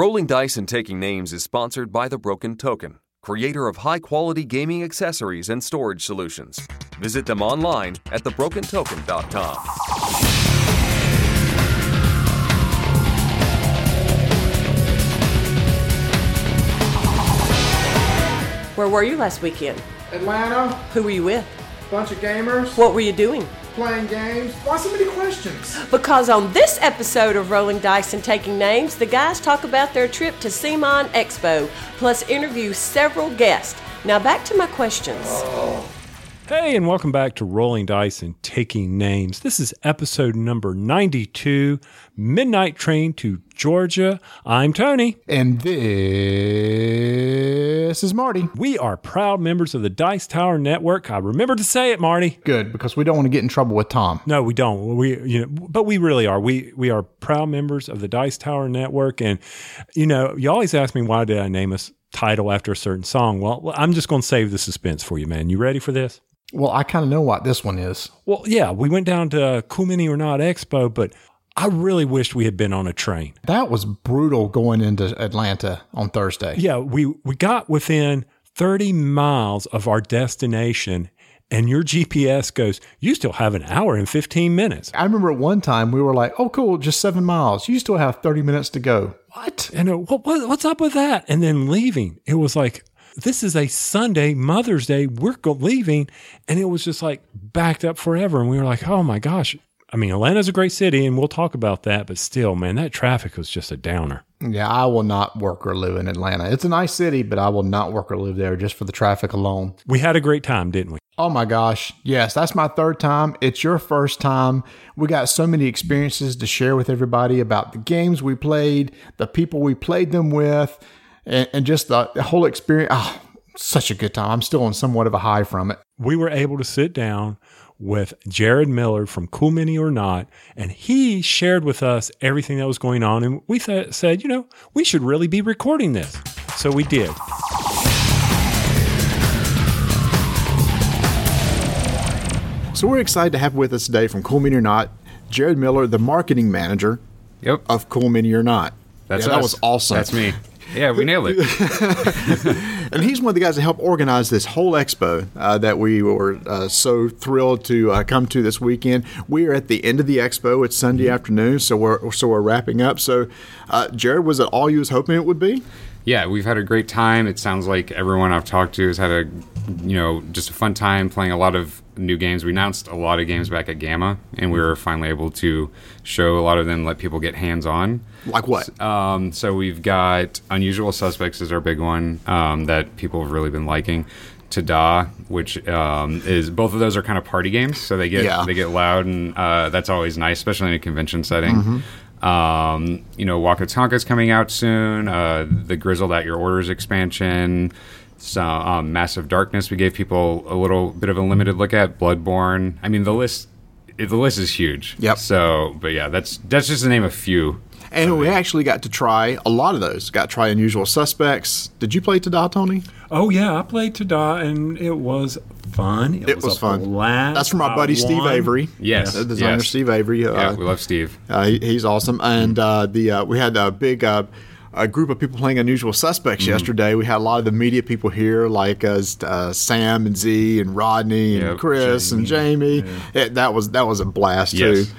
Rolling Dice and Taking Names is sponsored by The Broken Token, creator of high quality gaming accessories and storage solutions. Visit them online at thebrokentoken.com. Where were you last weekend? Atlanta, Who were you with? bunch of gamers, What were you doing? Playing games. Why so many questions? Because on this episode of Rolling Dice and Taking Names, the guys talk about their trip to CMON Expo, plus interview several guests. Now back to my questions. Oh. Hey, and welcome back to Rolling Dice and Taking Names. This is episode number 92 Midnight Train to Georgia. I'm Tony. And this is Marty. We are proud members of the Dice Tower Network. I remember to say it, Marty. Good, because we don't want to get in trouble with Tom. No, we don't. We, you know, but we really are. We we are proud members of the Dice Tower Network, and you know, you always ask me why did I name a s- title after a certain song? Well, I'm just going to save the suspense for you, man. You ready for this? Well, I kind of know what this one is. Well, yeah, we went down to Cool Mini or Not Expo, but I really wished we had been on a train. That was brutal going into Atlanta on Thursday. Yeah, we we got within 30 miles of our destination and your GPS goes, "You still have an hour and 15 minutes." I remember at one time we were like, oh, cool, just seven miles. You still have 30 minutes to go. What? And uh, what, what what's up with that? And then leaving. It was like this is a Sunday, Mother's Day. We're go- leaving, and it was just like backed up forever. And we were like, "Oh my gosh!" I mean, Atlanta's a great city, and we'll talk about that. But still, man, that traffic was just a downer. Yeah, I will not work or live in Atlanta. It's a nice city, but I will not work or live there just for the traffic alone. We had a great time, didn't we? Oh my gosh. Yes, that's my third time. It's your first time. We got so many experiences to share with everybody about the games we played, the people we played them with, and, and just the, the whole experience. Ah, such a good time. I'm still on somewhat of a high from it. we were able to sit down with Jared Miller from Cool Mini or Not, and he shared with us everything that was going on. And we th- said, you know, we should really be recording this. So we did. So we're excited to have with us today from Cool Mini or Not, Jared Miller, the marketing manager Yep. of Cool Mini or Not. That's yeah, that was awesome. That's me. Yeah, we nailed it. And he's one of the guys that helped organize this whole expo uh, that we were uh, so thrilled to uh, come to this weekend. We are at the end of the expo. It's Sunday afternoon, so we're so we're wrapping up. So, uh, Jared, was it all you was hoping it would be? yeah, we've had a great time. It sounds like everyone I've talked to has had a, you know, just a fun time playing a lot of new games. We announced a lot of games back at GAMA, and we were finally able to show a lot of them, let people get hands on. Like what? Um, so we've got Unusual Suspects is our big one um, that people have really been liking. Tada, which um, is both of those are kind of party games, so they get Yeah. they get loud, and uh, that's always nice, especially in a convention setting. Um, you know, Wakanda's coming out soon. Uh, the Grizzled at Your Orders expansion. So, um, Massive Darkness, we gave people a little bit of a limited look at. Bloodborne. I mean, the list the list is huge. Yep. So, but yeah, that's that's just to name a few. and we actually got to try a lot of those. Got to try Unusual Suspects. Did you play Tada, Tony? Oh, yeah, I played Tada, and it was fun. It, It was, a fun. blast. That's from our I buddy Steve won. Avery. Yes, the designer yes. Steve Avery. Uh, Yeah, we love Steve. Uh, he, he's awesome, and uh, the uh, we had a big uh, a group of people playing Unusual Suspects Mm-hmm. yesterday. We had a lot of the media people here, like uh, uh, Sam and Zee and Rodney and Yep, Chris and Jamie. It, that was that was a blast Yes. too.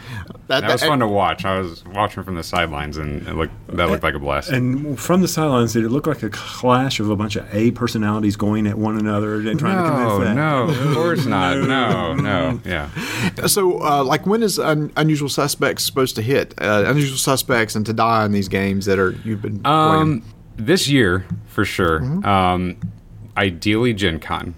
That was fun to watch. I was watching from the sidelines, and it looked that looked like a blast. And from the sidelines, did it look like a clash of a bunch of A personalities going at one another and trying to no, convince that? no, of course not. No, no, yeah. So, uh, like, when is un- Unusual Suspects supposed to hit? Uh, Unusual Suspects and Tada in these games that are you've been Um, this year for sure. Um, ideally, Gen Con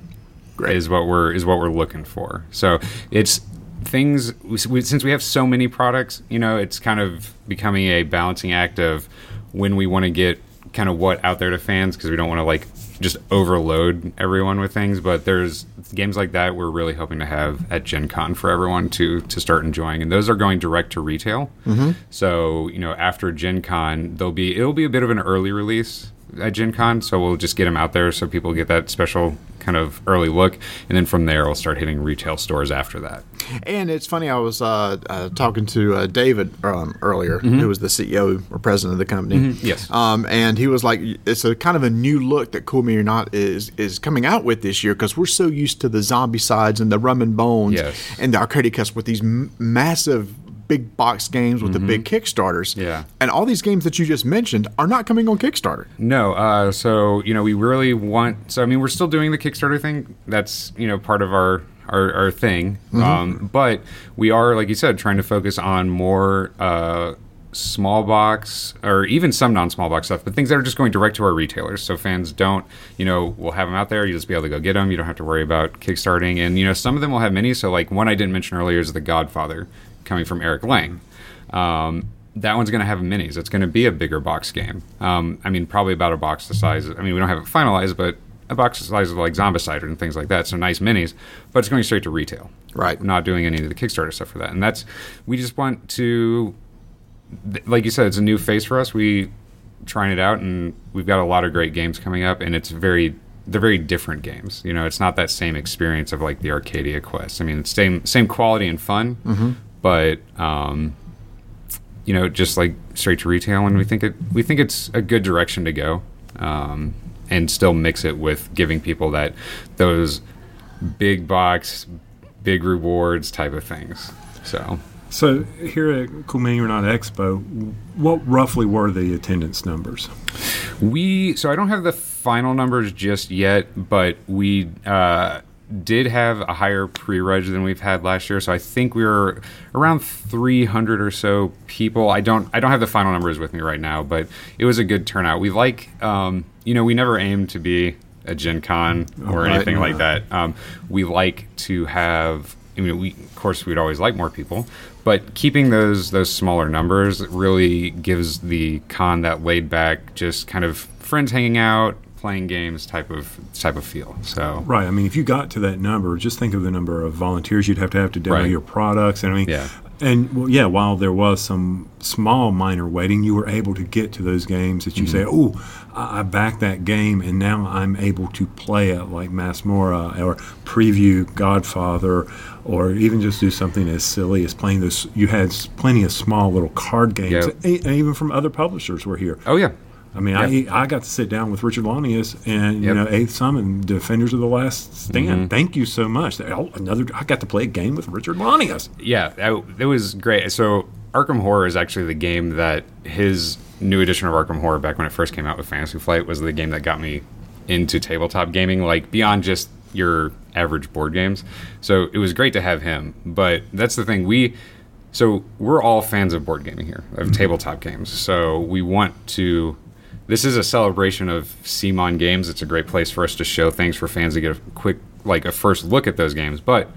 is what we're is what we're looking for. So it's things we- since we have so many products, you know, it's kind of becoming a balancing act of when we want to get kind of what out there to fans because we don't want to like just overload everyone with things. But there's games like that we're really hoping to have at Gen Con for everyone to to start enjoying, and those are going direct to retail. Mm-hmm. So you know, after Gen Con, there'll be it'll be a bit of an early release. At Gen Con, so we'll just get them out there so people get that special kind of early look, and then from there we'll start hitting retail stores after that. And it's funny, I was uh, uh, talking to uh, David um, earlier, Mm-hmm. who was the CEO or president of the company. Yes. Um, and he was like, it's a kind of a new look that Cool Mini or Not is is coming out with this year because we're so used to the Zombicide and the rum and bones Yes. and the Arcadia Quest with these m- massive big box games with the big Kickstarters. Mm-hmm. Yeah. And all these games that you just mentioned are not coming on Kickstarter. No, uh, so you know we really want. So I mean, we're still doing the Kickstarter thing. That's you know part of our our, our thing. Um, but we are, like you said, trying to focus on more uh, small box or even some non-small box stuff, but things that are just going direct to our retailers. So fans don't, you know, we'll have them out there. You just be able to go get them. You don't have to worry about kickstarting. And you know, some of them will have minis. So like one I didn't mention earlier is the Godfather, coming from Eric Lang. Um, that one's going to have minis. It's going to be a bigger box game. Um, I mean, probably about a box the size. I mean, we don't have it finalized, but a box the size of like Zombicide and things like that. So nice minis, but it's going straight to retail. Right. We're not doing any of the Kickstarter stuff for that. And that's we just want to, like you said, it's a new face for us. We trying it out, and we've got a lot of great games coming up, and it's very. They're very different games. You know, it's not that same experience of like the Arcadia Quest. I mean, it's same same quality and fun, but um, you know, just like straight to retail, and we think it we think it's a good direction to go, um, and still mix it with giving people that those big box, big rewards type of things. So So here at Cool Mini or Not Expo, what roughly were the attendance numbers? we so I don't have the final numbers just yet, but we uh, did have a higher pre-reg than we've had last year. So I think we were around 300 or so people. I don't I don't have the final numbers with me right now, but it was a good turnout. We like um, you know we never aim to be a Gen Con or Right. anything like that. Um, we like to have. I mean, we of course we'd always like more people, but keeping those those smaller numbers really gives the con that laid back, just kind of friends hanging out, playing games type of type of feel. So Right. I mean, if you got to that number, just think of the number of volunteers you'd have to have to demo Right. your products. And I mean, Yeah. And well, yeah, while there was some small minor waiting, you were able to get to those games that you say, Mm-hmm. "Oh, I, I backed that game, and now I'm able to play it like Masmorra or preview Godfather, or even just do something as silly as playing this." You had plenty of small little card games, Yep. and and even from other publishers were here. oh yeah, I mean, I I got to sit down with Richard Launius and you Yep. know Eighth Summon, Defenders of the Last mm-hmm. Stand. Thank you so much. Oh, another I got to play a game with Richard Launius. yeah, that, it was great. So Arkham Horror is actually the game that his new edition of Arkham Horror back when it first came out with Fantasy Flight was the game that got me into tabletop gaming, like beyond just your average board games. So it was great to have him. But that's the thing we. So we're all fans of board gaming here, of mm-hmm. tabletop games. So we want to. This is a celebration of CMON games. It's a great place for us to show things for fans to get a quick, like a first look at those games. But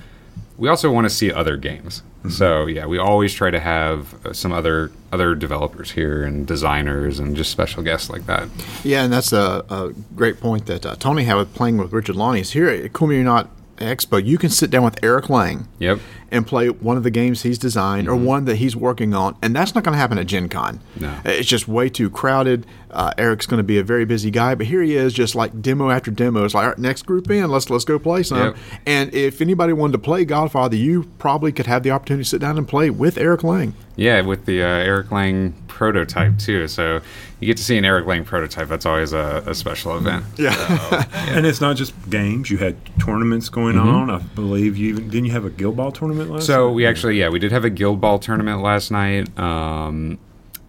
we also want to see other games. So yeah, we always try to have uh, some other other developers here and designers and just special guests like that. Yeah, and that's a, a great point that uh, Tony had with playing with Richard Launius. Is here at Cool Mini or Not Expo, you can sit down with Eric Lang Yep. and play one of the games he's designed or one that he's working on, and that's not going to happen at Gen Con. No. It's just way too crowded. Uh, Eric's going to be a very busy guy, but here he is, just like demo after demo. It's like, all right, next group in, let's let's go play some. Yep. And if anybody wanted to play Godfather, you probably could have the opportunity to sit down and play with Eric Lang. Yeah, with the uh, Eric Lang prototype too. So you get to see an Eric Lang prototype. That's always a, a special event. Yeah. And it's not just games. You had tournaments going on. I believe you even didn't you have a Guild Ball tournament last So night? we actually, yeah, we did have a Guild Ball tournament last night. Um,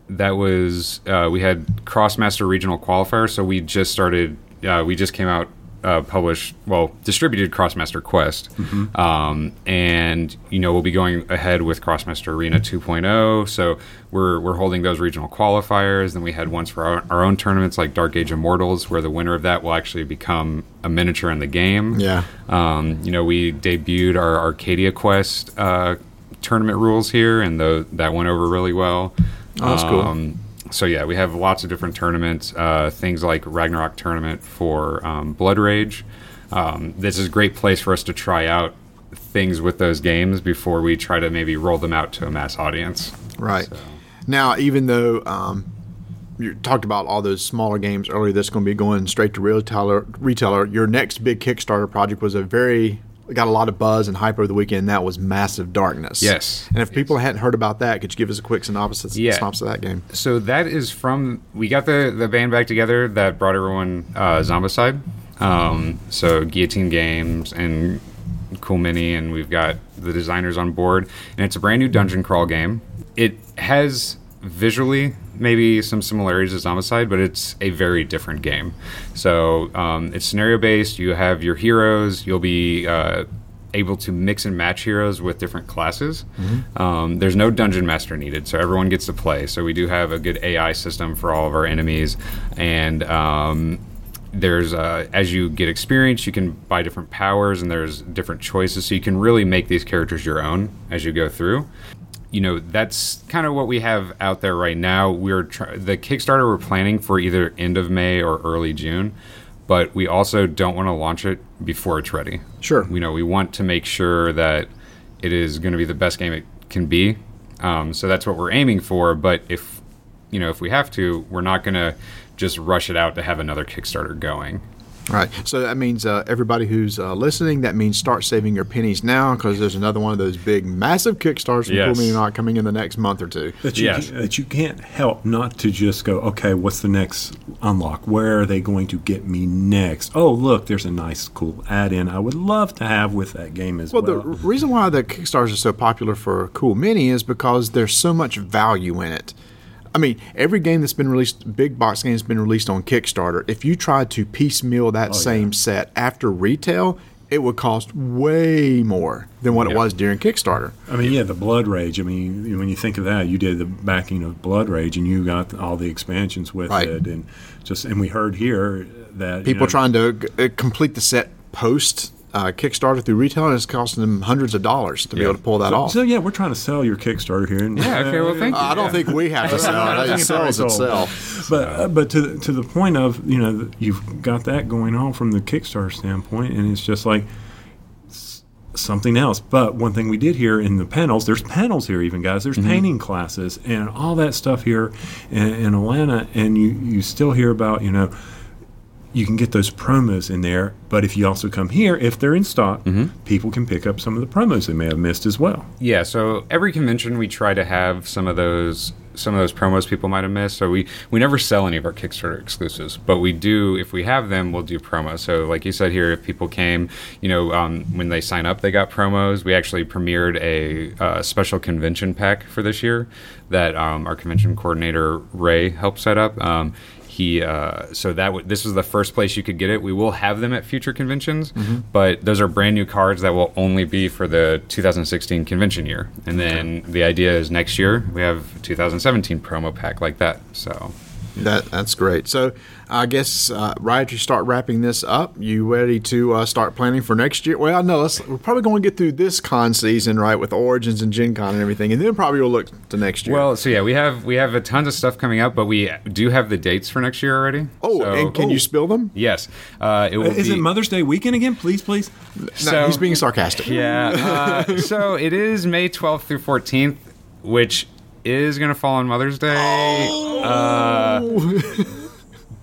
that was uh, we had Crossmaster Regional Qualifier. So we just started. Uh, we just came out. Uh, published well distributed crossmaster quest um, and you know we'll be going ahead with crossmaster arena 2.0 so we're we're holding those regional qualifiers then we had ones for our, our own tournaments like dark age immortals where the winner of that will actually become a miniature in the game Yeah. um, you know, we debuted our Arcadia Quest uh, tournament rules here, and the, that went over really well. Oh, that's cool. So yeah, we have lots of different tournaments. Uh, things like Ragnarok tournament for um, Blood Rage. Um, this is a great place for us to try out things with those games before we try to maybe roll them out to a mass audience. Right. Now, even though um, you talked about all those smaller games earlier that's going to be going straight to retailer. Retailer, your next big Kickstarter project was a very got a lot of buzz and hype over the weekend. That was Massive Darkness. Yes. And if people hadn't heard about that, could you give us a quick synopsis, Yeah. synopsis of that game? So that is from we got the the band back together that brought everyone uh, Zombicide. Um, so Guillotine Games and Cool Mini, and we've got the designers on board, and it's a brand new dungeon crawl game. It has visually maybe some similarities to Zombicide, but it's a very different game. So um, it's scenario based. You have your heroes. You'll be uh, able to mix and match heroes with different classes. Um, there's no dungeon master needed, so everyone gets to play. So we do have a good AI system for all of our enemies, and um, there's uh, as you get experience, you can buy different powers, and there's different choices. So you can really make these characters your own as you go through. You know that's kind of what we have out there right now. We're try- the Kickstarter we're planning for either end of May or early June, but we also don't want to launch it before it's ready Sure. you know we want to make sure that it is going to be the best game it can be um, so that's what we're aiming for but if you know if we have to we're not going to just rush it out to have another kickstarter going All right. So that means uh, everybody who's uh, listening, that means start saving your pennies now because there's another one of those big, massive Kickstarters from Yes. Cool Mini Not coming in the next month or two. That you, Yes. that you can't help not to just go, okay, what's the next unlock? Where are they going to get me next? Oh, look, there's a nice, cool add in I would love to have with that game as Well, well. the reason why the Kickstarters are so popular for Cool Mini is because there's so much value in it. I mean, every game that's been released, big box game that's been released on Kickstarter, if you tried to piecemeal that same set after retail, it would cost way more than what it was during Kickstarter. I mean, yeah, the Blood Rage. I mean, when you think of that, you did the backing of Blood Rage, and you got all the expansions with Right. it, and just and we heard here that you People know, trying to uh, complete the set post uh, Kickstarter through retail, and it's costing them hundreds of dollars to be able to pull that off. So yeah, we're trying to sell your Kickstarter here. And, yeah okay well thank you I don't Yeah. think we have to sell it; it sells It's all- itself. But uh, but to the, to the point of you know you've got that going on from the Kickstarter standpoint, and it's just like something else. But one thing we did here in the panels, there's panels here even guys. There's painting classes and all that stuff here in, in Atlanta, and you you still hear about you know. You can get those promos in there, but if you also come here, if they're in stock, people can pick up some of the promos they may have missed as well. Yeah, so every convention we try to have some of those some of those promos people might have missed. So we we never sell any of our Kickstarter exclusives, but we do if we have them, we'll do promos. So like you said here, if people came, you know, um, when they sign up, they got promos. We actually premiered a uh, special convention pack for this year that um, our convention coordinator Ray helped set up. Um, he uh, so that w- this was the first place you could get it. We will have them at future conventions, but those are brand new cards that will only be for the 2016 convention year. And then the idea is next year we have 2017 promo pack like that. So That that's great. So I guess uh, right after you start wrapping this up, you ready to uh, start planning for next year? Well, no, let's, we're probably going to get through this con season right with Origins and Gen Con and everything, and then probably we'll look to next year. well, so yeah, we have we have a tons of stuff coming up, but we do have the dates for next year already. oh, So- and can you spill them? Yes, uh, it will Is be, it Mother's Day weekend again? Please, please. No, So- he's being sarcastic. Yeah. Uh, so it is May 12th through 14th, which is going to fall on Mother's Day. Uh,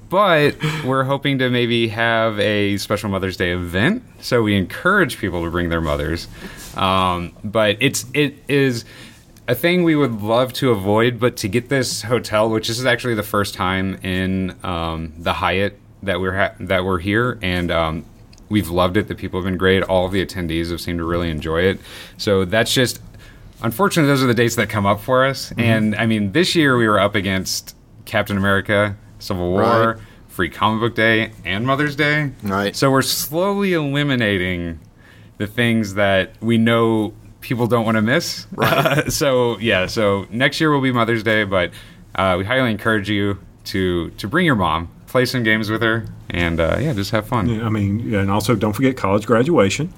but we're hoping to maybe have a special Mother's Day event. So we encourage people to bring their mothers. Um, but it's it is a thing we would love to avoid. But to get this hotel, which this is actually the first time in um, the Hyatt that we're ha- that we're here, and um, we've loved it. The people have been great. All of the attendees have seemed to really enjoy it. So that's just unfortunately those are the dates that come up for us. And I mean, this year we were up against Captain America, Civil War, Right. Free Comic Book Day, and Mother's Day. Right. So we're slowly eliminating the things that we know people don't want to miss. Right. so yeah. So next year will be Mother's Day, but uh, we highly encourage you to to bring your mom, play some games with her, and uh, yeah, just have fun. Yeah, I mean, and also don't forget college graduation.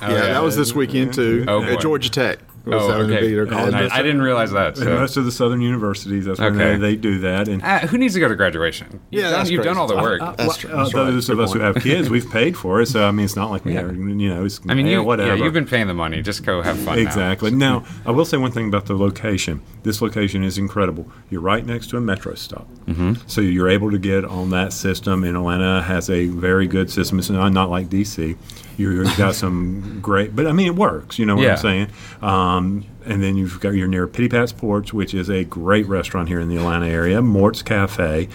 yeah, that was this weekend too Oh, at boy. Georgia Tech. Was Oh, that okay. video called? I, I didn't realize that. So. most of the southern universities, that's when Okay. they, they do that. And Uh, who needs to go to graduation? You've Yeah, done, that's you've crazy. done all the work. Uh, That's true. uh, That's right. those of us who have kids, we've paid for it. So I mean, it's not like we, Yeah. have, you know, it's I mean, you, whatever. yeah, you've been paying the money. Just go have fun. now. Exactly. Now, I will say one thing about the location. This location is incredible. You're right next to a metro stop, mm-hmm. so you're able to get on that system. And Atlanta has a very good system. It's not, not like DC. You- You've got some great, but I mean, it works. You know what Yeah. I'm saying? Um, and then you've got you're near Pitty Pat's Porch, which is a great restaurant here in the Atlanta area, Mort's Cafe,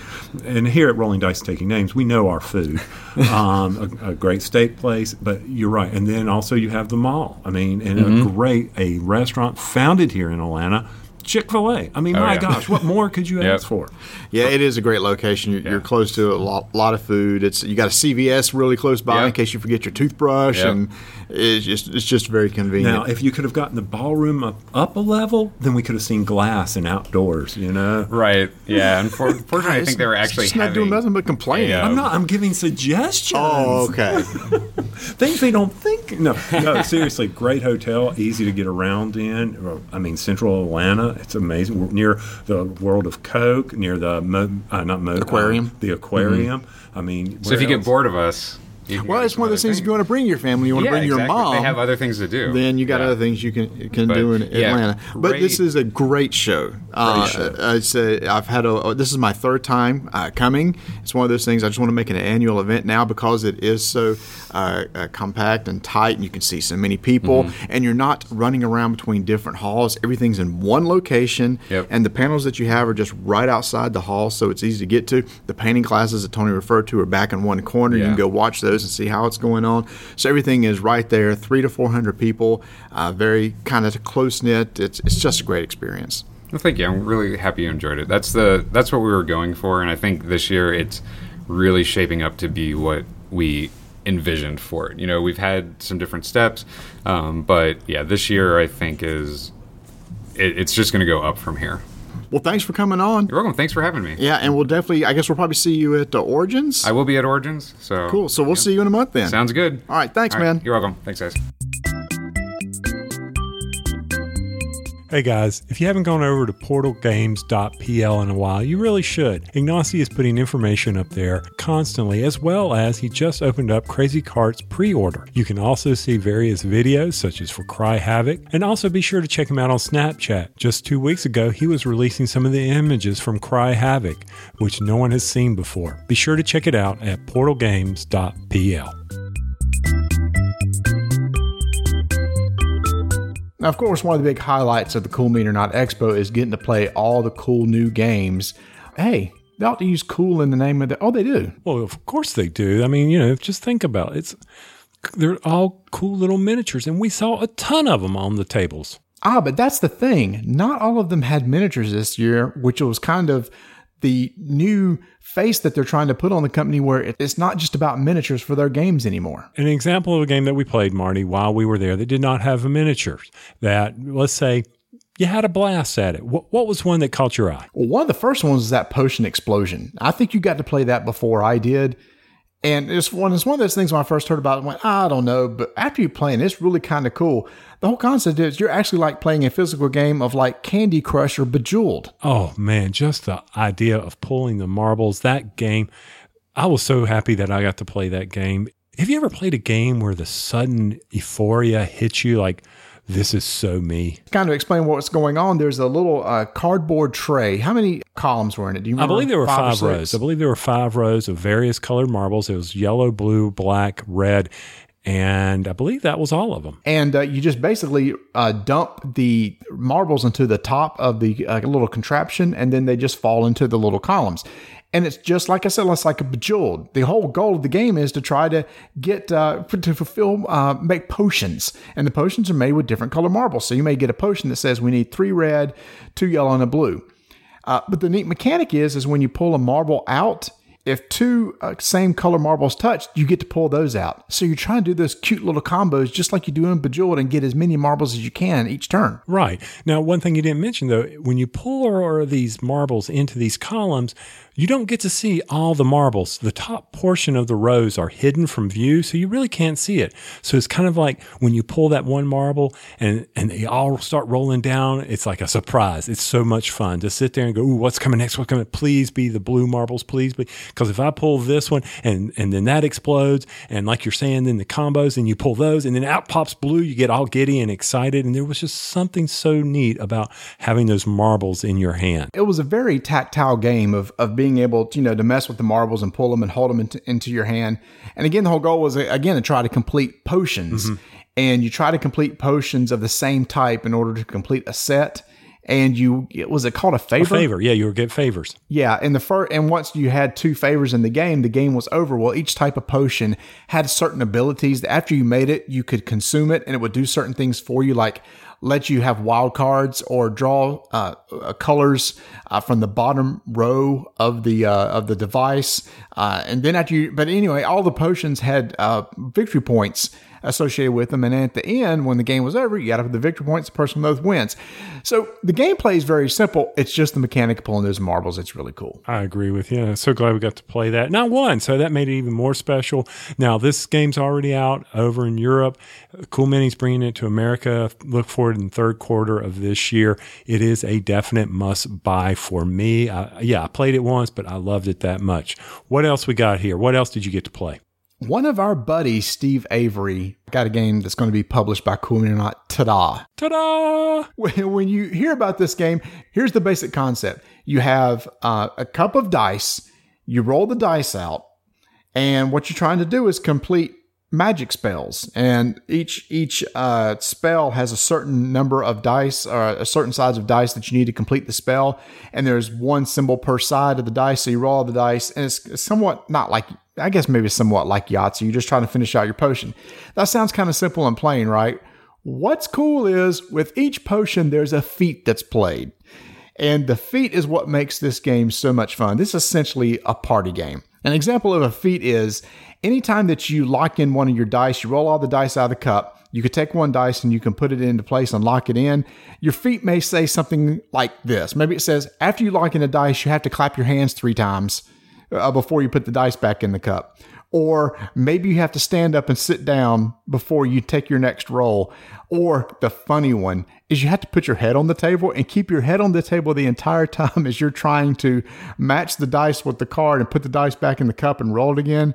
and here at Rolling Dice Taking Names, we know our food. um, a, a great steak place, but you're right. And then also you have the mall. I mean, and Mm-hmm. a great a restaurant founded here in Atlanta. Chick Fil A. I mean, Oh, my yeah. gosh, what more could you Yep. ask for? Yeah, it is a great location. You're, you're close to a lot, lot of food. It's you got a CVS really close by in case you forget your toothbrush, Yep. and it's just it's just very convenient. Now, if you could have gotten the ballroom up, up a level, then we could have seen glass and outdoors. You know. Right. Yeah. Unfor- Unfortunately, I Guys, think they were actually it's not doing nothing but complaining. Yeah. I'm not. I'm giving suggestions. Oh, okay. things they don't think. No, no, seriously, great hotel, easy to get around in. I mean, Central Atlanta, it's amazing. We're near the World of Coke, near the mo, uh, not mo, Aquarium. uh, the aquarium. I mean, So if you get bored of us, you well, it's one of those things. If you want to bring your family, you want to Yeah, bring your exactly. mom. They have other things to do. then you got Yeah. other things you can can But, do in yeah, Atlanta. But this is a great show. uh, show. uh, it's a, I've had a. oh, This is my third time uh, coming. It's one of those things. I just want to make an annual event now because it is so uh, uh, compact and tight, and you can see so many people, Mm-hmm. and you're not running around between different halls. Everything's in one location, Yep. and the panels that you have are just right outside the hall, so it's easy to get to. The painting classes that Tony referred to are back in one corner. You can go watch those and see how it's going on. So everything is right there. Three to four hundred people, uh, very kind of close knit. It's it's just a great experience. Well, thank you. I'm really happy you enjoyed it. That's the that's what we were going for, and I think this year it's really shaping up to be what we envisioned for it. You know, we've had some different steps, um, but yeah, this year I think is it, it's just going to go up from here. Well, thanks for coming on. You're welcome. Thanks for having me. Yeah, and we'll definitely. I guess we'll probably see you at uh, Origins. I will be at Origins. So cool. So we'll see you in a month then. Sounds good. All right. Thanks, All right, man. You're welcome. Thanks, guys. Hey guys, if you haven't gone over to portalgames.pl in a while, you really should. Ignacy is putting information up there constantly, as well as he just opened up Crazy Karts pre order. You can also see various videos, such as for Cry Havoc, and also be sure to check him out on Snapchat. Just two weeks ago, he was releasing some of the images from Cry Havoc, which no one has seen before. Be sure to check it out at portalgames.pl. Now, of course, one of the big highlights of the Cool Mini or Not Expo is getting to play all the cool new games. Hey, they ought to use cool in the name of the. Oh, they do. Well, of course they do. I mean, you know, just think about it. It's they're all cool little miniatures, and we saw a ton of them on the tables. Ah, but that's the thing. Not all of them had miniatures this year, which was kind of the new face that they're trying to put on the company where it's not just about miniatures for their games anymore. An example of a game that we played, Marty, while we were there, that did not have a miniatures. That let's say you had a blast at it. What, what was one that caught your eye? Well, one of the first ones is that potion explosion. I think you got to play that before I did. And it's one, it's one of those things when I first heard about it, I went, I don't know. But after you play it, it's really kind of cool. The whole concept is you're actually like playing a physical game of like Candy Crush or Bejeweled. Oh man, just the idea of pulling the marbles. That game, I was so happy that I got to play that game. Have you ever played a game where the sudden euphoria hits you like? This is so me. Kind of explain what's going on. There's a little uh, cardboard tray. How many columns were in it? Do you remember? I believe there were or five, rows. I believe there were five rows of various colored marbles. It was yellow, blue, black, red, and I believe that was all of them. and uh, you just basically uh, dump the marbles into the top of the uh, little contraption, and then they just fall into the little columns. And it's just like I said, it's like a bejeweled. The whole goal of the game is to try to get uh, to fulfill, uh, make potions, and the potions are made with different color marbles. So you may get a potion that says we need three red, two yellow, and a blue. Uh, but the neat mechanic is, is when you pull a marble out, if two uh, same color marbles touch, you get to pull those out. So you're trying to do those cute little combos just like you do in Bejeweled and get as many marbles as you can each turn. Right. Now, one thing you didn't mention though, when you pull these marbles into these columns, you don't get to see all the marbles. The top portion of the rows are hidden from view, so you really can't see it. So it's kind of like when you pull that one marble and, and they all start rolling down, it's like a surprise. It's so much fun to sit there and go, Ooh, what's coming next? What's coming? Please be the blue marbles, please be. Because if I pull this one and, and then that explodes, and like you're saying, then the combos, and you pull those, and then out pops blue, you get all giddy and excited. And there was just something so neat about having those marbles in your hand. It was a very tactile game of, of being able to, you know, to mess with the marbles and pull them and hold them into, into your hand. And again, the whole goal was, again, to try to complete potions. Mm-hmm. And you try to complete potions of the same type in order to complete a set. And you, was it called a favor? Favor. Yeah, you would get favors. Yeah, and the first and once you had two favors in the game, the game was over. Well, each type of potion had certain abilities that after you made it, you could consume it and it would do certain things for you, like let you have wild cards or draw uh, uh, colors uh, from the bottom row of the uh, of the device. Uh, and then after you, but anyway, all the potions had uh, victory points associated with them. And at the end, when the game was over, you got up the victory points, the person with those wins. So the gameplay is very simple. It's just the mechanic of pulling those marbles. It's really cool. I agree with you. So glad we got to play that. Not one, so that made it even more special. Now, this game's already out over in Europe. Cool Mini's bringing it to America. Look forward in third quarter of this year. It is a definite must buy for me. I, yeah, I played it once, but I loved it that much. What else we got here? What else did you get to play? One of our buddies, Steve Avery, got a game that's going to be published by Cool or Not. Ta-da! Ta-da! When when you hear about this game, here's the basic concept. You have uh, a cup of dice. You roll the dice out, and what you're trying to do is complete magic spells. And each each uh, spell has a certain number of dice, or a certain size of dice that you need to complete the spell. And there's one symbol per side of the dice. So you roll the dice, and it's somewhat not like I guess maybe somewhat like Yahtzee. You're just trying to finish out your potion. That sounds kind of simple and plain, right? What's cool is with each potion, there's a feat that's played. And the feat is what makes this game so much fun. This is essentially a party game. An example of a feat is anytime that you lock in one of your dice, you roll all the dice out of the cup, you could take one dice and you can put it into place and lock it in. Your feat may say something like this. Maybe it says, after you lock in a dice, you have to clap your hands three times uh, before you put the dice back in the cup. Or maybe you have to stand up and sit down before you take your next roll. Or the funny one is you have to put your head on the table and keep your head on the table the entire time as you're trying to match the dice with the card and put the dice back in the cup and roll it again.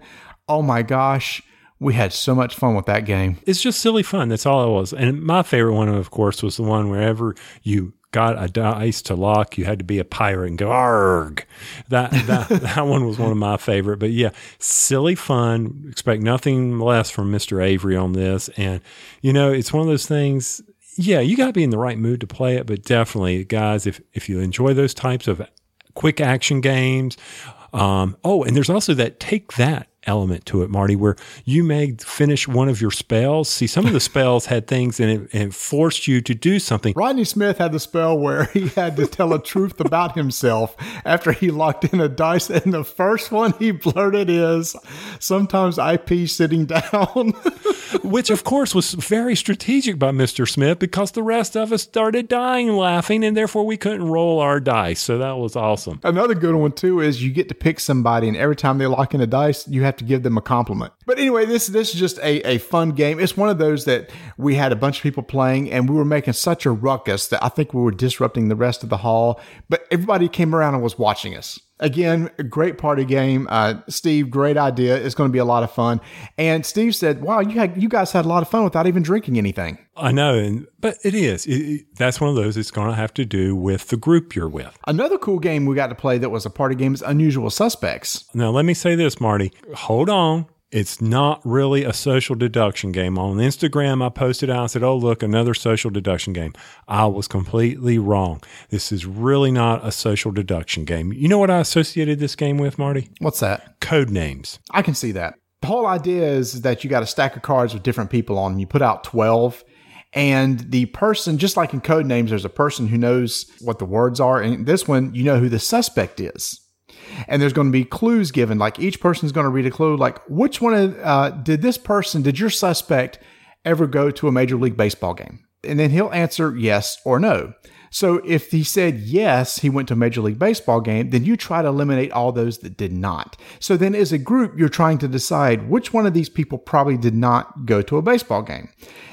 Oh my gosh. We had so much fun with that game. It's just silly fun. That's all it was. And my favorite one, of course, was the one wherever you got a dice to lock, you had to be a pirate and go arg. That that that one was one of my favorite. But yeah, silly fun. Expect nothing less from Mr. Avery on this. And you know, it's one of those things. Yeah, you got to be in the right mood to play it. But definitely, guys, if if you enjoy those types of quick action games. Um, oh, and there's also that take that element to it, Marty, where you may finish one of your spells. See, some of the spells had things in it and it forced you to do something. Rodney Smith had the spell where he had to tell a truth about himself after he locked in a dice. And the first one he blurted is sometimes I pee sitting down. Which, of course, was very strategic by Mr. Smith because the rest of us started dying laughing and therefore we couldn't roll our dice. So that was awesome. Another good one, too, is you get to pick somebody, and every time they lock in a dice, you have to give them a compliment. But anyway, this this is just a, a fun game. It's one of those that we had a bunch of people playing, and we were making such a ruckus that I think we were disrupting the rest of the hall. But everybody came around and was watching us. Again, a great party game. Uh, Steve, great idea. It's going to be a lot of fun. And Steve said, "Wow, you had you guys had a lot of fun without even drinking anything." I know, and, but it is. It, it, that's one of those. It's going to have to do with the group you're with. Another cool game we got to play that was a party game is Unusual Suspects. Now, let me say this, Marty. Hold on. It's not really a social deduction game. On Instagram, I posted out and said, Oh, look, another social deduction game. I was completely wrong. This is really not a social deduction game. You know what I associated this game with, Marty? What's that? Codenames. I can see that. The whole idea is that you got a stack of cards with different people on them. You put out 12 and the person, just like in Codenames, there's a person who knows what the words are. And this one, you know who the suspect is. And there's going to be clues given. Like each person's going to read a clue. Like which one of, uh, did this person, did your suspect ever go to a major league baseball game? and then he'll answer yes or no. So if he said yes, he went to a Major League Baseball game, then you try to eliminate all those that did not. So then as a group, you're trying to decide which one of these people probably did not go to a baseball game.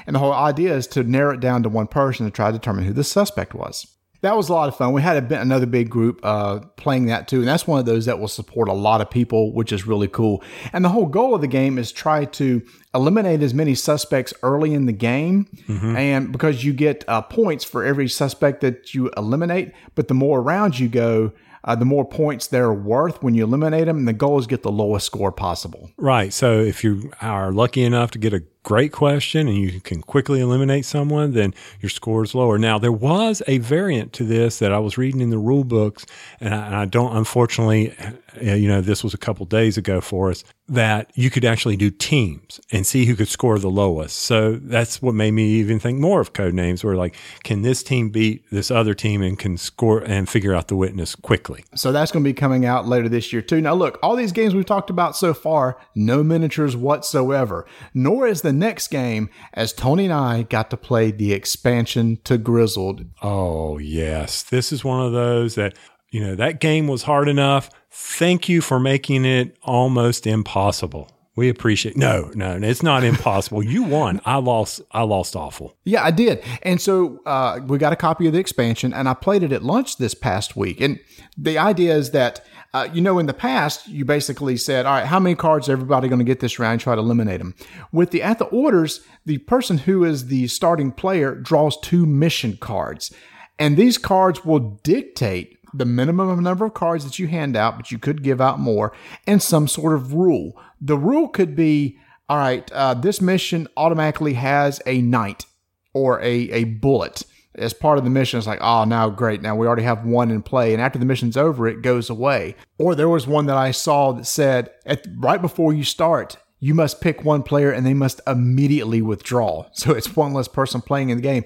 And the whole idea is to narrow it down to one person to try to determine who the suspect was that was a lot of fun. We had a, another big group uh, playing that too, and that's one of those that will support a lot of people, which is really cool. And the whole goal of the game is try to eliminate as many suspects early in the game, mm-hmm. and because you get uh, points for every suspect that you eliminate, but the more rounds you go, uh, the more points they're worth when you eliminate them. And the goal is get the lowest score possible. Right. So if you are lucky enough to get a great question and you can quickly eliminate someone, then your score is lower. Now, there was a variant to this that I was reading in the rule books, and I, and I don't, unfortunately, uh, you know, this was a couple days ago for us, that you could actually do teams and see who could score the lowest. So that's what made me even think more of Codenames where like, can this team beat this other team and can score and figure out the witness quickly? So that's going to be coming out later this year too. Now, look, all these games we've talked about so far, no miniatures whatsoever, nor is the next game as Tony and I got to play the expansion to Grizzled. Oh, yes. This is one of those that, you know, that game was hard enough. Thank you for making it almost impossible. We appreciate. No, no, it's not impossible. you won. I lost. I lost awful. Yeah, I did. And so uh, we got a copy of the expansion, and I played it at lunch this past week. And the idea is that uh, you know, in the past, you basically said, all right, how many cards everybody going to get this round? Try to eliminate them. With the at the orders, the person who is the starting player draws two mission cards. And these cards will dictate the minimum number of cards that you hand out, but you could give out more, and some sort of rule. The rule could be, all right, uh, this mission automatically has a knight or a, a bullet as part of the mission, it's like, oh, now great. Now we already have one in play. And after the mission's over, it goes away. Or there was one that I saw that said, at, right before you start, you must pick one player and they must immediately withdraw. So it's one less person playing in the game.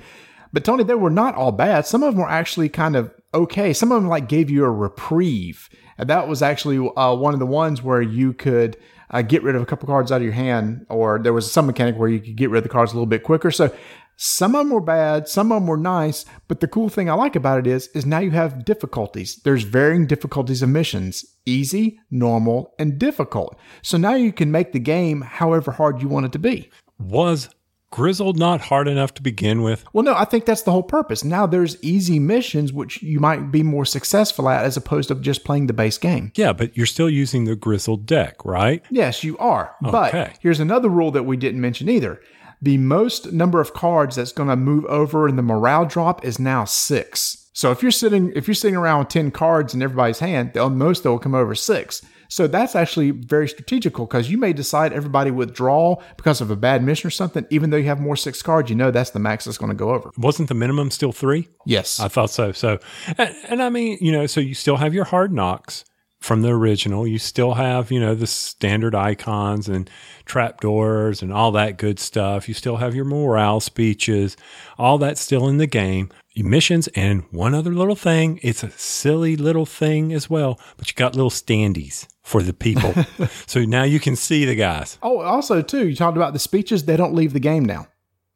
But Tony, they were not all bad. Some of them were actually kind of okay. Some of them like gave you a reprieve. And that was actually uh, one of the ones where you could uh, get rid of a couple cards out of your hand, or there was some mechanic where you could get rid of the cards a little bit quicker. So some of them were bad, some of them were nice, but the cool thing I like about it is is now you have difficulties. There's varying difficulties of missions, easy, normal, and difficult. So now you can make the game however hard you want it to be. Was Grizzled not hard enough to begin with? Well, no, I think that's the whole purpose. Now there's easy missions which you might be more successful at as opposed to just playing the base game. Yeah, but you're still using the Grizzled deck, right? Yes, you are. Okay. But here's another rule that we didn't mention either the most number of cards that's going to move over in the morale drop is now six. So if you're sitting if you're sitting around with ten cards in everybody's hand, the most that will come over six. So that's actually very strategical because you may decide everybody withdraw because of a bad mission or something, even though you have more six cards, you know that's the max that's going to go over. Wasn't the minimum still three? Yes. I thought so. So, and, and I mean, you know, so you still have your hard knocks from the original. You still have, you know, the standard icons and trapdoors and all that good stuff. You still have your morale speeches, all that's still in the game. Missions and one other little thing. It's a silly little thing as well, but you got little standees for the people. so now you can see the guys. Oh, also too, you talked about the speeches. They don't leave the game now.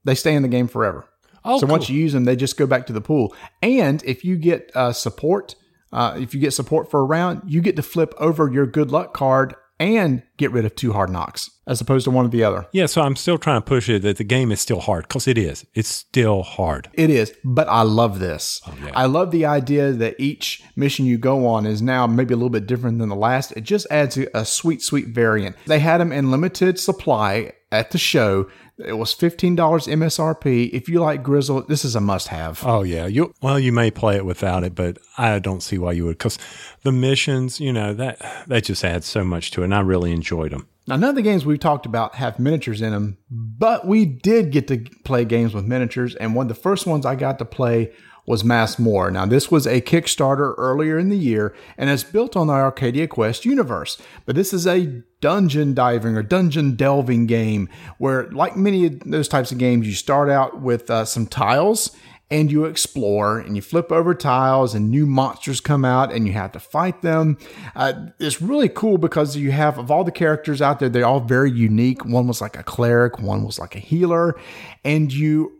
They stay in the game forever. Oh, so cool. once you use them, they just go back to the pool. And if you get uh, support, uh, if you get support for a round, you get to flip over your good luck card and get rid of two hard knocks as opposed to one or the other. Yeah, so I'm still trying to push it that the game is still hard because it is. It's still hard. It is, but I love this. Oh, yeah. I love the idea that each mission you go on is now maybe a little bit different than the last. It just adds a, a sweet, sweet variant. They had them in limited supply at the show. It was fifteen dollars MSRP. If you like Grizzle, this is a must-have. Oh yeah, you well you may play it without it, but I don't see why you would because the missions, you know that that just adds so much to it, and I really enjoyed them. Now, none of the games we've talked about have miniatures in them, but we did get to play games with miniatures, and one of the first ones I got to play was Masmorra. Now, this was a Kickstarter earlier in the year, and it's built on the Arcadia Quest universe. But this is a dungeon diving or dungeon delving game where, like many of those types of games, you start out with uh, some tiles and you explore and you flip over tiles and new monsters come out and you have to fight them. Uh, it's really cool because you have, of all the characters out there, they're all very unique. One was like a cleric, one was like a healer, and you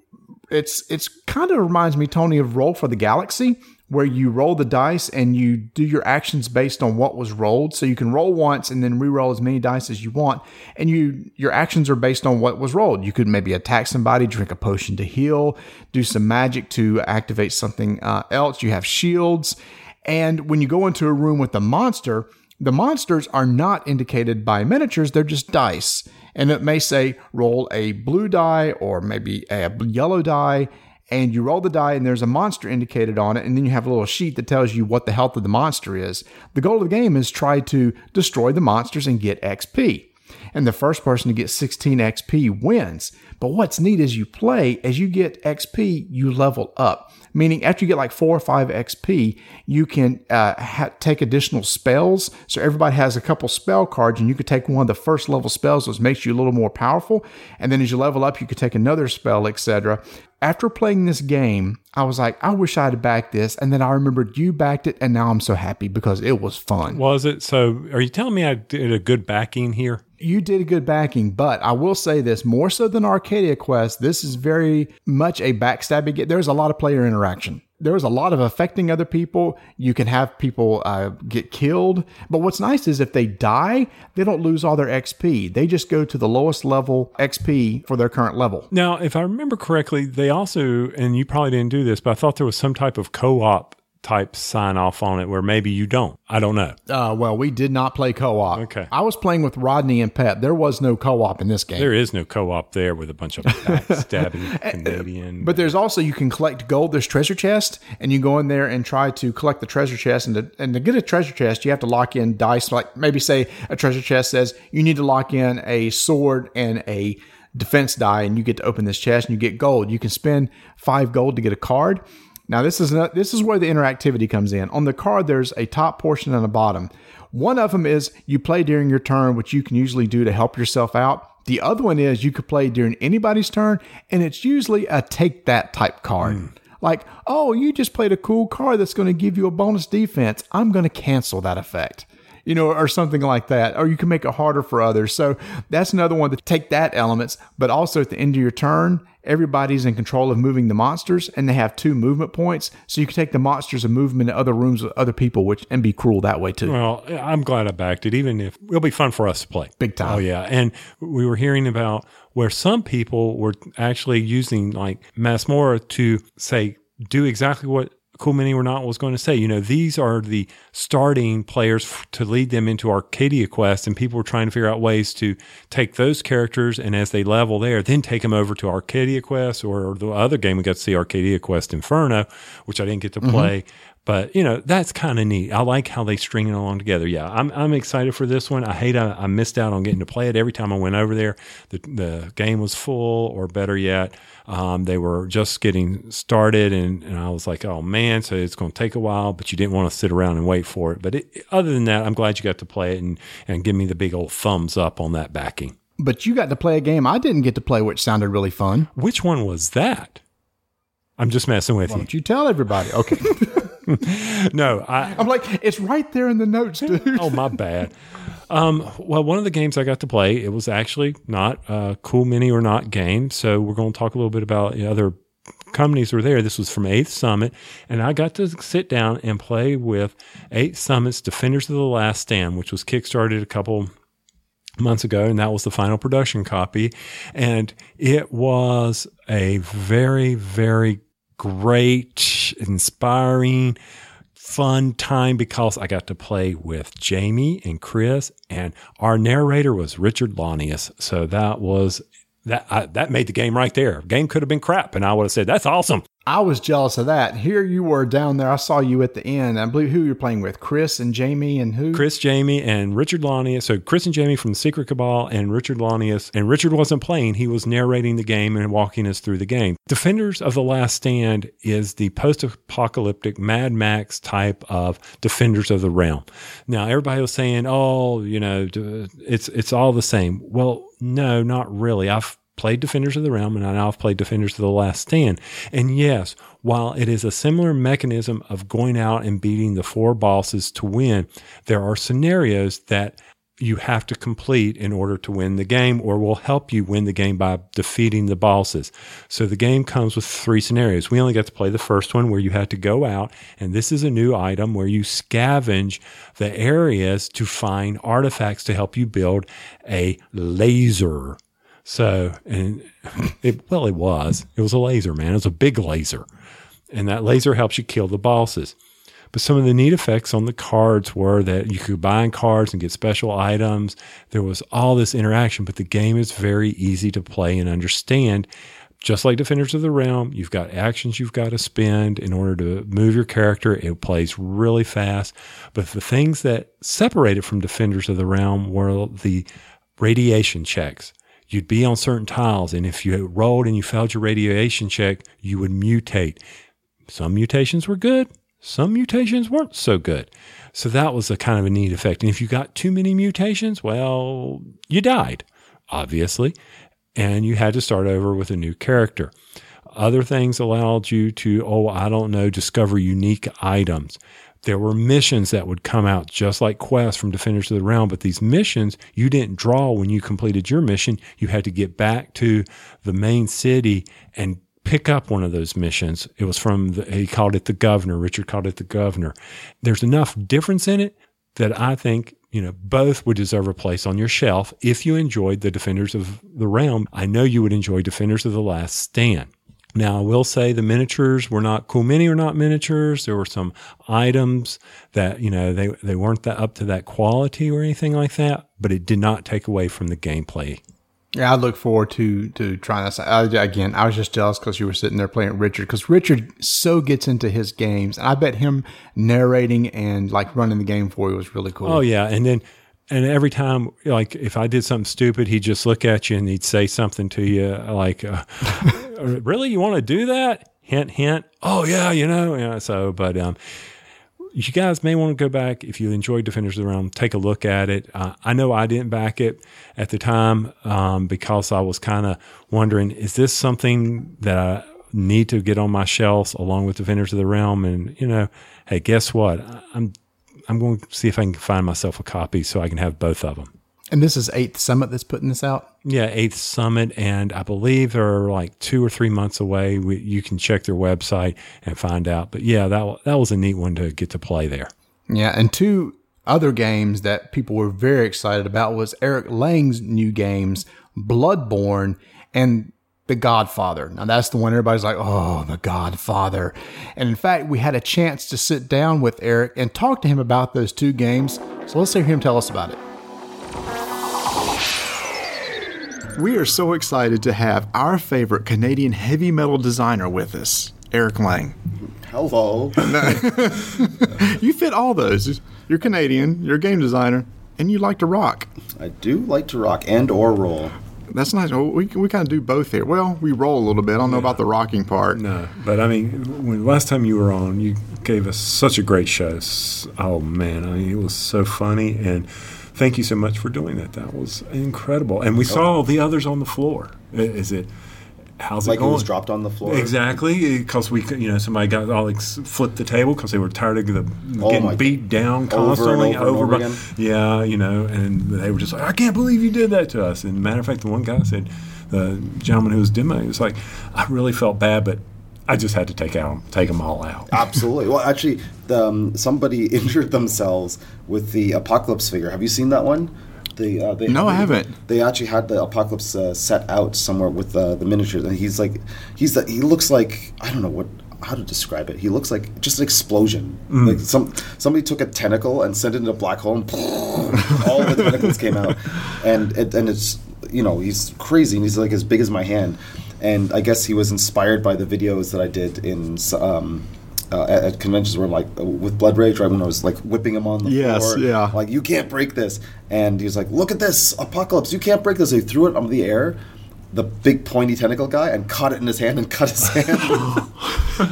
It's it's kind of reminds me, Tony, of Roll for the Galaxy, where you roll the dice and you do your actions based on what was rolled. So you can roll once and then re-roll as many dice as you want, and you your actions are based on what was rolled. You could maybe attack somebody, drink a potion to heal, do some magic to activate something uh, else. You have shields, and when you go into a room with a monster, the monsters are not indicated by miniatures; they're just dice and it may say roll a blue die or maybe a yellow die and you roll the die and there's a monster indicated on it and then you have a little sheet that tells you what the health of the monster is. The goal of the game is try to destroy the monsters and get xp and the first person to get 16 xp wins. But what's neat is you play as you get xp you level up meaning after you get like four or five XP, you can uh, ha- take additional spells. So everybody has a couple spell cards, and you could take one of the first level spells, which makes you a little more powerful. And then as you level up, you could take another spell, etc. After playing this game, I was like, I wish I had backed this. And then I remembered you backed it, and now I'm so happy because it was fun. Was it? So are you telling me I did a good backing here? You did good backing, but I will say this more so than Arcadia Quest, this is very much a backstabbing game. There's a lot of player interaction. There's a lot of affecting other people. You can have people uh, get killed. But what's nice is if they die, they don't lose all their XP. They just go to the lowest level XP for their current level. Now, if I remember correctly, they also, and you probably didn't do this, but I thought there was some type of co op type sign off on it where maybe you don't. I don't know. Uh, well, we did not play co op. Okay. I was playing with Rodney and Pep. There was no co op in this game. There is no co op there with a bunch of backstabbing Canadian. But there's also, you can collect gold. There's treasure chest, and you go in there and try to collect the treasure chest. And to, and to get a treasure chest, you have to lock in dice. Like maybe say a treasure chest says you need to lock in a sword and a defense die, and you get to open this chest and you get gold. You can spend five gold to get a card. Now this is not, this is where the interactivity comes in. On the card, there's a top portion and a bottom. One of them is you play during your turn, which you can usually do to help yourself out. The other one is you could play during anybody's turn, and it's usually a take that type card. Mm. Like, oh, you just played a cool card that's going to give you a bonus defense. I'm going to cancel that effect you know, or something like that. Or you can make it harder for others. So that's another one to take that elements, but also at the end of your turn, everybody's in control of moving the monsters and they have two movement points. So you can take the monsters and move them into other rooms with other people, which and be cruel that way too. Well, I'm glad I backed it, even if it'll be fun for us to play. Big time. Oh yeah. And we were hearing about where some people were actually using like Masmorra to say, do exactly what Cool Mini or not was going to say. You know, these are the starting players f- to lead them into Arcadia Quest, and people were trying to figure out ways to take those characters and as they level there, then take them over to Arcadia Quest or the other game we got to see, Arcadia Quest Inferno, which I didn't get to play. Mm-hmm. But you know that's kind of neat. I like how they string it along together. Yeah, I'm I'm excited for this one. I hate I, I missed out on getting to play it. Every time I went over there, the the game was full, or better yet, um, they were just getting started, and, and I was like, oh man, so it's going to take a while. But you didn't want to sit around and wait for it. But it, other than that, I'm glad you got to play it and and give me the big old thumbs up on that backing. But you got to play a game I didn't get to play, which sounded really fun. Which one was that? I'm just messing with Why you. Don't you tell everybody? Okay. no, I, I'm like, it's right there in the notes, dude. oh, my bad. Um, well, one of the games I got to play, it was actually not a cool mini or not game. So we're going to talk a little bit about the other companies were there. This was from Eighth Summit, and I got to sit down and play with Eighth Summit's Defenders of the Last Stand, which was kickstarted a couple months ago, and that was the final production copy. And it was a very, very great, inspiring, fun time because I got to play with Jamie and Chris, and our narrator was Richard Launius. So that was that I, that made the game right there. Game could have been crap, and I would have said that's awesome. I was jealous of that. Here you were down there. I saw you at the end. I believe who you're playing with, Chris and Jamie, and who? Chris, Jamie, and Richard Launius. So Chris and Jamie from the Secret Cabal, and Richard Launius. And Richard wasn't playing; he was narrating the game and walking us through the game. Defenders of the Last Stand is the post-apocalyptic Mad Max type of Defenders of the Realm. Now, everybody was saying, "Oh, you know, it's it's all the same." Well, no, not really. I've played Defenders of the Realm and I now have played Defenders of the Last Stand. And yes, while it is a similar mechanism of going out and beating the four bosses to win, there are scenarios that you have to complete in order to win the game or will help you win the game by defeating the bosses. So the game comes with three scenarios. We only got to play the first one where you had to go out and this is a new item where you scavenge the areas to find artifacts to help you build a laser. So, and it, well, it was, it was a laser, man. It was a big laser. And that laser helps you kill the bosses. But some of the neat effects on the cards were that you could buy cards and get special items. There was all this interaction, but the game is very easy to play and understand. Just like Defenders of the Realm, you've got actions you've got to spend in order to move your character. It plays really fast. But the things that separated from Defenders of the Realm were the radiation checks. You'd be on certain tiles, and if you rolled and you failed your radiation check, you would mutate. Some mutations were good, some mutations weren't so good. So that was a kind of a neat effect. And if you got too many mutations, well, you died, obviously, and you had to start over with a new character. Other things allowed you to, oh, I don't know, discover unique items. There were missions that would come out just like quests from Defenders of the Realm, but these missions you didn't draw when you completed your mission. You had to get back to the main city and pick up one of those missions. It was from, the, he called it the governor. Richard called it the governor. There's enough difference in it that I think, you know, both would deserve a place on your shelf. If you enjoyed the Defenders of the Realm, I know you would enjoy Defenders of the Last Stand. Now, I will say the miniatures were not Cool Mini or Not miniatures. There were some items that, you know, they, they weren't that up to that quality or anything like that, but it did not take away from the gameplay yeah, I look forward to to trying this. I, again, I was just jealous because you were sitting there playing Richard because Richard so gets into his games, and I bet him narrating and like running the game for you was really cool. Oh yeah, and then and every time, like if I did something stupid, he'd just look at you and he'd say something to you like, uh, "Really, you want to do that?" Hint, hint. Oh yeah, you know. Yeah. So, but um, you guys may want to go back if you enjoyed Defenders of the Realm, take a look at it. Uh, I know I didn't back it at the time um, because I was kind of wondering, is this something that I need to get on my shelves along with Defenders of the Realm? And you know, hey, guess what? I'm I'm going to see if I can find myself a copy so I can have both of them. And this is Eighth Summit that's putting this out. Yeah, Eighth Summit, and I believe they're like two or three months away. We, you can check their website and find out. But yeah, that that was a neat one to get to play there. Yeah, and two other games that people were very excited about was Eric Lang's new games, Bloodborne and The Godfather. Now that's the one everybody's like, "Oh, The Godfather." And in fact, we had a chance to sit down with Eric and talk to him about those two games. So let's hear him tell us about it. We are so excited to have our favorite Canadian heavy metal designer with us, Eric Lang. Hello. you fit all those. You're Canadian, you're a game designer, and you like to rock. I do like to rock and or roll. That's nice. Well, we we kind of do both here. Well, we roll a little bit. I don't know about the rocking part. No, but I mean, when last time you were on, you gave us such a great show. Oh man, I mean, it was so funny and thank you so much for doing that. That was incredible. And we saw the others on the floor. Is it? How's like it going? it was dropped on the floor. Exactly, because we, you know, somebody got all like flipped the table because they were tired of the Oh getting beat down Over constantly over over by- again? Yeah, you know, and they were just like, I can't believe you did that to us. And matter of fact, the one guy said, the gentleman who was demoing, he was like, I really felt bad, but I just had to take out take them all out. Absolutely. Well, actually, the, um, somebody injured themselves with the apocalypse figure. Have you seen that one? The, uh, they, No, I haven't. They actually had the apocalypse uh, set out somewhere with uh, the miniatures, and he's like, he's the, he looks like I don't know what how to describe it. He looks like just an explosion. Like some somebody took a tentacle and sent it into a black hole, and all the tentacles came out, and it, and it's you know he's crazy, and he's like as big as my hand, and I guess he was inspired by the videos that I did in. Um, uh, at, at conventions where like with Blood Rage, right when I was like whipping him on the Yes, floor, yeah. like you can't break this, and he was like, "Look at this, Apocalypse! You can't break this." So he threw it on the air, the big pointy tentacle guy, and caught it in his hand and cut his hand.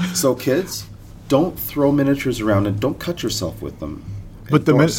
so kids, don't throw miniatures around and don't cut yourself with them. But the min-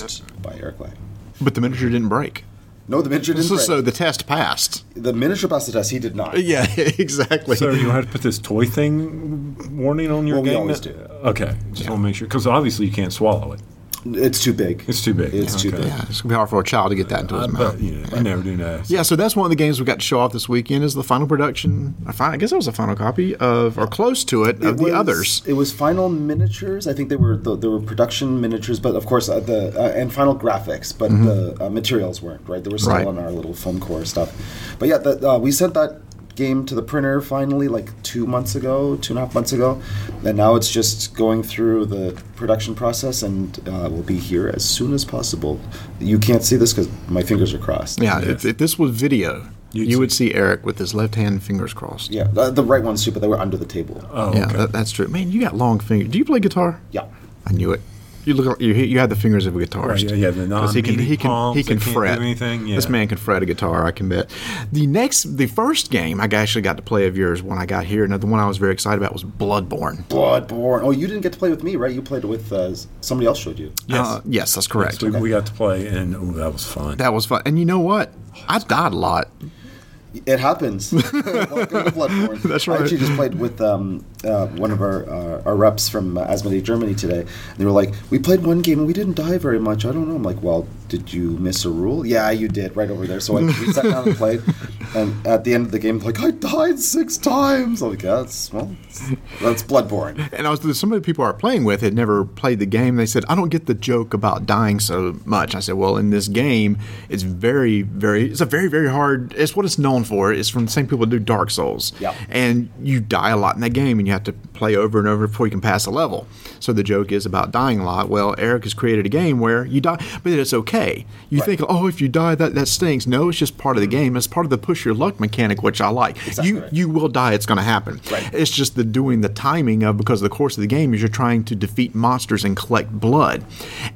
by Eric Lang. But the miniature didn't break. No, the miniature didn't. So, break. so the test passed. the miniature passed the test. He did not. Yeah, exactly. So you had to put this toy thing warning on your Well, we game. always do. Okay, just want to make sure because obviously you can't swallow it. It's too big. It's too big. It's too big. Yeah, it's gonna be hard for a child to get that into his I mouth. bet, you know, I never do that. Yeah, so that's one of the games we got to show off this weekend. Is the final production? I, fi- I guess it was a final copy of, or close to it, of the was- others. It was final miniatures. I think they were the, they were production miniatures, but of course uh, the uh, and final graphics, but the uh, materials weren't right. They were still Mm-hmm. Right. on our little foam core stuff. But yeah, the, uh, we sent that game to the printer finally like two months ago, two and a half months ago, and now it's just going through the production process and uh, will be here as soon as possible. You can't see this because my fingers are crossed. Yeah, if, if this was video, You'd you would see Eric with his left hand fingers crossed. Yeah, the, the right ones too, but they were under the table. Oh, Yeah, okay. that, that's true. Man, you got long fingers. Do you play guitar? Yeah. I knew it. You look. You you have the fingers of a guitarist. Right, yeah, yeah, the 'Cause he can non-meaty he can he can that can't fret. do anything, yeah. This man can fret a guitar. I can bet. The next, the first game I actually got to play of yours when I got here, and the one I was very excited about was Bloodborne. Bloodborne. Oh, you didn't get to play with me, right? You played with uh, somebody else showed you. Yes. Uh, yes, that's correct. So we, we got to play, and oh, that was fun. That was fun. And you know what? I died a lot. It happens. Welcome to Bloodborne. That's right. I actually just played with um, uh, one of our uh, our reps from uh, Asmodee, Germany today. And they were like, "We played one game and we didn't die very much. I don't know." I'm like, "Well, did you miss a rule?" Yeah, you did, right over there. So I, we sat down and played. And at the end of the game, like, I died six times. I'm like, yeah, that's well, that's Bloodborne. And I was some of the people I were playing with had never played the game. They said, "I don't get the joke about dying so much." I said, "Well, in this game, it's very, very, it's a very, very hard. It's what it's known for. It's from the same people who do Dark Souls. Yeah. And you die a lot in that game, and you have to play over and over before you can pass a level. So the joke is about dying a lot. Well, Eric has created a game where you die, but it's okay. You think, oh, if you die, that that stinks. No, it's just part of the mm-hmm. game. It's part of the push your luck mechanic, which I like. you right. you will die. It's going to happen. Right. It's just the doing the timing of because the course of the game is you're trying to defeat monsters and collect blood.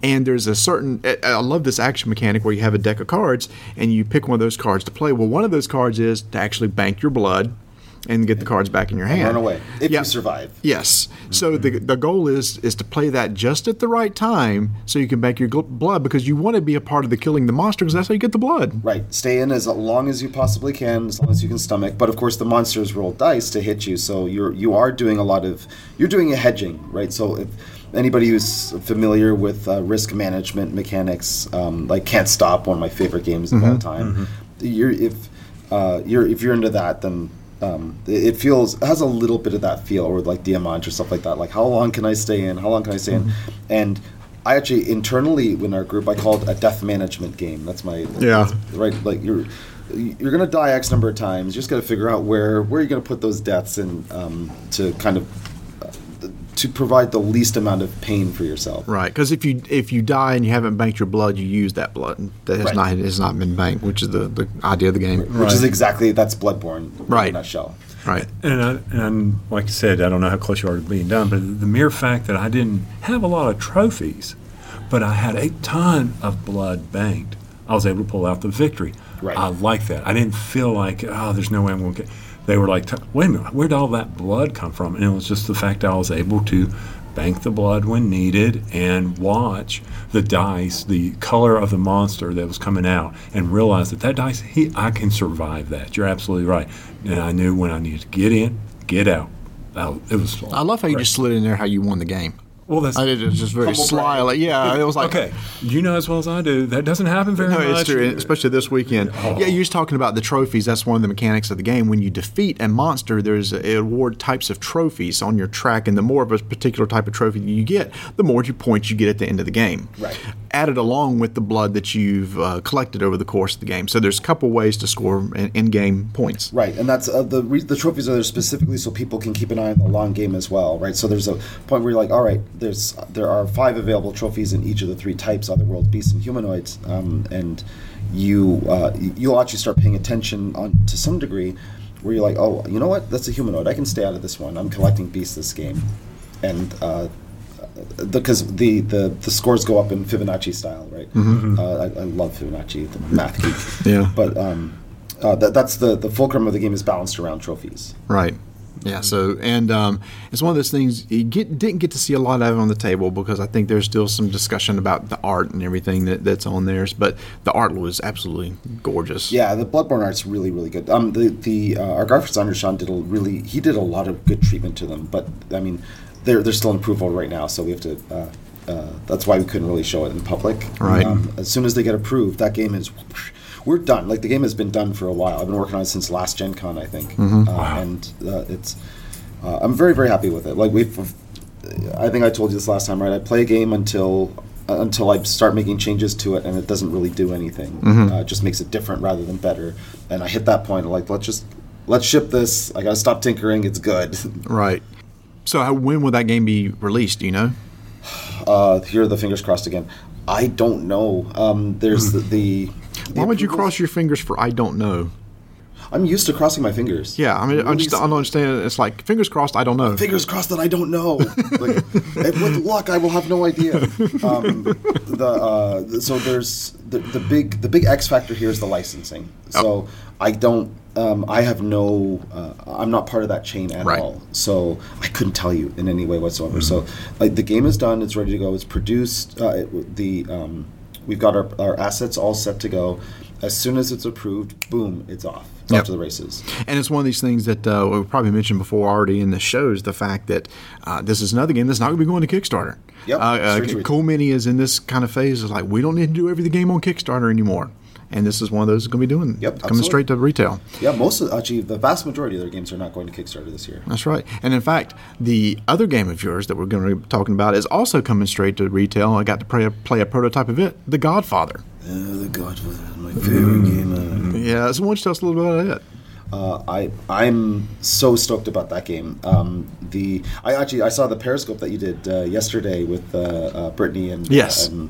And there's a certain I love this action mechanic where you have a deck of cards and you pick one of those cards to play. Well, one of those cards is to actually bank your blood and get the cards back in your hand. Run away if Yeah. you survive. Yes. So the the goal is is to play that just at the right time so you can make your gl- blood because you want to be a part of the killing the monster because that's how you get the blood. Right. Stay in as long as you possibly can, as long as you can stomach. But of course, the monsters roll dice to hit you, so you're you are doing a lot of you're doing a hedging, right? So if anybody who's familiar with uh, risk management mechanics, um, like Can't Stop, one of my favorite games of all time, you're if uh, you're if you're into that, then. Um, it feels it has a little bit of that feel, or like Diamant or stuff like that. Like how long can I stay in? How long can I stay in? And I actually internally in our group I called a death management game. That's my Yeah. right like you're you're gonna die x number of times you just gotta figure out where where you're gonna put those deaths and um, to kind of to provide the least amount of pain for yourself Right, because if you if you die and you haven't banked your blood, you use that blood that has Right. not has not been banked, which is the, the idea of the game. which is exactly that's bloodborne Right, in Right. a nutshell Right. And, I, and like I said, I don't know how close you are to being done, but the mere fact that I didn't have a lot of trophies, but I had a ton of blood banked, I was able to pull out the victory. Right. I like that. I didn't feel like, oh, there's no way I'm going to get. They were like, wait a minute, where'd all that blood come from? And it was just the fact I was able to bank the blood when needed and watch the dice, the color of the monster that was coming out, and realize that that dice, he, I can survive that. You're absolutely right. And I knew when I needed to get in, get out. That- it was. I love how you just slid in there how you won the game. Well, that's I did it just very Humble sly. Like, yeah, it was like okay. You know as well as I do that doesn't happen very No, much. it's true, especially this weekend. Yeah, you're just talking about the trophies. That's one of the mechanics of the game. When you defeat a monster, there's a, award types of trophies on your track, and the more of a particular type of trophy you get, the more you points you get at the end of the game. Right. Added along with the blood that you've uh, collected over the course of the game. So there's a couple ways to score in- in-game points. Right, and that's uh, the re- the trophies are there specifically so people can keep an eye on the long game as well, right? So there's a point where you're like, all right, there's there are five available trophies in each of the three types: otherworld, beasts, and humanoids, um, and you uh, you'll actually start paying attention on to some degree, where you're like, oh, you know what? That's a humanoid. I can stay out of this one. I'm collecting beasts this game, and. Uh, because the, the, the scores go up in Fibonacci style, right? Uh, I, I love Fibonacci, the math geek. Yeah. But um, uh, that, that's the the fulcrum of the game is balanced around trophies. Right. Yeah. So, and um, it's one of those things you get, didn't get to see a lot of it on the table because I think there's still some discussion about the art and everything that, that's on theirs. But the art was absolutely gorgeous. Yeah, the Bloodborne art's really really good. Um, the the uh, our graphic designer Sean did a really he did a lot of good treatment to them, but I mean, they're they're still in approval right now, so we have to uh, uh, that's why we couldn't really show it in public. Right. Um, as soon as they get approved, that game is. We're done. Like the game has been done for a while. I've been working on it since last Gen Con, I think, Mm-hmm. uh, and uh, it's. Uh, I'm very very happy with it. Like we've. I think I told you this last time, right? I play a game until uh, until I start making changes to it, and it doesn't really do anything. Uh, it just makes it different rather than better. And I hit that point, like let's just let's ship this. I gotta stop tinkering. It's good. Right. So, how, when will that game be released? Do you know? uh, here are the fingers crossed again. I don't know. Um, there's the, the, the Hmm. Why would you cross your fingers for I don't know? I'm used to crossing my fingers. Yeah, I mean, I just I don't understand. It's like fingers crossed. I don't know. Fingers crossed that I don't know. Like, with luck, I will have no idea. Um, the uh, so there's the, the big the big X factor here is the licensing. So I don't. Um, I have no. Uh, I'm not part of that chain at Right. all. So I couldn't tell you in any way whatsoever. So like the game is done. It's ready to go. It's produced. Uh, it, the um, we've got our, our assets all set to go. As soon as it's approved, boom, it's off. It's Yep. off to the races. And it's one of these things that uh, we probably mentioned before already in the shows. The fact that uh, this is another game that's not going to be going to Kickstarter. Yep, Uh, uh, straight to retail. cool Mini is in this kind of phase. It's like we don't need to do every game on Kickstarter anymore. And this is one of those that's going to be doing Yep, coming absolutely. straight to retail. Yeah, most of actually the vast majority of their games are not going to Kickstarter this year. That's right. And in fact, the other game of yours that we're going to be talking about is also coming straight to retail. I got to play a, play a prototype of it, The Godfather. Uh, the Godfather, my favorite game. Uh, Yeah, so why don't you tell us a little bit about it? uh, I I'm so stoked about that game. Um, the I actually I saw the Periscope that you did uh, yesterday with uh, uh, Brittany and Yes. and,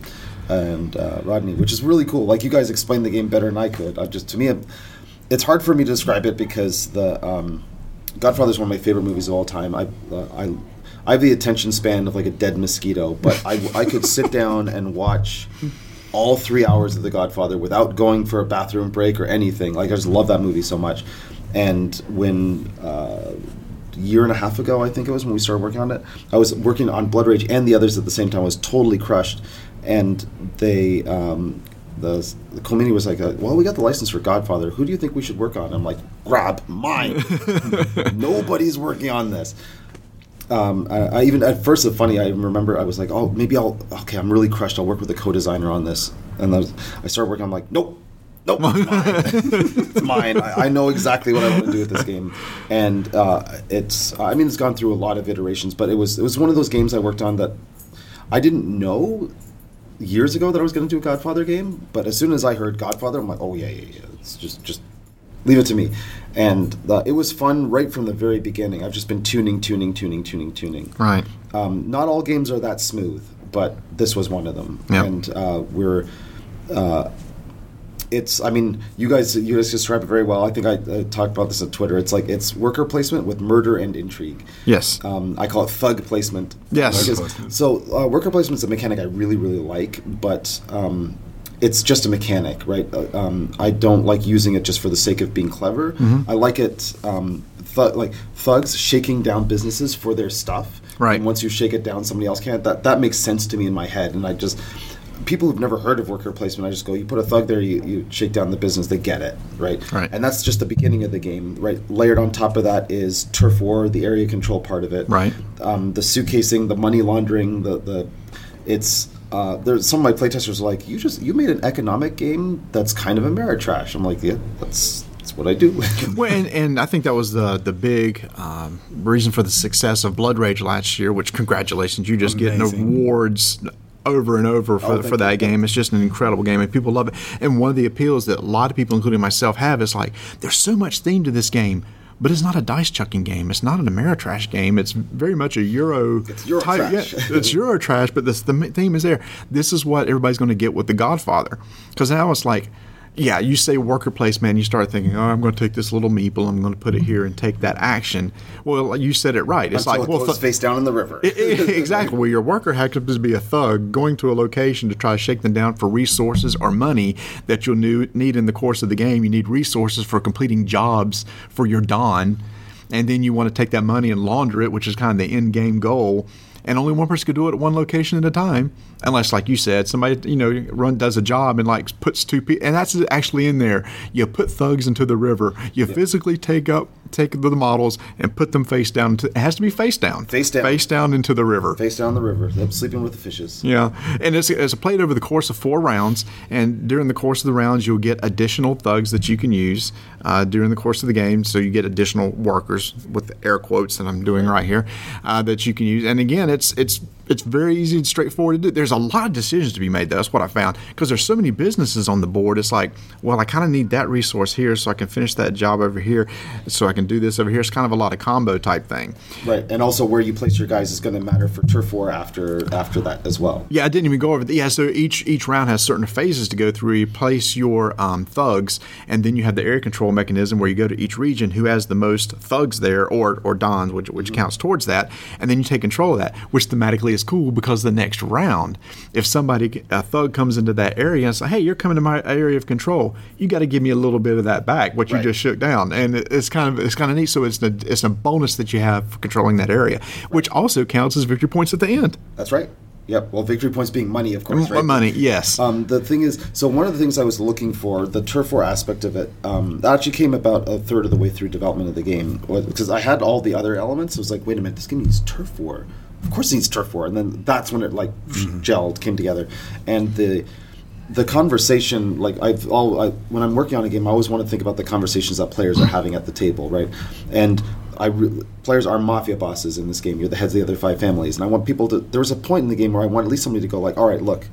and uh, Rodney, which is really cool. Like you guys explained the game better than I could. I just to me, it's hard for me to describe it because the um, Godfather is one of my favorite movies of all time. I uh, I. I have the attention span of like a dead mosquito, but I, I could sit down and watch all three hours of The Godfather without going for a bathroom break or anything. Like I just love that movie so much. And when uh, a year and a half ago, I think it was when we started working on it, I was working on Blood Rage and the others at the same time. I was totally crushed, and they. Um, the, the was like, uh, "Well, we got the license for Godfather. Who do you think we should work on?" I'm like, "Grab mine. Nobody's working on this." um, I, I even at first it's funny. I remember I was like, oh, maybe I'll okay. I'm really crushed. I'll work with a co-designer on this, and I, was, I started working. I'm like, nope, nope, it's mine. it's mine. I, I know exactly what I want to do with this game, and uh, it's. I mean, it's gone through a lot of iterations, but it was it was one of those games I worked on that I didn't know years ago that I was going to do a Godfather game. But as soon as I heard Godfather, I'm like, oh yeah, yeah, yeah. It's just just leave it to me. And uh, it was fun right from the very beginning. I've just been tuning, tuning, tuning, tuning, tuning. Right. Um, not all games are that smooth, but this was one of them. Yep. And uh, we're. Uh, it's. I mean, you guys. You guys describe it very well. I think I uh, talked about this on Twitter. It's like it's worker placement with murder and intrigue. Yes. Um, I call it thug placement. Yes. Because- so uh, worker placement is a mechanic I really, really like, but um, it's just a mechanic, right? Uh, um, I don't like using it just for the sake of being clever. Mm-hmm. I like it, um, th- like thugs shaking down businesses for their stuff. Right. And once you shake it down, somebody else can't. That that makes sense to me in my head, and I just. People who've never heard of worker placement, I just go, you put a thug there, you, you shake down the business, they get it, right? Right. And that's just the beginning of the game, right? Layered on top of that is turf war, the area control part of it, Right. um, the suitcasing, the money laundering, the the it's uh, there's some of my playtesters are like you just you made an economic game that's kind of Ameritrash. I'm like yeah, that's that's what I do. well, and, and I think that was the the big um, reason for the success of Blood Rage last year. Which congratulations, you just getting awards over and over for, Oh, for that you. game. It's just an incredible game, and people love it. And one of the appeals that a lot of people, including myself, have is like there's so much theme to this game. But it's not a dice chucking game. It's not an Ameritrash game. It's very much a Euro. It's Eurotrash. type- yeah, it's Eurotrash, but this, the theme is there. This is what everybody's going to get with The Godfather. Because now it's like, yeah, you say worker placement, you start thinking, oh, I'm going to take this little meeple, I'm going to put it here and take that action. Well, you said it right. It's Until like, it well, th- face down in the river. exactly. Well, your worker happens to be a thug going to a location to try to shake them down for resources or money that you'll new- need in the course of the game. You need resources for completing jobs for your Don. And then you want to take that money and launder it, which is kind of the end game goal. and only one person could do it at one location at a time, unless, like you said, somebody you know run does a job and like puts two people, and that's actually in there. You put thugs into the river. You physically take up take the models and put them face down. To, it has to be face down. Face down. Face down into the river. Face down the river. Yep, sleeping with the fishes. Yeah, and it's, it's played over the course of four rounds, and during the course of the rounds, you'll get additional thugs that you can use uh, during the course of the game. So you get additional workers with air quotes that I'm doing right here uh, that you can use. And again, it's it's it's very easy and straightforward to do. There's a lot of decisions to be made. Though. That's what I found because there's so many businesses on the board. It's like, well, I kind of need that resource here so I can finish that job over here, so I can do this over here. It's kind of a lot of combo type thing. Right, and also where you place your guys is going to matter for turf war after after that as well. Yeah, I didn't even go over that. Yeah, so each each round has certain phases to go through. You place your um, thugs, and then you have the area control mechanism where you go to each region who has the most thugs there, or or dons, which which counts towards that, and then you take control of that, which thematically is cool because the next round, if somebody a thug comes into that area and say, "Hey, you're coming to my area of control," you got to give me a little bit of that back, what you Right. just shook down, and it's kind of it's kind of neat. So it's a, it's a bonus that you have for controlling that area, which also counts as victory points at the end. That's right. Yep. Well, victory points being money, of course. Right? money, yes. Um, the thing is, so one of the things I was looking for, the turf war aspect of it, um, that actually came about a third of the way through development of the game. Because I had all the other elements. It was like, wait a minute, this game needs turf war. Of course it needs turf war. And then that's when it like gelled, came together. And the the conversation, like I've all, I, when I'm working on a game, I always want to think about the conversations that players are having at the table, right? And I re- players are mafia bosses in this game. You're the heads of the other five families, and I want people to. There was a point in the game where I want at least somebody to go like, all right, look,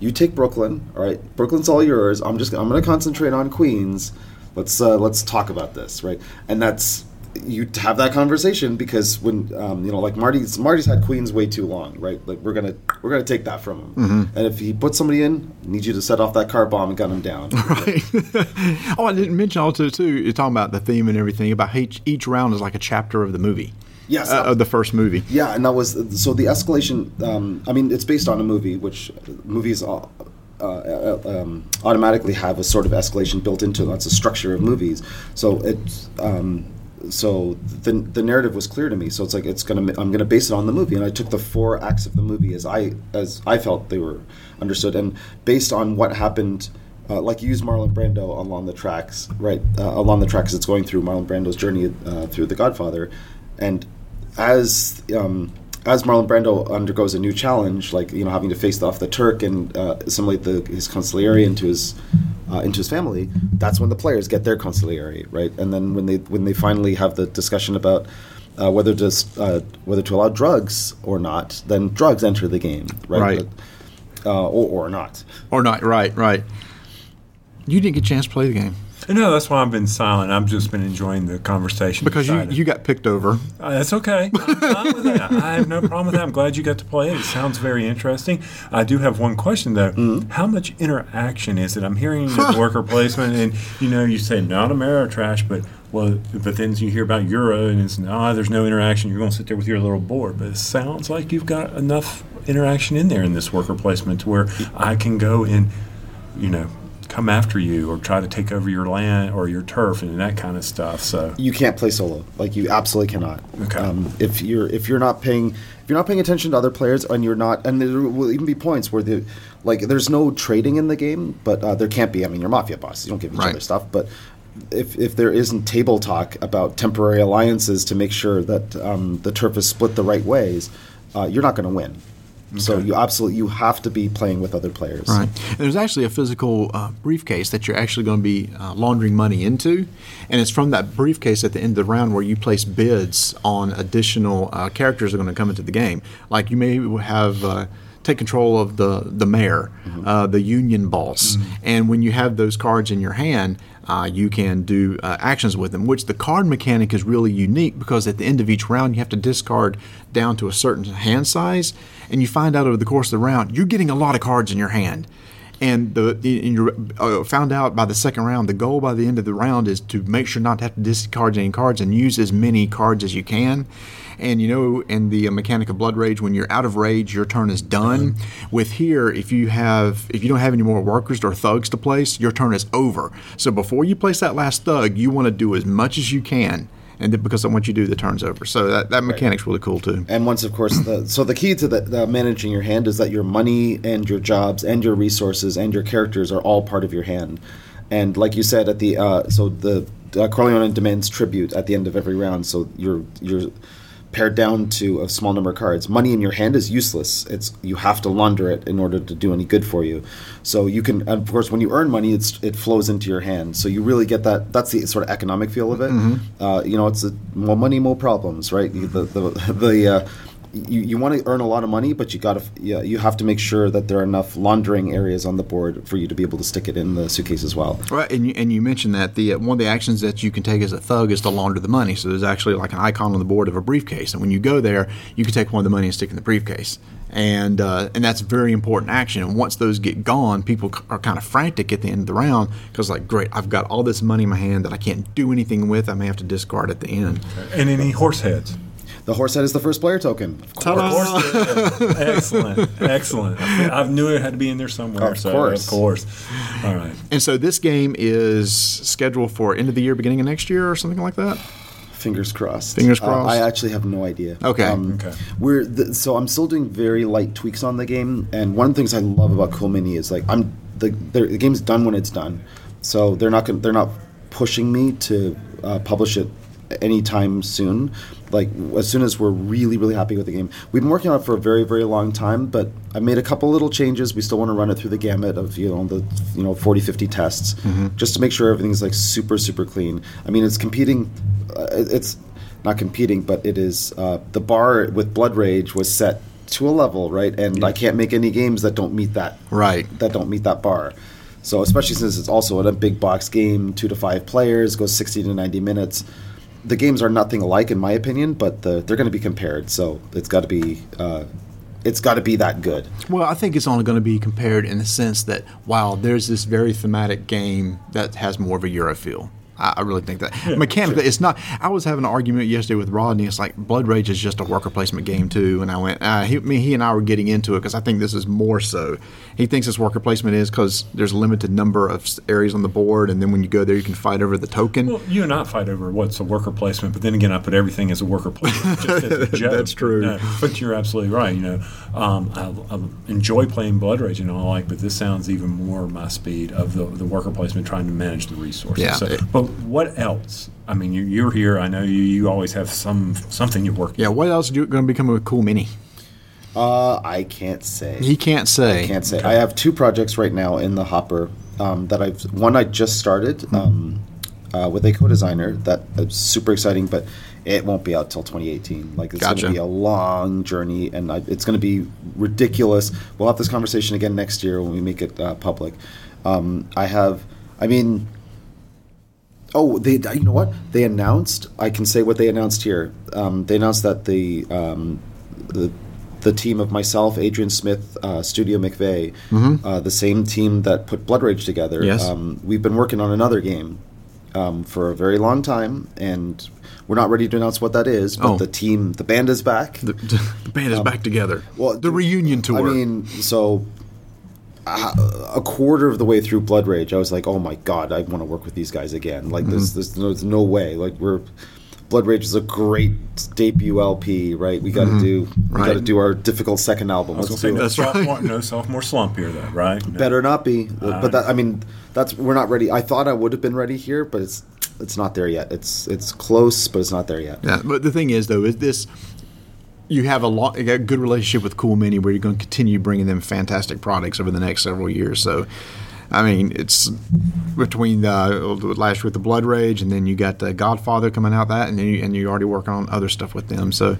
you take Brooklyn. All right, Brooklyn's all yours. I'm just I'm going to concentrate on Queens. Let's uh, let's talk about this, right? And that's you have that conversation because when um, you know like Marty's Marty's had Queens way too long, right? Like we're gonna we're gonna take that from him. Mm-hmm. And if he puts somebody in, need you to set off that car bomb and gun him down. Right. oh, I didn't mention also too. You're talking about the theme and everything. About each each round is like a chapter of the movie. Yes. uh, of the first movie. Yeah, and that was so the escalation. Um, I mean, it's based on a movie, which movies uh, uh, um, automatically have a sort of escalation built into. That's a structure of movies. So it's um, so the the narrative was clear to me. So it's like it's gonna I'm gonna base it on the movie, and I took the four acts of the movie as I as I felt they were understood, and based on what happened. Uh, like use Marlon Brando along the tracks, right? Uh, along the tracks it's going through Marlon Brando's journey uh, through The Godfather, and as um, as Marlon Brando undergoes a new challenge, like you know having to face off the Turk and uh, assimilate the, his consigliere into his uh, into his family, that's when the players get their consigliere, right? And then when they when they finally have the discussion about uh, whether to uh, whether to allow drugs or not, then drugs enter the game, right? Right. But, uh, or, or not. Or not? Right. Right. You didn't get a chance to play the game No, that's why I've been silent. I've just been enjoying the conversation. because you, you got picked over. Uh, that's okay. I'm fine with that. I have no problem with that. I'm glad you got to play it. It sounds very interesting. I do have one question though. Mm-hmm. How much interaction is it? I'm hearing worker placement, and you know, you say not Ameritrash, but well, but then you hear about Euro, and it's ah, there's no interaction. You're going to sit there with your little board, but it sounds like you've got enough interaction in there in this worker placement to where I can go and, you know. Come after you, or try to take over your land or your turf, and that kind of stuff. So, you can't play solo. Like you absolutely cannot. Okay. Um, if you're if you're not paying if you're not paying attention to other players and you're not and there will even be points where the like there's no trading in the game, but uh, there can't be. I mean, you're mafia boss. You don't give each Right. other stuff, but. If, if there isn't table talk about temporary alliances to make sure that um, the turf is split the right ways, uh, you're not going to win. So you absolutely you have to be playing with other players. Right. And there's actually a physical uh, briefcase that you're actually going to be uh, laundering money into, and it's from that briefcase at the end of the round where you place bids on additional uh, characters that are going to come into the game. Like you may have. Uh, Take control of the the mayor, uh, the union boss, and when you have those cards in your hand, uh, you can do uh, actions with them. Which the card mechanic is really unique because at the end of each round, you have to discard down to a certain hand size, and you find out over the course of the round, you're getting a lot of cards in your hand. And the and you uh, found out by the second round, the goal by the end of the round is to make sure not to have to discard any cards and use as many cards as you can. And you know, in the uh, mechanic of Blood Rage, when you're out of rage, your turn is done. With here, if you have if you don't have any more workers or thugs to place, your turn is over. So before you place that last thug, you want to do as much as you can and then because once you do, the turns over. So that, that mechanic's really cool too. And once, of course, the so the key to the, the managing your hand is that your money and your jobs and your resources and your characters are all part of your hand. And like you said, at the uh, so the uh, Corleone demands tribute at the end of every round. So you're you're pared down to a small number of cards. Money in your hand is useless. It's you have to launder it in order to do any good for you. So you can, of course, when you earn money, it's it flows into your hand. So you really get that. That's the sort of economic feel of it. Uh, you know, it's a, more money, more problems, right? The the the. Uh, you, you want to earn a lot of money, but you got to yeah, you have to make sure that there are enough laundering areas on the board for you to be able to stick it in the suitcase as well. Right, and you, and you mentioned that the uh, one of the actions that you can take as a thug is to launder the money. So there's actually like an icon on the board of a briefcase, and when you go there, you can take one of the money and stick it in the briefcase, and uh, and that's a very important action. And once those get gone, people c- are kind of frantic at the end of the round because like, great, I've got all this money in my hand that I can't do anything with. I may have to discard at the end. And any horse heads. The horse head is the first player token. Of course. excellent, excellent. I knew it had to be in there somewhere. Of so, course. of course. All right. And so this game is scheduled for end of the year, beginning of next year, or something like that. Fingers crossed. Fingers Uh, crossed. I actually have no idea. Okay. Okay. We're the, so I'm still doing very light tweaks on the game, and one of the things I love about Cool Mini is like I'm the the, the game's done when it's done, so they're not gonna, they're not pushing me to uh, publish it anytime soon. Like as soon as we're really really happy with the game, we've been working on it for a very very long time, but I made a couple little changes. We still want to run it through the gamut of you know the you know 40 50 tests just to make sure everything's like super super clean. I mean it's competing, uh, it's not competing, but it is uh, the bar with Blood Rage was set to a level, right? And I can't make any games that don't meet that Right. that don't meet that bar. So especially since it's also a big box game, two to five players, goes sixty to ninety minutes. The games are nothing alike, in my opinion, but the, they're going to be compared. So it's got to be uh, it's got to be that good. Well, I think it's only going to be compared in the sense that wow, there's this very thematic game that has more of a Euro feel. I, I really think that mechanically, it's not. I was having an argument yesterday with Rodney. It's like Blood Rage is just a worker placement game too, and I went. Uh, he, me, he and I were getting into it because I think this is more so. He thinks this worker placement is because there's a limited number of areas on the board, and then when you go there, you can fight over the token. Well, you and I fight over what's a worker placement, but then again, I put everything as a worker placement. Just as a joke. That's true. No, but you're absolutely right. You know, um, I, I enjoy playing Blood Rage and all like, but this sounds even more my speed of the, the worker placement, trying to manage the resources. Yeah. So, but what else? I mean, you, you're here. I know you. You always have some something you're working. yeah, what else is going to become a cool mini? Uh, I can't say. He can't say. I can't say. I have two projects right now in the hopper um, that I've. One I just started um, uh, with a co-designer that is super exciting, but it won't be out till 2018. Like it's Gotcha. going to be a long journey, and I, it's going to be ridiculous. We'll have this conversation again next year when we make it uh, public. Um, I have. I mean. Oh, they. You know what? They announced. I can say what they announced here. Um, they announced that the um, the the team of myself, Adrian Smith, uh, Studio McVey, uh, the same team that put Blood Rage together. Mm-hmm. Yes. Um, we've been working on another game um, for a very long time, and we're not ready to announce what that is. But Oh. the team, the band is back. The, the band is back together. Um, well, the reunion tour. I mean, so Uh, a quarter of the way through Blood Rage, I was like, "Oh my god, I want to work with these guys again." Like, there's, mm-hmm. there's, no, there's no way. Like, we're Blood Rage is a great debut LP, right? We got to mm-hmm. do we got to do our difficult second album. I was Let's going do to it. say no sophomore, no sophomore slump here, though, right? No. Better not be, uh, but uh, that I mean, that's we're not ready. I thought I would have been ready here, but it's it's not there yet. It's it's close, but it's not there yet. Yeah, but the thing is, though, is this you have a, lo- a good relationship with Cool Mini where you're going to continue bringing them fantastic products over the next several years. So, I mean, it's between uh, last year with the Blood Rage, and then you got the Godfather coming out that, and then you, and you're already working on other stuff with them. So,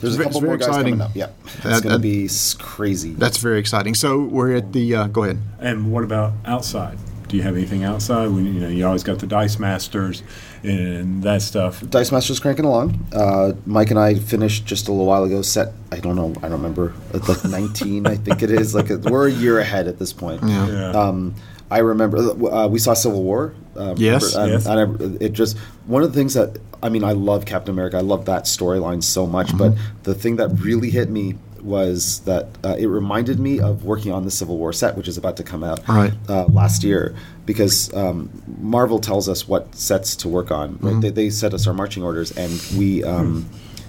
There's a couple it's very more guys exciting. coming up. Yeah, it's That- going to be crazy. That's very exciting. So we're at the. Uh, go ahead. And what about outside? Do you have anything outside? When you know, you always got the Dice Masters and that stuff. Dice Master's cranking along. Uh, Mike and I finished just a little while ago. Set I don't know. I don't remember. It's like 19, I think it is. Like we're a year ahead at this point. Yeah. Um, I remember uh, we saw Civil War. Um, Yes. and, Yes. and I, it just one of the things that I mean I love Captain America. I love that storyline so much. But the thing that really hit me was that uh, it reminded me of working on the Civil War set, which is about to come out Right. uh, last year, because um, Marvel tells us what sets to work on. Right? They, they set us our marching orders, and we um,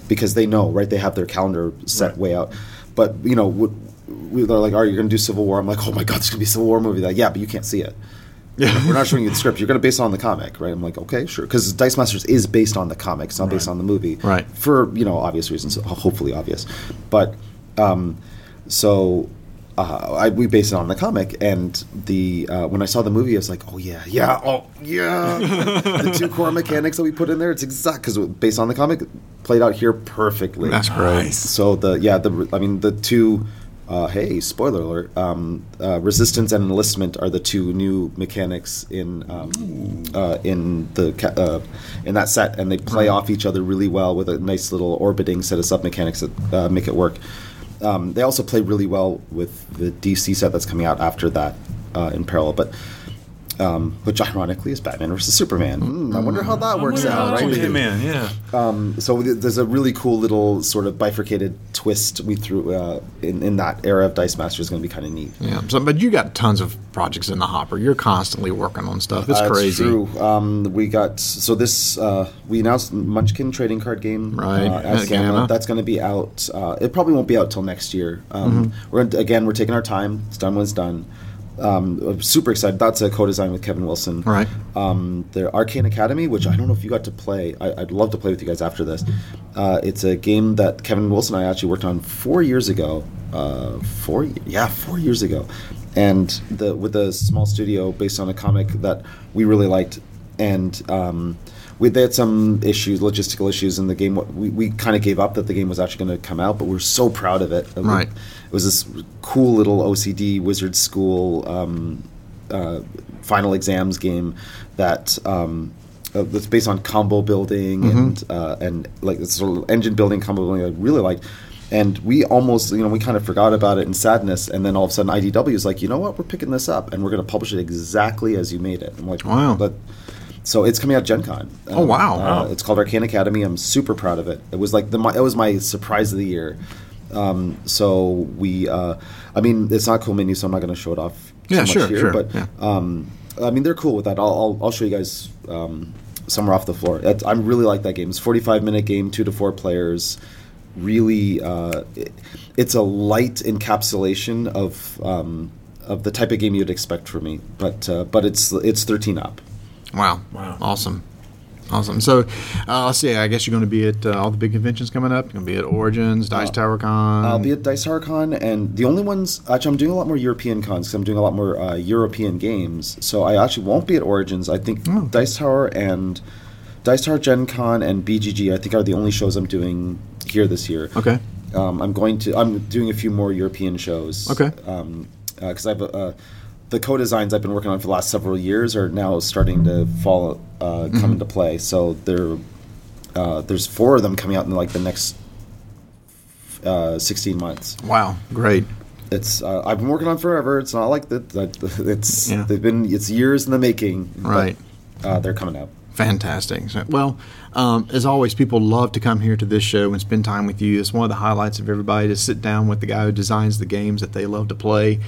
because they know, right? They have their calendar set way out. But you know, we, we, they're like, "Are you going to do Civil War?" I'm like, "Oh my god, there's going to be a Civil War movie." They're like, yeah, but you can't see it. We're not showing you the script. You're going to base it on the comic, right? I'm like, okay, sure, because Dice Masters is based on the comic. It's not based on the movie, Right. For you know obvious reasons, hopefully obvious, but um, so. Uh, I, we based it on the comic, and the uh, when I saw the movie, I was like, "Oh yeah, yeah, oh yeah." the two core mechanics that we put in there, it's exact because based on the comic, played out here perfectly. That's great. So the yeah the I mean the two uh, hey spoiler alert um, uh, resistance and enlistment are the two new mechanics in um, uh, in the ca- uh, in that set and they play off each other really well with a nice little orbiting set of sub mechanics that uh, make it work. Um, they also play really well with the DC set that's coming out after that uh, in parallel, but. Um, which ironically is Batman versus Superman. Hmm, I wonder how that works out, right? man, yeah. so there's a really cool little sort of bifurcated twist we threw uh, in, in that era of Dice Master is going to be kind of neat. Yeah. So, but you got tons of projects in the hopper. You're constantly working on stuff. It's Uh, crazy. true. Um, we got so this uh, we announced Munchkin trading card game. Right. Uh, as GAMA. GAMA. That's going to be out. Uh, it probably won't be out till next year. Um, Mm-hmm. We're again we're taking our time. It's done when it's done. Um, I'm super excited. That's a co-design with Kevin Wilson. Right. Um, the Arcane Academy, which I don't know if you got to play. I, I'd love to play with you guys after this. Uh, it's a game that Kevin Wilson and I actually worked on four years ago. Uh, four, yeah, four years ago, and the with a small studio based on a comic that we really liked, and um, we they had some issues, logistical issues in the game. We, we kind of gave up that the game was actually going to come out, but we're so proud of it. Right. It was this cool little OCD wizard school um, uh, final exams game that um, uh, that's based on combo building and uh, and like sort of engine building combo building. I really liked. And we almost, you know, we kind of forgot about it in sadness, and then all of a sudden, IDW is like, you know what, we're picking this up, and we're going to publish it exactly as you made it. I'm like, Wow. But so it's coming out Gen Con. Oh, wow. Uh, Wow. It's called Arcane Academy. I'm super proud of it. It was like the my, it was my surprise of the year. Um, so we, uh, I mean, it's not cool mini, so I'm not going to show it off. so Yeah, much sure, here, sure, But yeah. um, I mean, they're cool with that. I'll, I'll, I'll show you guys um, somewhere off the floor. It's, I really like that game. It's 45 minute game, two to four players. Really, uh, it, it's a light encapsulation of um, of the type of game you'd expect from me, but uh, but it's it's 13 up. Wow. Wow. Awesome. Awesome. So, uh, let's see. I guess you're going to be at uh, all the big conventions coming up. You're going to be at Origins, Dice Tower Con. I'll be at Dice Tower Con, and the only ones actually I'm doing a lot more European cons because I'm doing a lot more uh, European games. So I actually won't be at Origins. I think Oh. Dice Tower and Dice Tower Gen Con and BGG I think are the only shows I'm doing here this year. Okay. Um, I'm going to. I'm doing a few more European shows. Okay. Because I've uh, the co-designs I've been working on for the last several years are now starting to fall uh, Mm-hmm. come into play. So there, uh, there's four of them coming out in like the next uh, 16 months. Wow. Great. It's uh, I've been working on forever. It's not like that. It's Yeah. they've been it's years in the making. but, Right. uh, they're coming out. Fantastic. So, well, um, as always, people love to come here to this show and spend time with you. It's one of the highlights of everybody to sit down with the guy who designs the games that they love to play.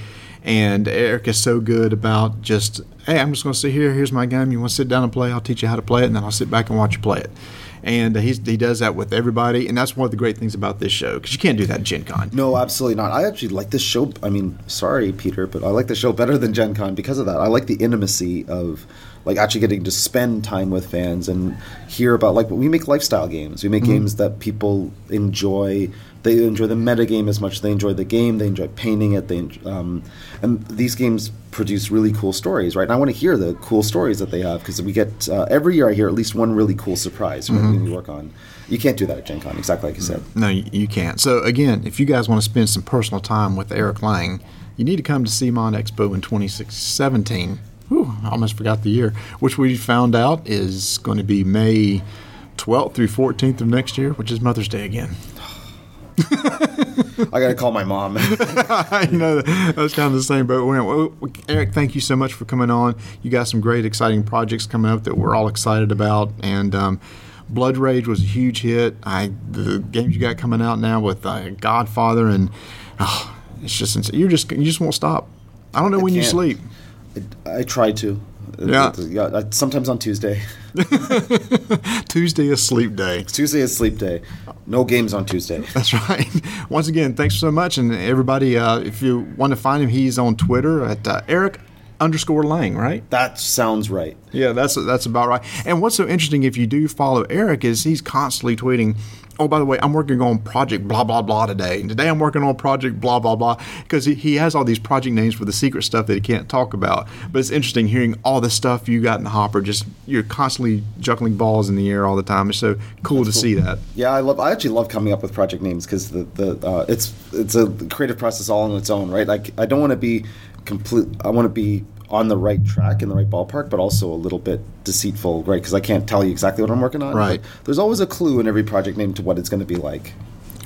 And Eric is so good about just, hey, I'm just going to sit here. Here's my game. You want to sit down and play? I'll teach you how to play it, and then I'll sit back and watch you play it. And he's, he does that with everybody, and that's one of the great things about this show because you can't do that at Gen Con. No, absolutely not. I actually like this show. I mean, sorry, Peter, but I like the show better than Gen Con because of that. I like the intimacy of like actually getting to spend time with fans and hear about like we make lifestyle games. We make games that people enjoy. They enjoy the meta game as much as they enjoy the game. They enjoy painting it. They um, and these games produce really cool stories, right? And I want to hear the cool stories that they have because we get uh, every year. I hear at least one really cool surprise when we work on. You can't do that at Gen Con, exactly like you said. No, you, you can't. So again, if you guys want to spend some personal time with Eric Lang, you need to come to CMON Expo in 2017. Whew, I almost forgot the year, which we found out is going to be May 12th through 14th of next year, which is Mother's Day again. I got to call my mom. I know that- that's kind of the same boat. Well, Eric, thank you so much for coming on. You got some great, exciting projects coming up that we're all excited about, and um, Blood Rage was a huge hit. I the games you got coming out now with uh, Godfather and oh, it's just insane. you're just you just won't stop. I don't know when you can't. sleep. I, I try to. Yeah. yeah. Sometimes on Tuesday. Tuesday is sleep day. Tuesday is sleep day. No games on Tuesday. That's right. Once again, thanks so much, and everybody. Uh, if you want to find him, he's on Twitter at uh, Eric underscore Lang. Right. That sounds right. Yeah, that's that's about right. And what's so interesting if you do follow Eric is he's constantly tweeting. Oh, by the way, I'm working on project blah blah blah today. And today I'm working on project blah blah blah because he, he has all these project names for the secret stuff that he can't talk about. But it's interesting hearing all the stuff you got in the hopper. Just you're constantly juggling balls in the air all the time. It's so cool to see that. Yeah, I love. I actually love coming up with project names because the the uh, it's it's a creative process all on its own, right? Like I don't want to be complete. I want to be on the right track in the right ballpark, but also a little bit deceitful, right? Because I can't tell you exactly what I'm working on. Right. but There's always a clue in every project name to what it's going to be like.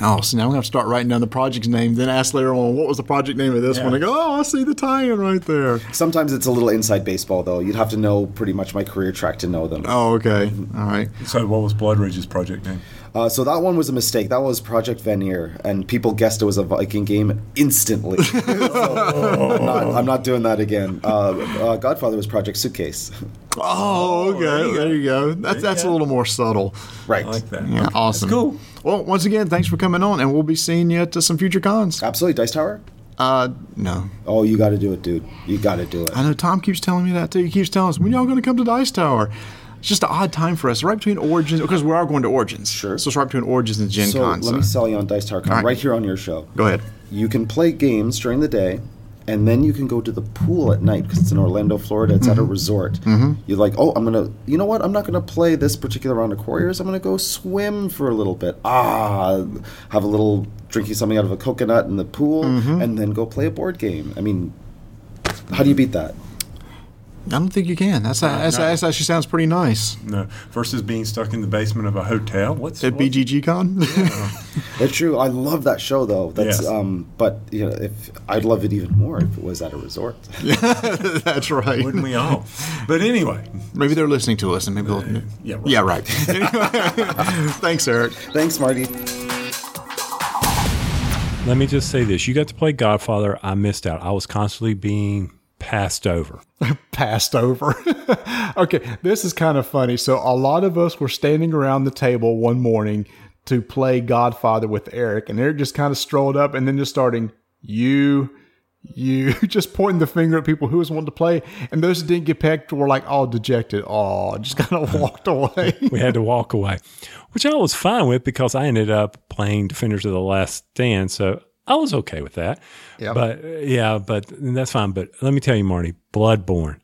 Oh, so now I'm gonna have to start writing down the project's name, then ask later on what was the project name of this one. I go, oh, I see the tie-in right there. Sometimes it's a little inside baseball, though. You'd have to know pretty much my career track to know them. Oh, okay, all right. So, what was Blood Rage's project name? Uh, so that one was a mistake. That was Project Vanir, and people guessed it was a Viking game instantly. So, I'm, not, I'm not doing that again. Uh, uh, Godfather was Project Suitcase. Oh, okay. there you go. That's that's a little more subtle. Right. I like that. Yeah, awesome. cool. Well, once again, thanks for coming on, and we'll be seeing you at uh, some future cons. Absolutely. Dice Tower? Uh, no, Oh, you got to do it, dude. You got to do it. I know Tom keeps telling me that too. He keeps telling us when y'all going to come to Dice Tower. It's just an odd time for us, right between Origins, because we are going to Origins. Sure. So it's right between Origins and Gen So Con. let me sell you on Dice Tower Con right. right here on your show. Go ahead. You can play games during the day, and then you can go to the pool at night because it's in Orlando, Florida. It's at a resort. Mm-hmm. You're like, oh, I'm gonna, you know what? I'm not gonna play this particular round of Warriors. I'm gonna go swim for a little bit. Ah, have a little drinking something out of a coconut in the pool, Mm-hmm. and then go play a board game. I mean, how do you beat that? I don't think you can. That's, that's, no. that's actually sounds pretty nice. No, versus being stuck in the basement of a hotel. What's At what's- BGG Con. It's true. I love that show though. That's Yes. um, but you know, if I'd love it even more if it was at a resort. that's right. Wouldn't we all? But anyway, Maybe they're listening to us, and maybe they'll. yeah, right. Yeah, right. Thanks, Eric. Thanks, Marty. let me just say this: you got to play Godfather. I missed out. I was constantly being passed over. passed over. okay, this is kind of funny. So a lot of us were standing around the table one morning to play Godfather with Eric, and Eric just kind of strolled up and then just starting you. You just pointing the finger at people who was wanting to play, and those that didn't get picked were like all dejected. Oh, just kind of walked away. we had to walk away, which I was fine with because I ended up playing Defenders of the Last Stand, so I was okay with that. Yep. But yeah, but that's fine. But let me tell you, Marty, Bloodborne.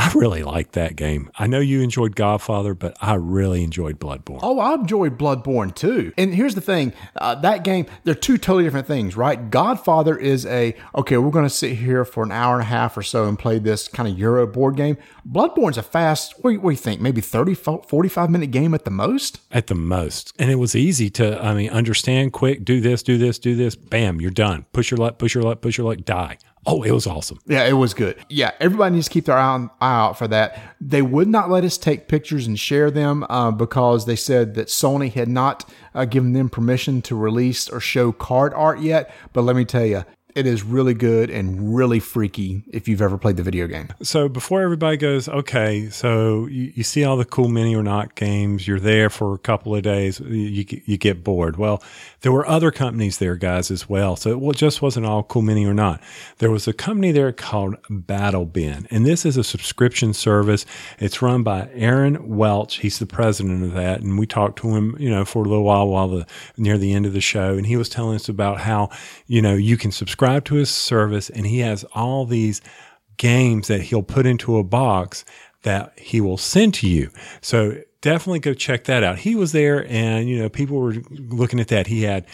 I really liked that game. I know you enjoyed Godfather, but I really enjoyed Bloodborne. Oh, I enjoyed Bloodborne too. And here's the thing uh, that game, they're two totally different things, right? Godfather is a, okay, we're going to sit here for an hour and a half or so and play this kind of Euro board game. Bloodborne's a fast, what do you, what do you think, maybe 30, 45 minute game at the most? at the most. And it was easy to, I mean, understand quick, do this, do this, do this, bam, you're done. Push your luck, push your luck, push your luck, die. Oh, it was awesome. Yeah, it was good. Yeah, everybody needs to keep their eye, on, eye out for that. They would not let us take pictures and share them uh, because they said that Sony had not uh, given them permission to release or show card art yet. But let me tell you, it is really good and really freaky if you've ever played the video game. So before everybody goes, okay, so you, you see all the cool mini or not games, you're there for a couple of days, you, you get bored. Well, there were other companies there, guys, as well. So it just wasn't all cool mini or not. There was a company there called Battle Bin, and this is a subscription service. It's run by Aaron Welch. He's the president of that, and we talked to him, you know, for a little while while the near the end of the show, and he was telling us about how you know you can subscribe to his service, and he has all these games that he'll put into a box that he will send to you. So definitely go check that out. He was there and, you know, people were looking at that. He had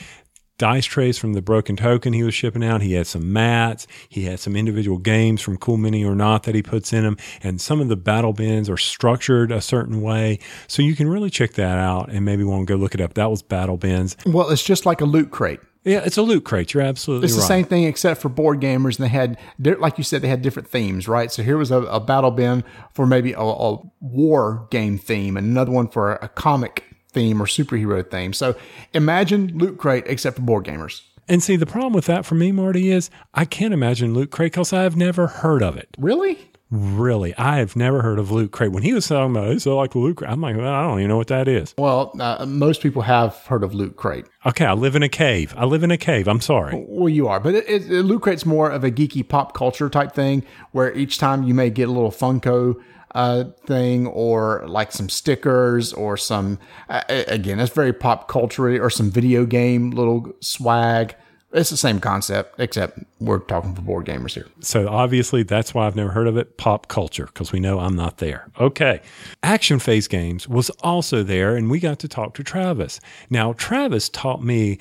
dice trays from the broken token he was shipping out. He had some mats. He had some individual games from Cool Mini or Not that he puts in them. And some of the battle bins are structured a certain way. So you can really check that out and maybe want to go look it up. That was battle bins. Well, it's just like a loot crate. Yeah, it's a loot crate. You're absolutely It's right. the same thing except for board gamers, and they had, like you said, they had different themes, right? So here was a, a battle bin for maybe a, a war game theme, and another one for a comic theme or superhero theme. So imagine Loot Crate except for board gamers. And see, the problem with that for me, Marty, is I can't imagine Loot Crate because I've never heard of it. Really? Really, I have never heard of Loot Crate. When he was talking about, it's like Loot Crate, I'm like, well, I don't even know what that is. Well, uh, most people have heard of Loot Crate. Okay, I live in a cave. I live in a cave. I'm sorry. Well, you are, but it, it, Loot Crate's more of a geeky pop culture type thing, where each time you may get a little Funko uh, thing, or like some stickers, or some uh, again, it's very pop culture, or some video game little swag. It's the same concept, except we're talking for board gamers here. So obviously, that's why I've never heard of it. Pop culture, because we know I'm not there. Okay. Action Phase Games was also there, and we got to talk to Travis. Now, Travis taught me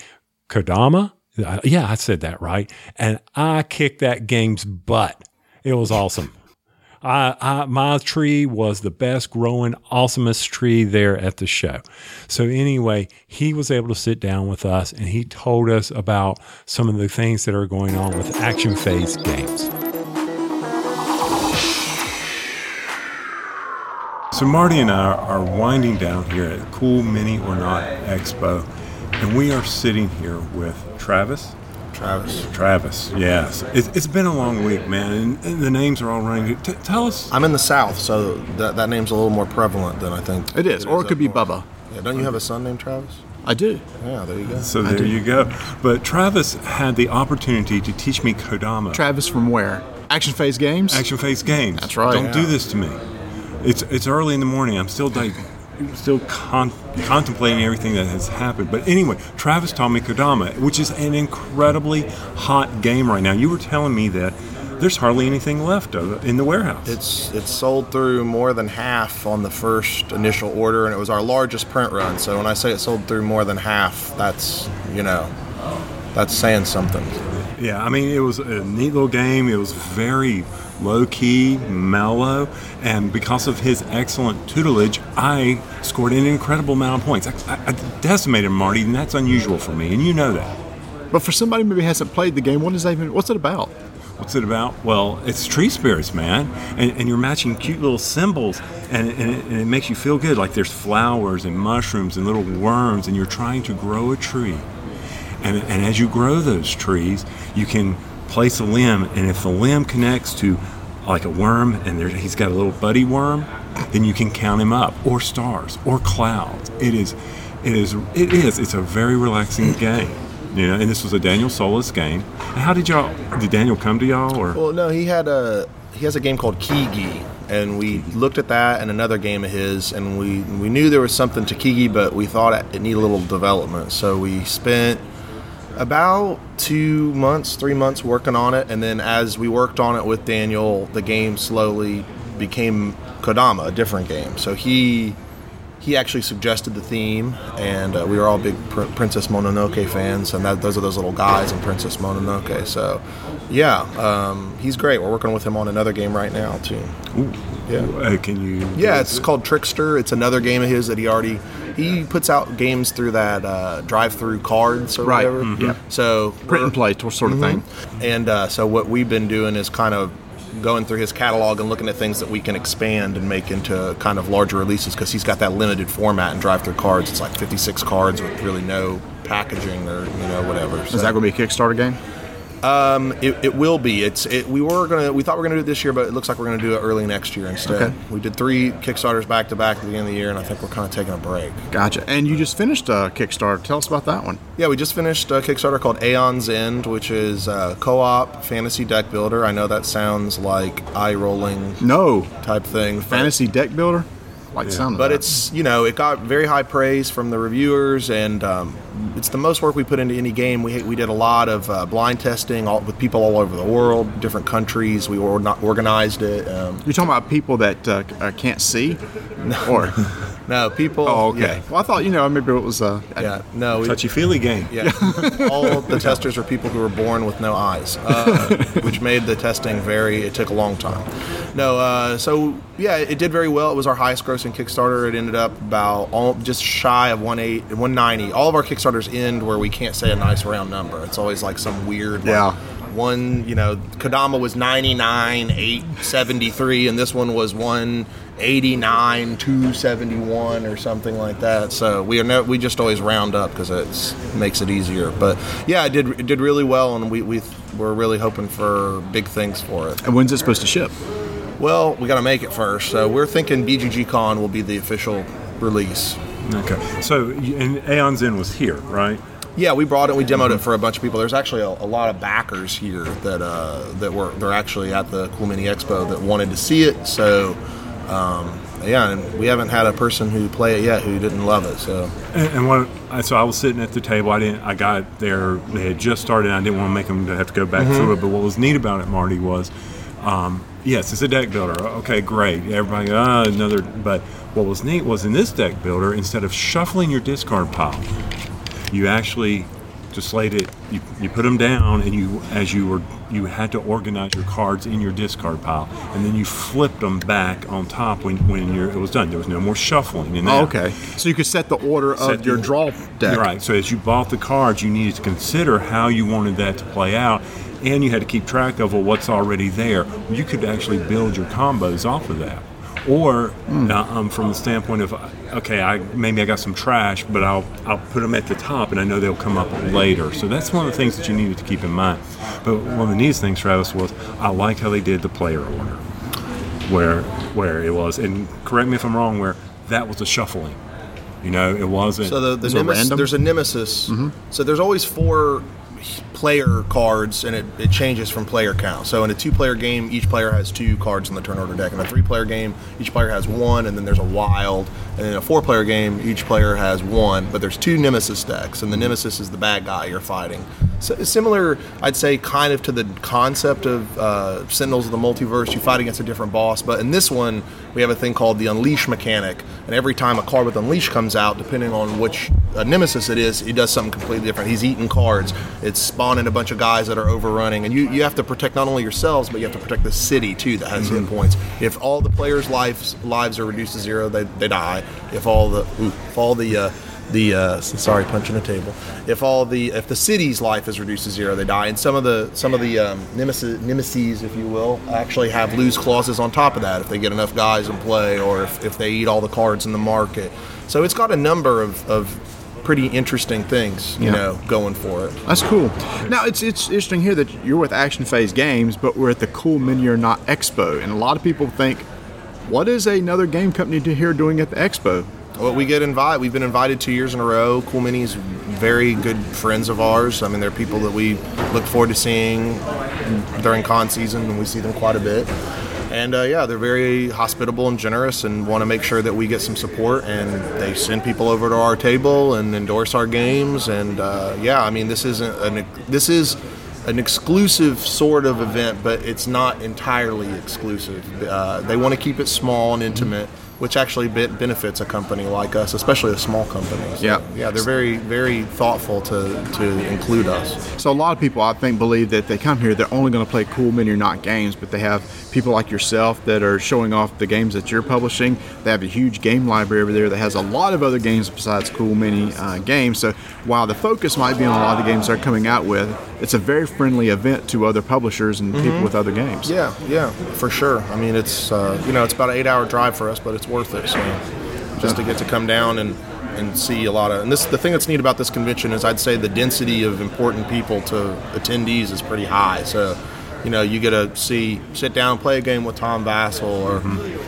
Kodama. Uh, Yeah, I said that right. And I kicked that game's butt. It was awesome. I, I, my tree was the best growing, awesomest tree there at the show. So anyway, he was able to sit down with us and he told us about some of the things that are going on with action phase games. So Marty and I are winding down here at Cool Mini or Not Expo, and we are sitting here with Travis. Travis. Travis, yes. It, it's been a long week, man, and, and the names are all running. T- tell us. I'm in the South, so that, that name's a little more prevalent than I think. It is, or it could be up north. Bubba. Yeah, don't you have a son named Travis? I do. Yeah, there you go. So there you go. But Travis had the opportunity to teach me Kodama. Travis from where? Action Phase Games. Action Face Games. That's right. Don't Yeah. do this to me. It's it's early in the morning. I'm still like, still con- contemplating everything that has happened. But anyway, Travis taught me Kodama, which is an incredibly hot game right now. You were telling me that there's hardly anything left of it in the warehouse. It's it's sold through more than half on the first initial order, and it was our largest print run. So when I say it sold through more than half, that's you know, that's saying something. Yeah, I mean, it was a neat little game. It was very low key, mellow, and because of his excellent tutelage, I scored an incredible amount of points. I, I, I decimated Marty, and that's unusual for me, and you know that. But for somebody who maybe hasn't played the game, what is that even? What's it about? What's it about? Well, it's tree spirits, man, and, and you're matching cute little symbols, and, and, it, and it makes you feel good. Like there's flowers and mushrooms and little worms, and you're trying to grow a tree. And, and as you grow those trees, you can place a limb, and if the limb connects to like a worm, and there, he's got a little buddy worm, then you can count him up, or stars, or clouds. It is, it is, it is. It's a very relaxing game, you know. And this was a Daniel Solis game. And how did y'all? Did Daniel come to y'all, or Well, no, he had a he has a game called Kigi, and we looked at that and another game of his, and we we knew there was something to Kigi, but we thought it needed a little development, so we spent about two months, three months working on it, and then as we worked on it with Daniel, the game slowly became Kodama, a different game. So he he actually suggested the theme, and uh, we were all big Pr- Princess Mononoke fans, and that, those are those little guys in Princess Mononoke. So, yeah, um, he's great. We're working with him on another game right now too. Yeah. uh, can you? Yeah, it's called Trickster. It's another game of his that he already he puts out games through that uh, drive-through cards or Right. whatever. Mhm. Yep. So Print and play sort of thing. and uh, so what we've been doing is kind of going through his catalog and looking at things that we can expand and make into kind of larger releases because he's got that limited format and drive through cards. It's like 56 cards with really no packaging or you know whatever. Is that going to be a Kickstarter game? Um, it, it will be. It's it, we were gonna we thought we were gonna do it this year, but it looks like we're gonna do it early next year instead. Okay. We did three Kickstarters back to back at the end of the year, and I think we're kind of taking a break. Gotcha. And you just finished a Kickstarter. Tell us about that one. Yeah, we just finished a Kickstarter called Aeon's End, which is a co-op fantasy deck builder. I know that sounds like eye-rolling No. type thing, Fantasy deck builder? Like the sound but that. it's you know it got very high praise from the reviewers and um, it's the most work we put into any game we, we did a lot of uh, blind testing all, with people all over the world different countries we or not organized it um, You're talking about people that uh, uh, can't see? Or. no people Oh, okay. yeah, Well, I thought, you know, maybe it was. Uh, yeah no we, touchy feely game. yeah all the testers are people who were born with no eyes uh, which made the testing very it took a long time no uh, so yeah, it did very well. It was our highest grossing Kickstarter. It ended up about all, just shy of 180, 190. All of our Kickstarters end where we can't say a nice round number. It's always like some weird. like, Yeah. one, you know, Kodama was 99, 873, and this one was 189, 271 or something like that. So we are no, we just always round up because it makes it easier. But yeah, it did it did really well, and we, we we're really hoping for big things for it. And when's it supposed to ship? Well, we got to make it first. So we're thinking BGG Con will be the official release. Okay. So, and Aeon's End was here, right? Yeah, we brought it. We demoed it for a bunch of people. There's actually a, a lot of backers here that uh, that were they're actually at the Cool Mini Expo that wanted to see it. So um, yeah, and we haven't had a person who play it yet who didn't love it. So And, and what, I- so I was sitting at the table. I didn't. I got there. They had just started. I didn't want to make them have to go back through it. But what was neat about it, Marty, was um, yes, it's a deck builder. Okay, great. Everybody, ah, another. But what was neat was in this deck builder, instead of shuffling your discard pile, you actually just laid it. You, you put them down, and you as you were you had to organize your cards in your discard pile, and then you flipped them back on top when when you're, it was done. There was no more shuffling. In Oh, okay. So you could set the order Set of your the- draw deck. Right. So as you bought the cards, you needed to consider how you wanted that to play out, and you had to keep track of well, what's already there. You could actually build your combos off of that, or Hmm. uh, um, from the standpoint of okay, I maybe I got some trash, but I'll I'll put them at the top, and I know they'll come up later. So that's one of the things that you needed to keep in mind. But one of the neatest things, Travis, was I like how they did the player order where where it was and correct me if I'm wrong where that was a shuffling you know it wasn't so the, the Is it nemesis, random? there's a nemesis. So there's always four player cards, and it, it changes from player count. So in a two-player game, each player has two cards in the turn order deck. In a three-player game, each player has one, and then there's a wild. And in a four-player game, each player has one, but there's two nemesis decks, and the nemesis is the bad guy you're fighting. So similar, I'd say, kind of to the concept of uh, Sentinels of the Multiverse. You fight against a different boss, but in this one, we have a thing called the Unleash mechanic, and every time a card with Unleash comes out, depending on which uh, nemesis it is, he does something completely different. He's eating cards. It's spawning a bunch of guys that are overrunning, and you, you have to protect not only yourselves, but you have to protect the city too that has hit points. If all the players' lives lives are reduced to zero, they, they die. If all the if all the uh, the uh, sorry punching the table. If all the if the city's life is reduced to zero, they die. And some of the some of the um, nemesis, nemesis, if you will, actually have lose clauses on top of that if they get enough guys in play or if, if they eat all the cards in the market. So it's got a number of, of pretty interesting things, you Yeah. know, going for it. That's cool. Now it's it's interesting here that you're with Action Phase Games, but we're at the Cool Mini or Not Expo, and a lot of people think, what is another game company do here doing at the expo? Well, we get invited. We've been invited two years in a row. Cool Mini's very good friends of ours. I mean, they're people that we look forward to seeing during con season, and we see them quite a bit. And uh, yeah, they're very hospitable and generous, and want to make sure that we get some support. And they send people over to our table and endorse our games. And uh, yeah, I mean, this isn't an this is an exclusive sort of event, but it's not entirely exclusive. Uh, they want to keep it small and intimate, which actually be- benefits a company like us, especially a small company. So, Yeah. yeah, they're very, very thoughtful to, to include us. So a lot of people, I think, believe that they come here, they're only going to play Cool Mini or Not games, but they have people like yourself that are showing off the games that you're publishing. They have a huge game library over there that has a lot of other games besides Cool Mini uh, games. So while the focus might be on a lot of the games they're coming out with, it's a very friendly event to other publishers and people with other games. Yeah, yeah, for sure. I mean, it's uh, you know, it's about an eight-hour drive for us, but it's worth it. So just to get to come down and and see a lot of and this the thing that's neat about this convention is I'd say the density of important people to attendees is pretty high. So you know, you get to see, sit down, play a game with Tom Vasel, or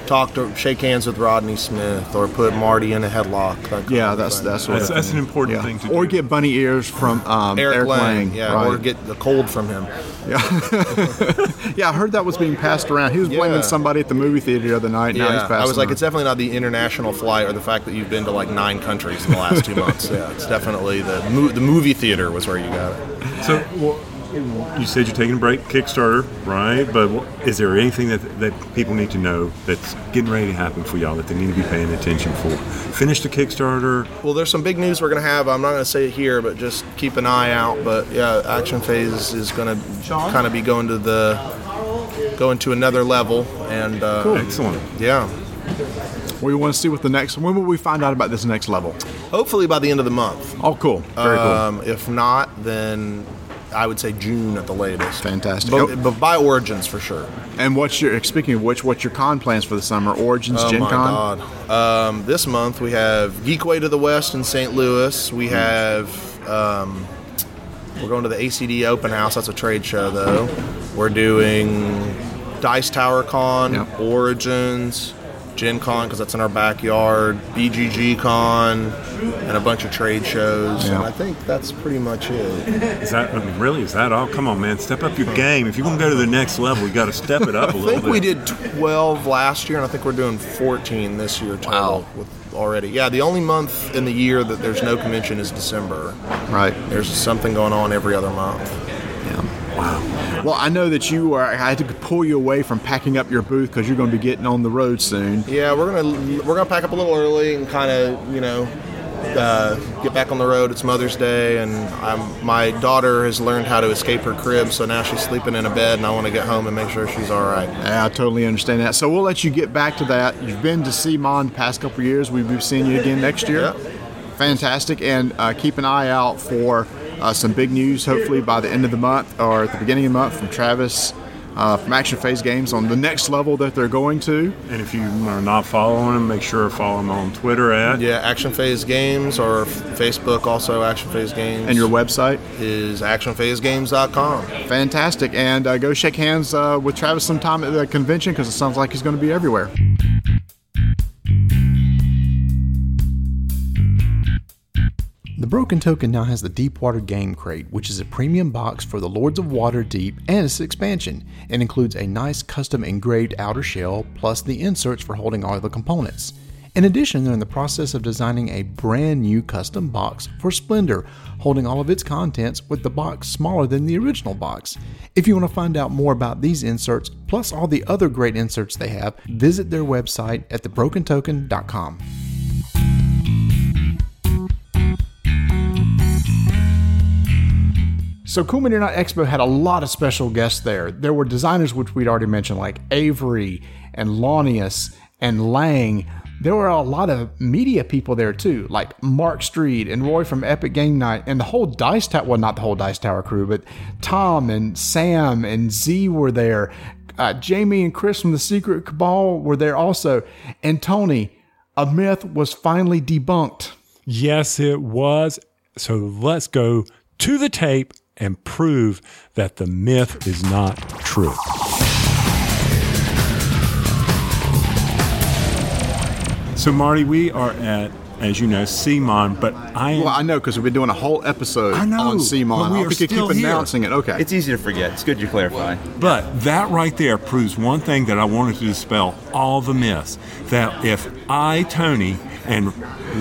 talk to, shake hands with Rodney Smith, or put Marty in a headlock. that Yeah, that's thing. that's what That's- that's an important thing to or do. get bunny ears from um, Eric, Eric, Lang, Lang, yeah, right. or get the cold from him. yeah, yeah, I heard that was being passed around. He was blaming Yeah. somebody at the movie theater the other night. now he's Yeah, passing I was like, on. it's definitely not the international flight or the fact that you've been to like nine countries in the last two months. Yeah, it's definitely the mo- the movie theater was where you got it. So, well, you said you're taking a break, Kickstarter, right? But is there anything that that people need to know that's getting ready to happen for y'all that they need to be paying attention for? Finish the Kickstarter. Well, there's some big news we're gonna have. I'm not gonna say it here, but just keep an eye out. But yeah, Action Phase is gonna kind of be going to the going to another level. And uh, Excellent. yeah, Well, We want to see what the next. When will we find out about this next level? hopefully by the end of the month. Oh, cool. Very cool. Um, if not, then I would say June at the latest. Fantastic. But, Oh. but by Origins for sure. And what's your speaking of which, what's your con plans for the summer? Origins, Oh Gen my Con. God! Um, this month we have Geekway to the West in St. Louis. We have um, we're going to the ACD Open House. That's a trade show though. We're doing Dice Tower Con, Yep. Origins, Gen Con because that's in our backyard, BGG Con, and a bunch of trade shows. Yeah. And I think that's pretty much it. Is that I mean, really? Is that all? Come on, man! Step up your game. If you're gonna go to the next level, you got to step it up a I little bit. I think bit. we did 12 last year, and I think we're doing 14 this year total with already. Yeah, the only month in the year that there's no convention is December. Right. There's something going on every other month. Well, I know that you are. I had to pull you away from packing up your booth because you're going to be getting on the road soon. Yeah, we're gonna we're gonna pack up a little early and kind of you know uh, get back on the road. It's Mother's Day, and I'm, my daughter has learned how to escape her crib, so now she's sleeping in a bed, and I want to get home and make sure she's all right. Yeah, I totally understand that. So we'll let you get back to that. You've been to CMON the past couple of years. We'll be seeing you again next year. Yeah. Fantastic. And uh, keep an eye out for uh, some big news, hopefully by the end of the month or at the beginning of the month from Travis uh, from Action Phase Games on the next level that they're going to. and if you are not following them, make sure to follow them on Twitter at. Yeah, Action Phase Games or Facebook also Action Phase Games. And your website. is actionphasegames.com. Fantastic. And uh, go shake hands uh, with Travis sometime at the convention because it sounds like he's going to be everywhere. The Broken Token now has the Deepwater Game Crate, which is a premium box for the Lords of Waterdeep and its expansion. It includes a nice custom engraved outer shell plus the inserts for holding all of the components. In addition, they're in the process of designing a brand new custom box for Splendor, holding all of its contents with the box smaller than the original box. If you want to find out more about these inserts, plus all the other great inserts they have, visit their website at thebrokentoken.com. So Cool Mini Night Expo had a lot of special guests there. There were designers which we'd already mentioned, like Avery and Launius and Lang. There were a lot of media people there too, like Mark Streed and Roy from Epic Game Night, and the whole Dice Tower. Well, not the whole Dice Tower crew, but Tom and Sam and Zee were there. Uh, Jamie and Chris from the Secret Cabal were there also, and Tony. A myth was finally debunked. Yes, it was. So let's go to the tape and prove that the myth is not true. So, Marty, we are at, as you know, CMON, but I am. Well, I know because we've been doing a whole episode I know, on CMON. but we I are think you still keep here. announcing it. Okay. It's easy to forget. It's good you clarify. But that right there proves one thing that I wanted to dispel all the myths. That if I, Tony, and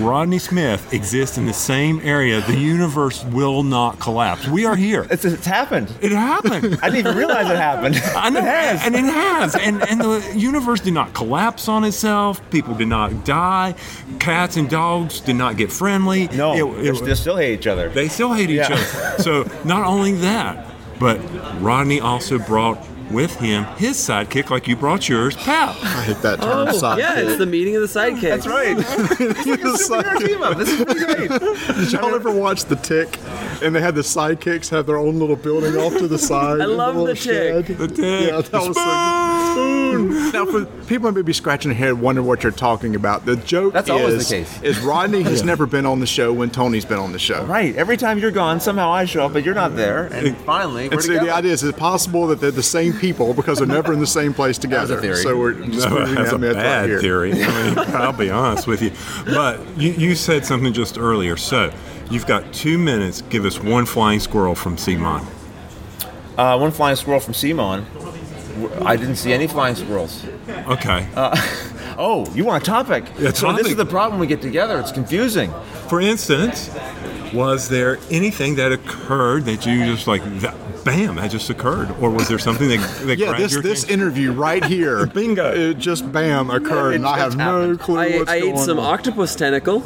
Rodney Smith exist in the same area, the universe will not collapse. We are here. It's, it's happened. It happened. I didn't even realize it happened. I know, It has. and it has, and and the universe did not collapse on itself. People did not die. Cats and dogs did not get friendly. no, It- they it- still- still hate each other. they still hate each other. So not only that, but Rodney also brought with him his sidekick, like you brought yours, Pal. I hate that term. Oh, sidekick. yeah, it's the meeting of the sidekicks. That's right. Sidekick. team up. This is pretty great. Did y'all ever watch The Tick? And they had the sidekicks have their own little building off to the side. I love little The Tick. shed. The Tick. Yeah, that was so Spoon. Now, for people may be scratching their head, wondering what you're talking about. The joke That's is, always the case. is Rodney has never been on the show when Tony's been on the show. Right. Every time you're gone, somehow I show up, but you're not there. And finally, we're And so together. the idea is, is it possible that they're the same people because they're never in the same place together? a theory. So we're just No, proving that's that a myth right bad here. theory. I mean, I'll be honest with you. But you, you said something just earlier. So you've got two minutes. Give us one flying squirrel from CMON. Uh, one flying squirrel from CMON. I didn't see any flying squirrels. Okay. Oh, you want a topic? Yeah, so this is the problem we get together. It's confusing. For instance, was there anything that occurred that you just like, that, bam, that just occurred? Or was there something that, that Yeah, grabbed this your this attention? interview right here, Bingo. It just bam occurred, It and I have just no happened. clue I, what's I going ate some on. octopus tentacle.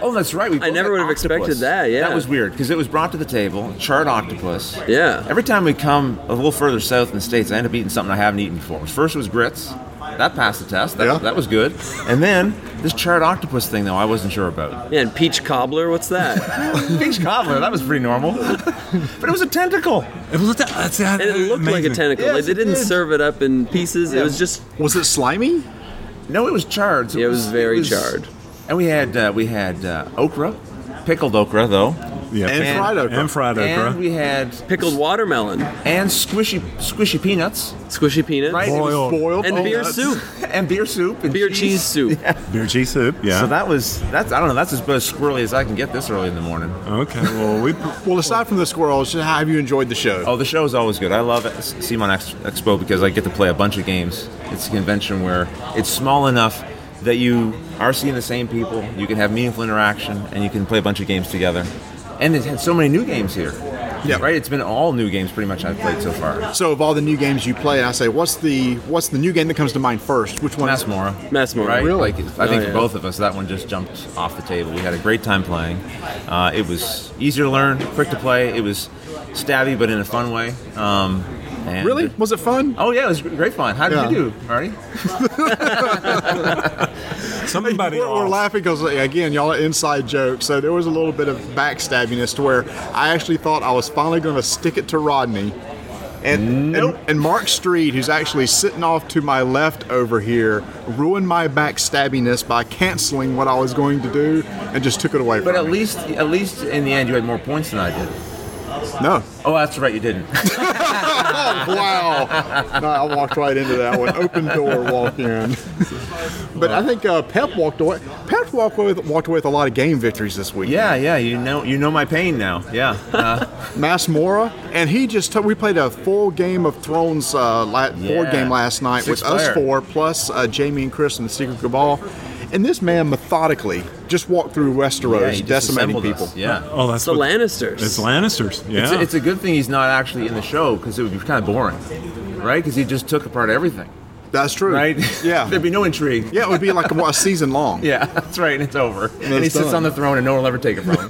Oh, that's right. We I never would had have expected that, yeah. that was weird because it was brought to the table, charred octopus. Yeah. Every time we come a little further south in the states, I end up eating something I haven't eaten before. First was grits. That passed the test. That, Yeah. that was good. And then this charred octopus thing, though, I wasn't sure about. Yeah, and peach cobbler, what's that? Peach cobbler, that was pretty normal. but it was a tentacle. It was that. That's that. And it looked like a tentacle. Yes, like they didn't did. serve it up in pieces. It was just Was it slimy? No, it was charred. so Yeah, it was very was- charred. And we had uh, we had uh, okra, pickled okra though, Yeah. And fried okra. And fried okra. and we had pickled watermelon, and squishy squishy peanuts, squishy peanuts, right? It was- Boiled. Boiled and beer peanuts. soup, and beer soup and beer cheese soup. Beer cheese soup. Yeah. So that was that's I don't know that's as as squirrely as I can get this early in the morning. okay. Well, we. Well, aside from the squirrels, how have you enjoyed the show? Oh, the show is always good. I love it, CMON Ex- Expo because I get to play a bunch of games. It's a convention where it's small enough that you are seeing the same people, you can have meaningful interaction, and you can play a bunch of games together. And it's had so many new games here. Yeah. Right. It's been all new games pretty much I've played so far. So, of all the new games you play, I say, what's the what's the new game that comes to mind first? Which one? Masmorra. Masmorra. Right? Really? Like, I think Oh, for both of us, that one just jumped off the table. We had a great time playing. Uh, it was easier to learn, quick to play. It was stabby, but in a fun way. Um, and Really? Was it fun? Oh yeah, it was great fun. How did Yeah. you do, Marty? Somebody. We're, we're laughing because again, y'all are inside jokes. So there was a little bit of backstabbiness to where I actually thought I was finally going to stick it to Rodney, and, and and Mark Streed, who's actually sitting off to my left over here, ruined my backstabbiness by canceling what I was going to do and just took it away But from at me. least, at least in the end, you had more points than I did. No. Oh, that's right, you didn't. wow. No, I walked right into that one. Open door walk in. but I think uh, Pep walked away. Pep walked away, with, walked away with a lot of game victories this week. yeah, yeah. You know, you know my pain now. Yeah. Uh, Masmorra, and he just took, we played a full Game of Thrones uh, la- board game last night Six with us four plus uh, Jamie and Chris and the Secret Cabal, and this man methodically just walked through Westeros, yeah, decimating people. us. Yeah. Oh, that's It's the what- Lannisters. It's Lannisters. Yeah. It's, a, it's a good thing he's not actually in the show because it would be kind of boring, right? Because he just took apart everything, That's true. right? Yeah. There'd be no intrigue. yeah, it would be like a, what, a season long. Yeah, that's right. And it's over. and he it's sits done. on the throne, and no one will ever take it from him.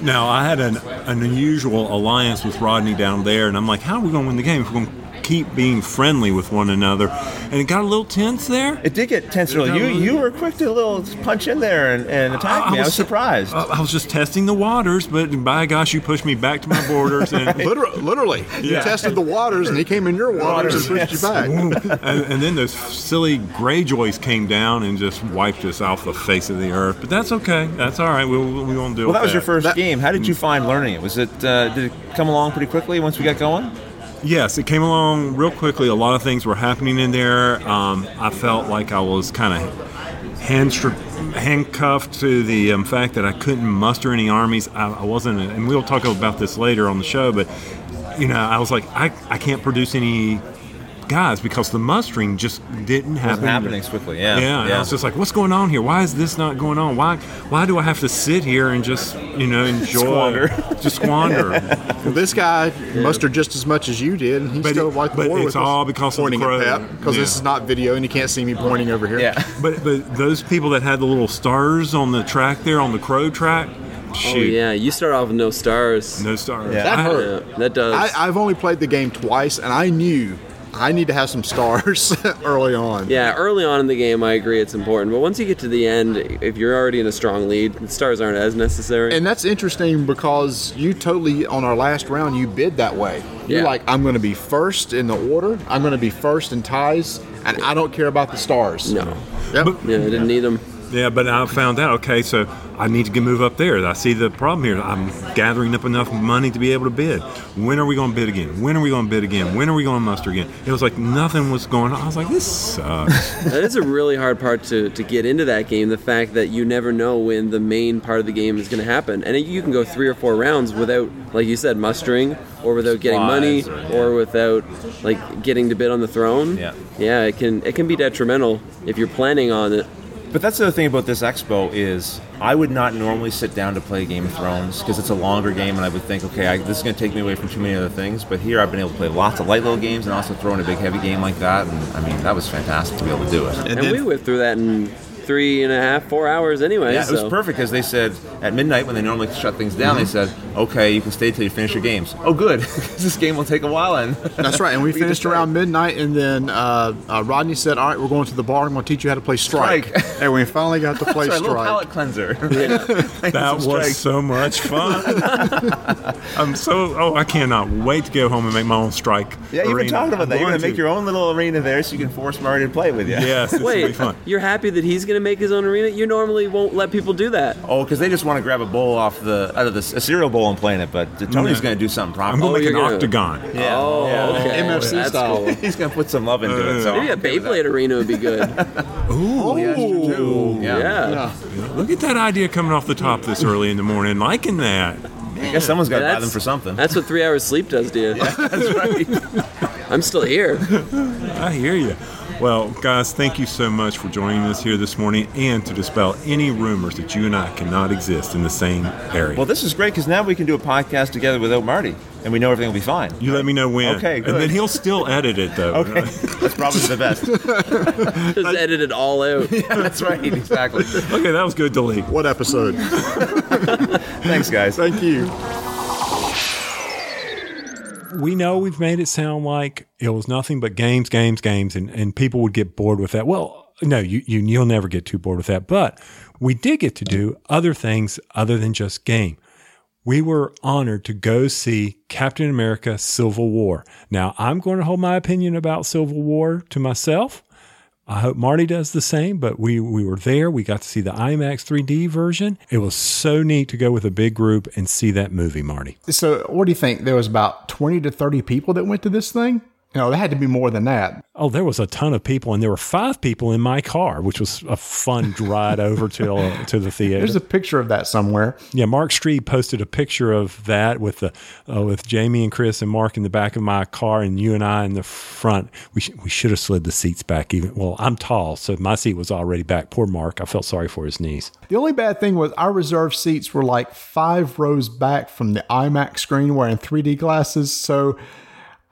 Now I had an, an unusual alliance with Rodney down there, and I'm like, how are we going to win the game if we're going to keep being friendly with one another? And it got a little tense there. it did get tense early. You you were quick to a little punch in there and, and attack me. I was surprised. I, I was just testing the waters, but by gosh, you pushed me back to my borders, and, Literally, literally. you tested the waters, and he came in your waters, and pushed yes. you back. and, and then those silly Greyjoys came down and just wiped us off the face of the earth. But that's okay. That's all right. We, we, we won't do well, that was your first game. How did you find learning it? Was it uh, did it come along pretty quickly once we got going? Yes, it came along real quickly. A lot of things were happening in there. Um, I felt like I was kind of handstri- handcuffed to the um, fact that I couldn't muster any armies. I, I wasn't, and we'll talk about this later on the show. But you know, I was like, I, I can't produce any guys because the mustering just didn't happen. happening as quickly, yeah, yeah. And yeah. I was just like, what's going on here? Why is this not going on? Why why do I have to sit here and just you know enjoy Squander. just squander? Well, this guy mustered just as much as you did, and he But still it- wiped the but board it's with all us, because of the pointing crow. at Pep, because this Yeah. is not video, and you can't see me pointing over here. Yeah. But but those people that had the little stars on the track there on the crow track, oh shoot, yeah, you start off with no stars. no stars. Yeah. That I- hurt. Yeah, that does. I, I've only played the game twice, and I knew I need to have some stars early on. Yeah, early on in the game, I agree it's important. But once you get to the end, if you're already in a strong lead, the stars aren't as necessary. And that's interesting because you totally, on our last round, you bid that way. You're Yeah. like, I'm going to be first in the order, I'm going to be first in ties, and I don't care about the stars. no. Yep. Yeah, I didn't need them. Yeah, but I found out. Okay, so I need to get move up there. I see the problem here. I'm gathering up enough money to be able to bid. When are we going to bid again? When are we going to bid again? When are we going to muster again? It was like nothing was going on. I was like, this sucks. that is a really hard part to, to get into that game. The fact that you never know when the main part of the game is going to happen, and you can go three or four rounds without, like you said, mustering, or without getting money, Supplies, or without like getting to bid on the throne. Yeah. yeah, it can it can be detrimental if you're planning on it. But that's the other thing about this expo is I would not normally sit down to play Game of Thrones because it's a longer game, and I would think, okay, I, this is going to take me away from too many other things. But here, I've been able to play lots of light little games and also throw in a big heavy game like that, and I mean, that was fantastic to be able to do it. And, we went through that in three and a half, four hours anyway. Yeah, it was perfect because they said at midnight when they normally shut things down, they said, "Okay, you can stay till you finish your games." Oh, good, 'cause this game will take a while. And That's right. And we finished around midnight, and then uh, uh, Rodney said, "All right, we're going to the bar. I'm going to teach you how to play Strike." Strike. and we finally got to play That's right, a little Strike. palate cleanser. That was so much fun. I'm so oh I cannot wait to go home and make my own strike. Yeah, you've been talking about that. You're going gonna make your own little arena there, so you can force Mario to play with you. Yes, this be Wait, fun. you're happy that he's going to make his own arena? You normally won't let people do that. Oh, because they just want to grab a bowl off the out of the a cereal bowl and play in it. But Tony's No. going to do something proper. I'm going to Oh, make an gonna- octagon. Yeah. Oh, Yeah. okay. MFC That's style. cool. He's going to put some love into it. So Maybe a I'm okay Beyblade arena would be good. Ooh, oh, that. Yeah. yeah. look at that idea coming off the top this early in the morning. Liking that. I guess someone's got to buy them for something. That's what three hours sleep does to you. That's right. I'm still here. I hear you. Well, guys, thank you so much for joining us here this morning and to dispel any rumors that you and I cannot exist in the same area. Well, this is great because now we can do a podcast together without Marty, and we know everything will be fine. you let me know when. Okay, And then he'll still edit it, though. Okay, that's probably the best. Just edit it all out. yeah, that's right. Exactly. okay, that was good. Delete. What episode? Thanks, guys. Thank you. We know we've made it sound like it was nothing but games, games, games, and, and people would get bored with that. Well, no, you, you you'll never get too bored with that. But we did get to do other things other than just game. We were honored to go see Captain America Civil War. Now, I'm going to hold my opinion about Civil War to myself. I hope Marty does the same, but we, we were there. We got to see the IMAX 3D version. It was so neat to go with a big group and see that movie, Marty. So, what do you think? There was about 20 to 30 people that went to this thing? You know, there had to be more than that. Oh, there was a ton of people, and there were five people in my car, which was a fun ride over to uh, to the theater. There's a picture of that somewhere. yeah, Mark Streed posted a picture of that with the uh, with Jamie and Chris and Mark in the back of my car, and you and I in the front. We sh- we should have slid the seats back. Even well, I'm tall, so my seat was already back. Poor Mark. I felt sorry for his knees. The only bad thing was our reserved seats were like five rows back from the IMAX screen wearing 3D glasses. So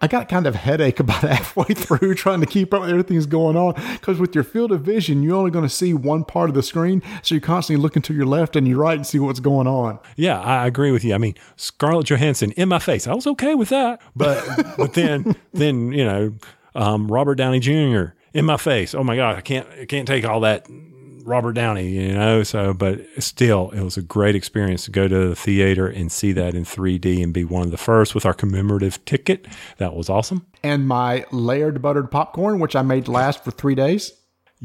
I got kind of headache about halfway through trying to keep up with everything that's going on. Because with your field of vision, you're only going to see one part of the screen. So you're constantly looking to your left and your right and see what's going on. Yeah, I agree with you. I mean, Scarlett Johansson in my face. I was okay with that, but but then then you know, um, Robert Downey Jr. in my face. Oh my God, I can't I can't take all that Robert Downey, you know. So, but still, it was a great experience to go to the theater and see that in 3D and be one of the first with our commemorative ticket. That was awesome. And my layered buttered popcorn, which I made last for three days.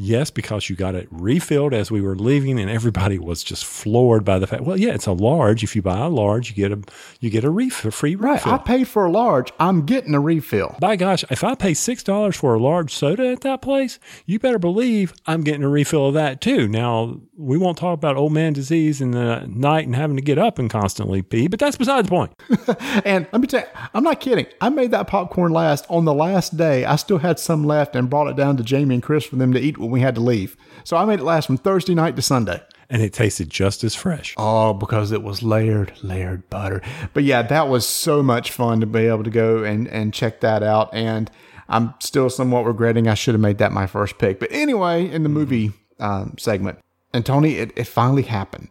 Yes, because you got it refilled as we were leaving, and everybody was just floored by the fact. Well, yeah, it's a large. If you buy a large, you get a you get a refill, free Right. refill. I paid for a large. I'm getting a refill. By gosh, if I pay six dollars for a large soda at that place, you better believe I'm getting a refill of that too. Now we won't talk about old man disease in the night and having to get up and constantly pee, but that's beside the point. And let me tell you, I'm not kidding. I made that popcorn last. On the last day, I still had some left and brought it down to Jamie and Chris for them to eat when we had to leave. So I made it last from Thursday night to Sunday. And it tasted just as fresh. Oh, because it was layered, layered butter. But yeah, that was so much fun to be able to go and, and check that out. And I'm still somewhat regretting I should have made that my first pick. But anyway, in the movie um, segment, and Tony, it, it finally happened.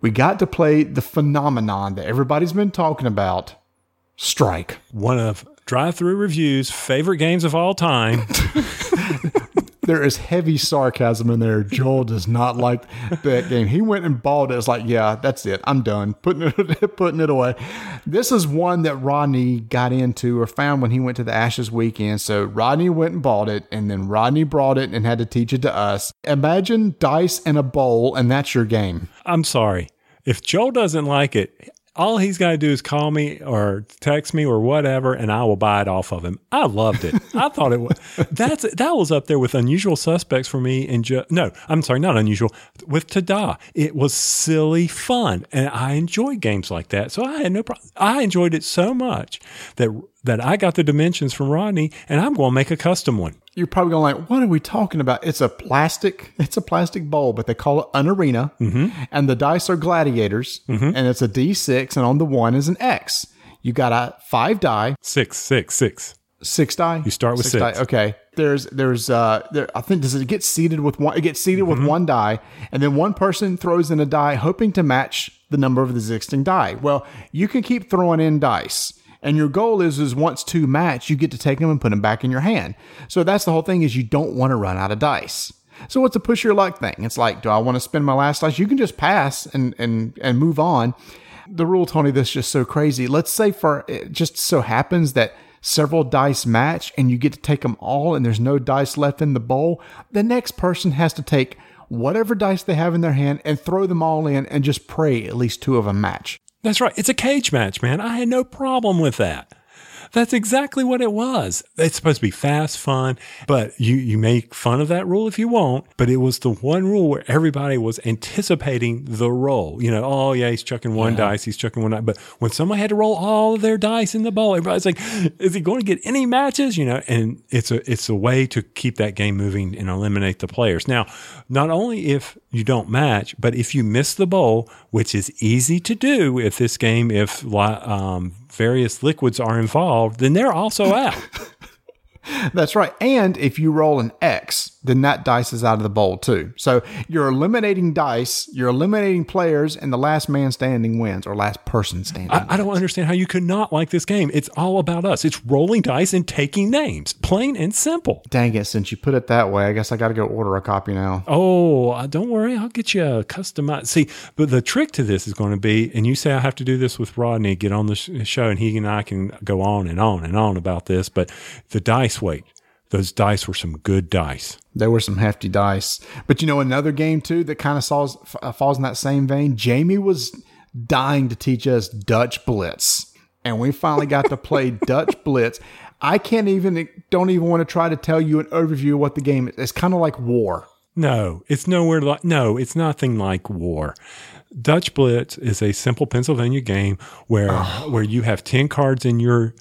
We got to play the phenomenon that everybody's been talking about Strike. One of Drive Through Reviews' favorite games of all time. There is heavy sarcasm in there. Joel does not like that game. He went and bought it. It's like, yeah, that's it. I'm done putting it putting it away. This is one that Rodney got into or found when he went to the Ashes weekend. So Rodney went and bought it, and then Rodney brought it and had to teach it to us. Imagine dice and a bowl, and that's your game. I'm sorry. If Joel doesn't like it, all he's got to do is call me or text me or whatever, and I will buy it off of him. I loved it. I thought it was that's that was up there with unusual suspects for me. And ju- no, I'm sorry, not unusual with Tada. It was silly fun, and I enjoy games like that. So I had no problem. I enjoyed it so much that that I got the dimensions from Rodney, and I'm going to make a custom one. You're probably going like, what are we talking about? It's a plastic, it's a plastic bowl, but they call it an arena, and the dice are gladiators, and it's a D6, and on the one is an X. You got a five die, Six, six, six. Six die. You start with six. die. Okay. There's there's uh there I think does it get seated with one it gets seated Mm-hmm. with one die and then one person throws in a die hoping to match the number of the existing die. Well, you can keep throwing in dice. And your goal is is once two match, you get to take them and put them back in your hand. So that's the whole thing is you don't want to run out of dice. So it's a push your luck thing. It's like, do I want to spend my last dice? You can just pass and and and move on. The rule, Tony, this is just so crazy. Let's say for it just so happens that several dice match and you get to take them all and there's no dice left in the bowl. The next person has to take whatever dice they have in their hand and throw them all in and just pray at least two of them match. That's right. It's a cage match, man. I had no problem with that. That's exactly what it was. It's supposed to be fast, fun, but you, you make fun of that rule if you want. But it was the one rule where everybody was anticipating the roll. You know, oh yeah, he's chucking one dice, he's chucking one dice. But when someone had to roll all of their dice in the bowl, everybody's like, is he going to get any matches? You know, and it's a it's a way to keep that game moving and eliminate the players. Now, not only if you don't match, but if you miss the bowl, which is easy to do if this game, if um, various liquids are involved, then they're also out. That's right. And if you roll an X, then that dice is out of the bowl too. So you're eliminating dice, you're eliminating players, and the last man standing wins or last person standing. I, I don't understand how you could not like this game. It's all about us. It's rolling dice and taking names, plain and simple. Dang it! Since you put it that way, I guess I got to go order a copy now. Oh, uh, don't worry. I'll get you a customized. See, but the trick to this is going to be, and you say I have to do this with Rodney, get on the sh- show, and he and I can go on and on and on about this. But the dice weight, those dice were some good dice. There were some hefty dice, but you know another game too that kind of falls uh, falls in that same vein. Jamie was dying to teach us Dutch Blitz, and we finally got to play Dutch Blitz. I can't even don't even want to try to tell you an overview of what the game is. It's kind of like war. No, it's nowhere like, no, it's nothing like war. Dutch Blitz is a simple Pennsylvania game where, where you have 10 cards in your,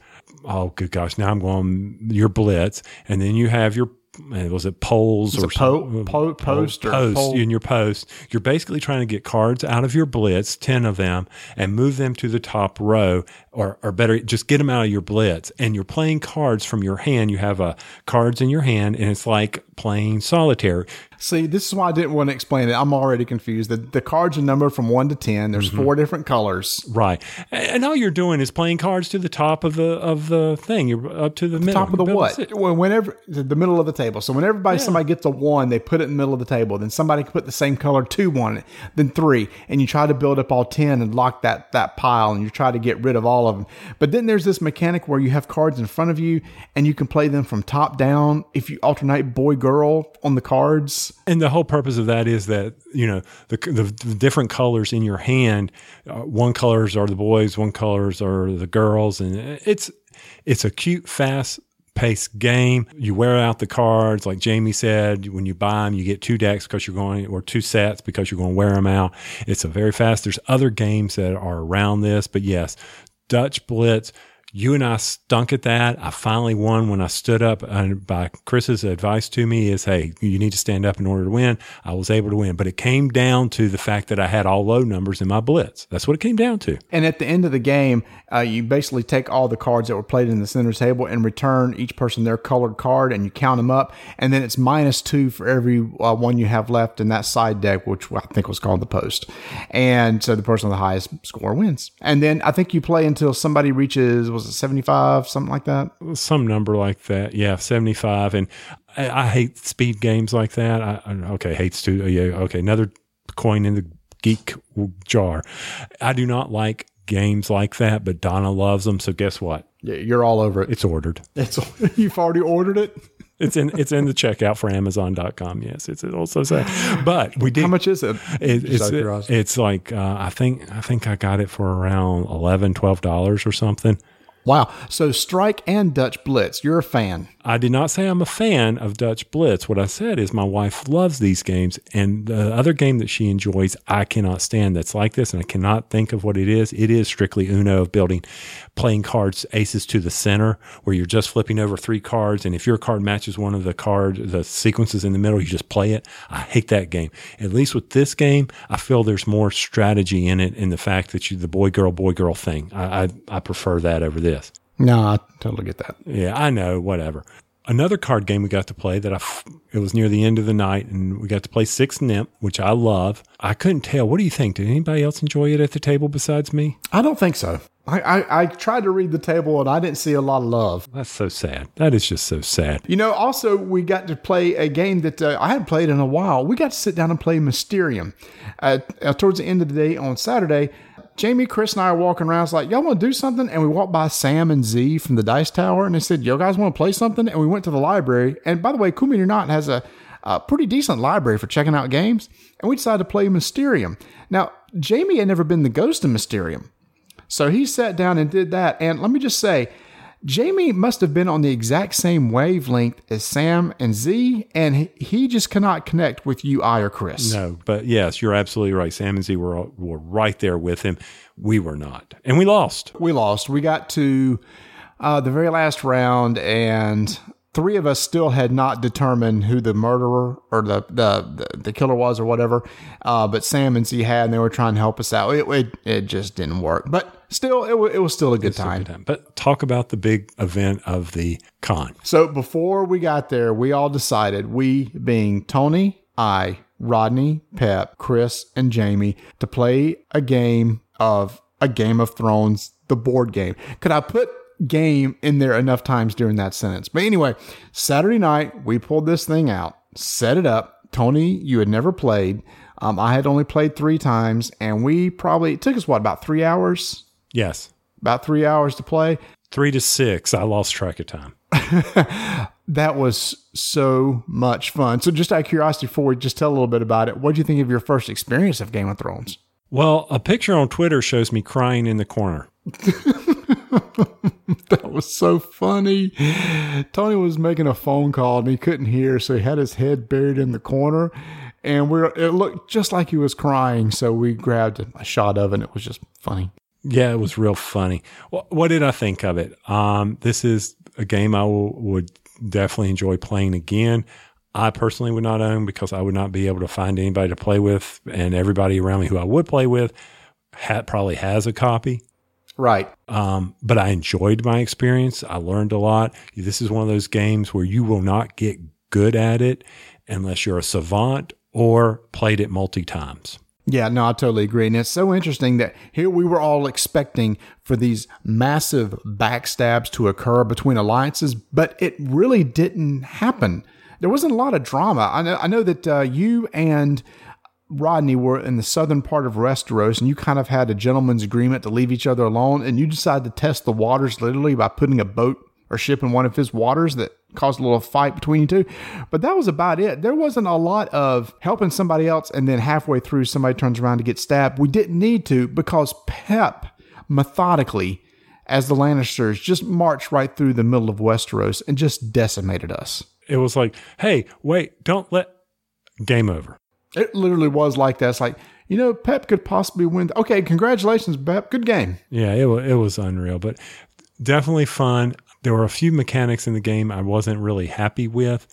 oh, good gosh, now I'm going, your Blitz, and then you have your, uh, was it poles It's or po- some- po- post or post pole. in your post? You're basically trying to get cards out of your Blitz, 10 of them, and move them to the top row, or, or better, just get them out of your Blitz. And you're playing cards from your hand. You have uh, cards in your hand, and it's like playing solitaire. See, this is why I didn't want to explain it. I'm already confused. The, the cards are numbered from one to ten. There's mm-hmm. four different colors. Right, and all you're doing is playing cards to the top of the of the thing. You're up to the middle. Top of the what? Well, whenever the the middle of the table. So whenever everybody, somebody gets a one, they put it in the middle of the table. Then somebody can put the same color two on it, then three, and you try to build up all ten and lock that that pile, and you try to get rid of all of them. But then there's this mechanic where you have cards in front of you, and you can play them from top down. If you alternate boy girl on the cards, And the whole purpose of that is that you know the the, the different colors in your hand. Uh, one colors are the boys, one colors are the girls, and it's it's a cute, fast paced game. You wear out the cards, like Jamie said. When you buy them, you get two decks because you're going, or two sets because you're going to wear them out. It's a very fast. There's other games that are around this, but yes, Dutch Blitz. You and I stunk at that. I finally won when I stood up. And by Chris's advice to me is, "Hey, you need to stand up in order to win." I was able to win, but it came down to the fact that I had all low numbers in my blitz. That's what it came down to. And at the end of the game, uh, you basically take all the cards that were played in the center table and return each person their colored card, and you count them up. And then it's minus two for every uh, one you have left in that side deck, which I think was called the post. And so the person with the highest score wins. And then I think you play until somebody reaches was it seventy five, something like that. some number like that. Yeah, seventy five. And I, I hate speed games like that. I, I okay, hates to yeah. Okay, another coin in the geek jar. I do not like games like that, but Donna loves them. So guess what? Yeah, you're all over it. It's ordered. It's you've already ordered it. It's in it's in the checkout for Amazon.com. Yes, it's also say. But we did. How much is it? It, it's curiosity. it's like uh, I think I think I got it for around 11 dollars or something. Wow. So Strike and Dutch Blitz, you're a fan. I did not say I'm a fan of Dutch Blitz. What I said is my wife loves these games, and the other game that she enjoys, I cannot stand that's like this, and I cannot think of what it is. It is strictly Uno of building, playing cards aces to the center, where you're just flipping over three cards, and if your card matches one of the card, the sequences in the middle, you just play it. I hate that game. At least with this game, I feel there's more strategy in it, in the fact that you the boy girl boy girl thing. I I, I prefer that over this. No, I totally get that. Yeah, I know, whatever. Another card game we got to play that I, f- it was near the end of the night and we got to play Six Nimmt, which I love. I couldn't tell. What do you think? Did anybody else enjoy it at the table besides me? I don't think so. I, I, I tried to read the table and I didn't see a lot of love. That's so sad. That is just so sad. You know, also, we got to play a game that uh, I hadn't played in a while. We got to sit down and play Mysterium. Uh, uh, towards the end of the day on Saturday, Jamie, Chris, and I are walking around. It's like, y'all want to do something? And we walked by Sam and Zee from the Dice Tower, and they said, y'all guys want to play something? And we went to the library. And by the way, Cool Mini or Not has a, a pretty decent library for checking out games. And we decided to play Mysterium. Now, Jamie had never been the ghost of Mysterium. So he sat down and did that. And let me just say, Jamie must have been on the exact same wavelength as Sam and Zee, and he- just cannot connect with you, I, or Chris. No, but yes, you're absolutely right. Sam and Zee were, were right there with him. We were not. And we lost. We lost. We got to uh, the very last round, and three of us still had not determined who the murderer or the the, the, the killer was or whatever. Uh, but Sam and Zee had, and they were trying to help us out. It, it, it just didn't work. But still, it, wa- it was still a good time. But talk about the big event of the con. So before we got there, we all decided, we being Tony, I, Rodney, Pep, Chris, and Jamie, to play a game of a Game of Thrones, the board game. Could I put game in there enough times during that sentence? But anyway, Saturday night, we pulled this thing out, set it up. Tony, you had never played. Um, I had only played three times, and we probably, it took us what, about three hours? Yes. About three hours to play. Three to six. I lost track of time. That was so much fun. So, just out of curiosity, before we just tell a little bit about it, what do you think of your first experience of Game of Thrones? Well, a picture on Twitter shows me crying in the corner. That was so funny. Tony was making a phone call and he couldn't hear, so he had his head buried in the corner, and we are it looked just like he was crying. So we grabbed a shot of it. and It was just funny. Yeah, it was real funny. What, what did I think of it? Um, this is a game I will, would definitely enjoy playing again. I personally would not own because I would not be able to find anybody to play with, and everybody around me who I would play with ha- probably has a copy. Right. Um, but I enjoyed my experience. I learned a lot. This is one of those games where you will not get good at it unless you're a savant or played it multi times. Yeah, no, I totally agree. And it's so interesting that here we were all expecting for these massive backstabs to occur between alliances, but it really didn't happen. There wasn't a lot of drama. I know, I know that uh, you and Rodney were in the southern part of Westeros, and you kind of had a gentleman's agreement to leave each other alone, and you decided to test the waters literally by putting a boat or ship in one of his waters that caused a little fight between you two. But that was about it. There wasn't a lot of helping somebody else, and then halfway through, somebody turns around to get stabbed. We didn't need to because Pep methodically, as the Lannisters, just marched right through the middle of Westeros and just decimated us. It was like, hey, wait, don't let game over. It literally was like that. It's like, you know, Pep could possibly win. Okay, congratulations, Pep. Good game. Yeah, it was, it was unreal, but definitely fun. There were a few mechanics in the game I wasn't really happy with,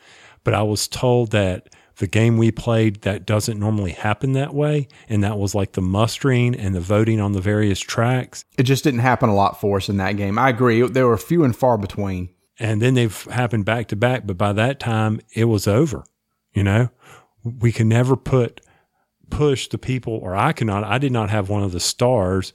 but I was told that the game we played that doesn't normally happen that way, and that was like the mustering and the voting on the various tracks. It just didn't happen a lot for us in that game. I agree. There were few and far between. And then they've happened back to back, but by that time it was over. You know, we can never put push the people, or I cannot. I did not have one of the stars,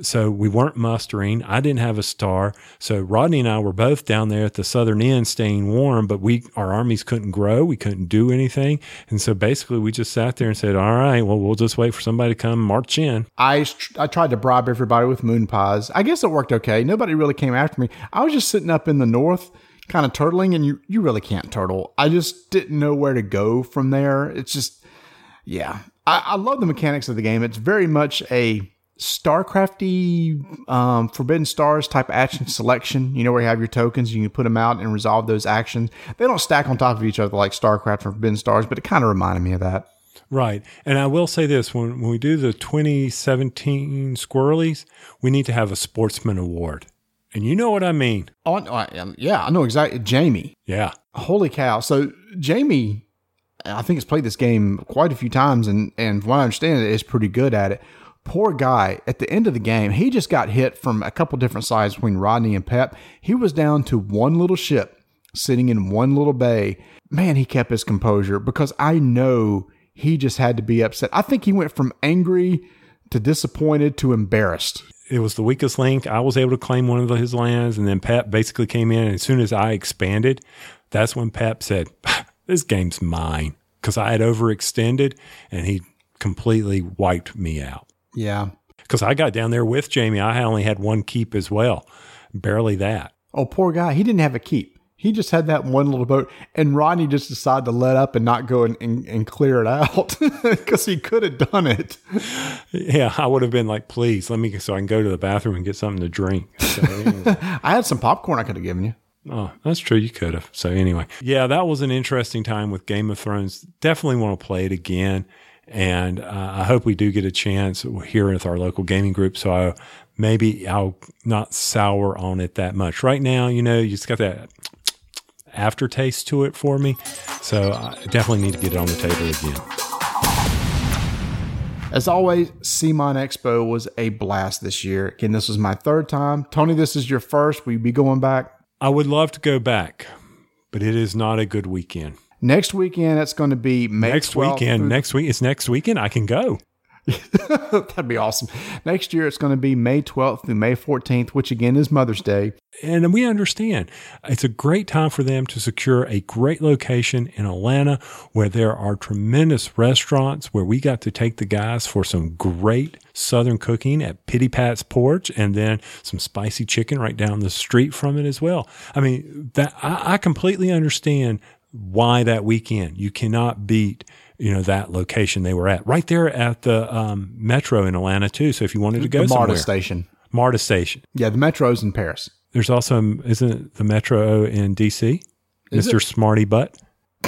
so we weren't mustering. I didn't have a star, so Rodney and I were both down there at the southern end, staying warm. But we our armies couldn't grow. We couldn't do anything, and so basically we just sat there and said, "All right, well we'll just wait for somebody to come march in." I, I tried to bribe everybody with moon pies. I guess it worked okay. Nobody really came after me. I was just sitting up in the north, kind of turtling, and you, you really can't turtle. I just didn't know where to go from there. It's just, yeah. I, I love the mechanics of the game. It's very much a StarCrafty, um, Forbidden Stars type action selection. You know, where you have your tokens, you can put them out and resolve those actions. They don't stack on top of each other like StarCraft and Forbidden Stars, but it kind of reminded me of that. Right. And I will say this when, when we do the 2017 Squirrelies, we need to have a sportsman award. And you know what I mean. Oh, um, yeah, I know exactly. Jamie. Yeah. Holy cow. So, Jamie, I think has played this game quite a few times, and, and from what I understand, it is pretty good at it. Poor guy. At the end of the game, he just got hit from a couple different sides between Rodney and Pep. He was down to one little ship sitting in one little bay. Man, he kept his composure because I know he just had to be upset. I think he went from angry to disappointed to embarrassed. It was the weakest link. I was able to claim one of his lands, and then Pep basically came in. And as soon as I expanded, that's when Pep said, ah, This game's mine. Because I had overextended, and he completely wiped me out. Yeah. Because I got down there with Jamie. I only had one keep as well, barely that. Oh, poor guy. He didn't have a keep. He just had that one little boat, and Rodney just decided to let up and not go and, and, and clear it out because he could have done it. Yeah, I would have been like, please let me so I can go to the bathroom and get something to drink. So, anyway. I had some popcorn I could have given you. Oh, that's true. You could have. So anyway, yeah, that was an interesting time with Game of Thrones. Definitely want to play it again, and uh, I hope we do get a chance here with our local gaming group. So I, maybe I'll not sour on it that much. Right now, you know, you just got that aftertaste to it for me. So I definitely need to get it on the table again. As always, CMON Expo was a blast this year. Again, this was my third time. Tony, this is your first. Will you be going back? I would love to go back, but it is not a good weekend. Next weekend, it's going to be May next 12th weekend. Next week. It's next weekend. I can go. That'd be awesome. Next year, it's going to be May 12th through May 14th, which again is Mother's Day. And we understand it's a great time for them to secure a great location in Atlanta where there are tremendous restaurants where we got to take the guys for some great Southern cooking at Pitty Pat's Porch and then some spicy chicken right down the street from it as well. I mean, that I, I completely understand why that weekend you cannot beat you know that location they were at right there at the um, metro in Atlanta too. So if you wanted to go to the MARTA somewhere, station. MARTA station. Yeah, the Metro's in Paris. There's also isn't it the Metro in DC? Is Mr. it? Smarty Butt.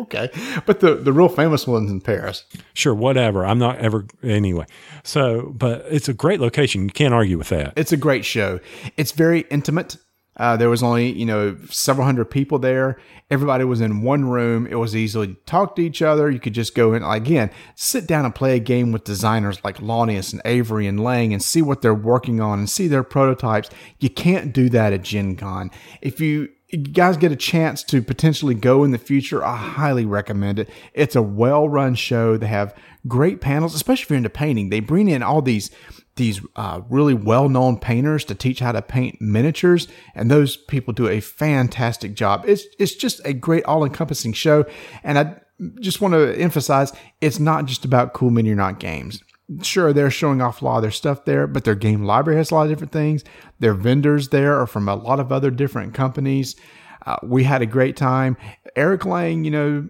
okay, but the the real famous one's in Paris. Sure, whatever. I'm not ever anyway. So, but it's a great location. You can't argue with that. It's a great show. It's very intimate. Uh, there was only you know several hundred people there. Everybody was in one room. It was easy to talk to each other. You could just go in again, sit down and play a game with designers like Launius and Avery and Lang and see what they're working on and see their prototypes. You can't do that at Gen Con. If you you guys get a chance to potentially go in the future, I highly recommend it. It's a well run show. They have great panels, especially if you're into painting. They bring in all these these uh, really well known painters to teach how to paint miniatures, and those people do a fantastic job. It's it's just a great all encompassing show, and I just want to emphasize it's not just about cool mini not games. Sure, they're showing off a lot of their stuff there, but their game library has a lot of different things. Their vendors there are from a lot of other different companies. Uh, we had a great time. Eric Lang, you know,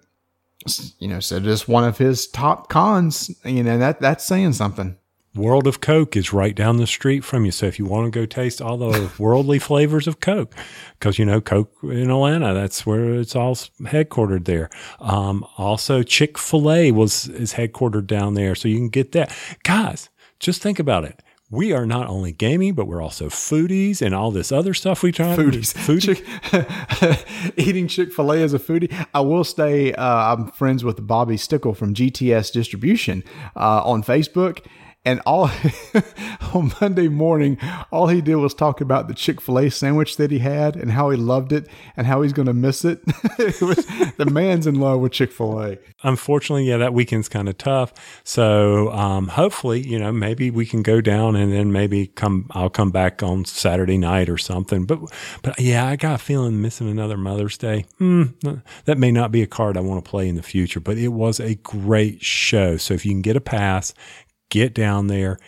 you know, said it's one of his top cons. You know that that's saying something. World of Coke is right down the street from you. So if you want to go taste all the worldly flavors of Coke, because you know Coke in Atlanta, that's where it's all headquartered there. Um, also, Chick Fil A was is headquartered down there, so you can get that. Guys, just think about it. We are not only gaming, but we're also foodies and all this other stuff we try. Foodies. Foodie. Eating Chick fil A as a foodie. I will say uh, I'm friends with Bobby Stickle from GTS Distribution uh, on Facebook. And all on Monday morning, all he did was talk about the Chick fil A sandwich that he had and how he loved it and how he's going to miss it. it was, the man's in love with Chick fil A. unfortunately, yeah, that weekend's kind of tough. So um, hopefully, you know, maybe we can go down and then maybe come. I'll come back on Saturday night or something. But but yeah, I got a feeling missing another Mother's Day. Hmm, that may not be a card I want to play in the future. But it was a great show. So if you can get a pass, get down there.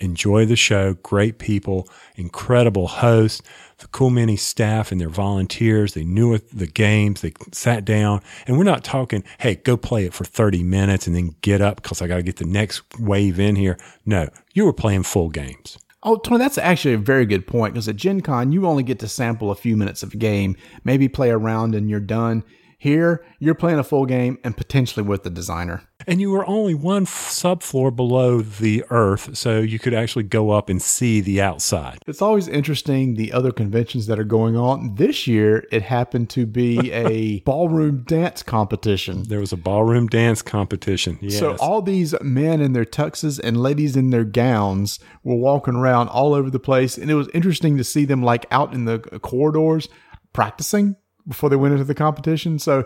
Enjoy the show. Great people, incredible host, the Cool Mini staff and their volunteers. They knew the games. They sat down, and we're not talking, hey, go play it for 30 minutes and then get up because I got to get the next wave in here. No, you were playing full games. Oh, Tony, that's actually a very good point because at Gen Con, you only get to sample a few minutes of a game, maybe play around and you're done. Here, you're playing a full game and potentially with the designer. And you were only one subfloor below the earth, so you could actually go up and see the outside. It's always interesting the other conventions that are going on. This year, it happened to be a ballroom dance competition. There was a ballroom dance competition. Yes. So all these men in their tuxes and ladies in their gowns were walking around all over the place, and it was interesting to see them like out in the corridors practicing before they went into the competition. So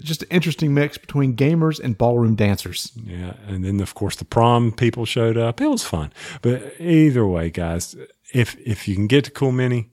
just an interesting mix between gamers and ballroom dancers. Yeah, and then of course the prom people showed up. It was fun. But either way, guys, if if you can get to Cool Mini,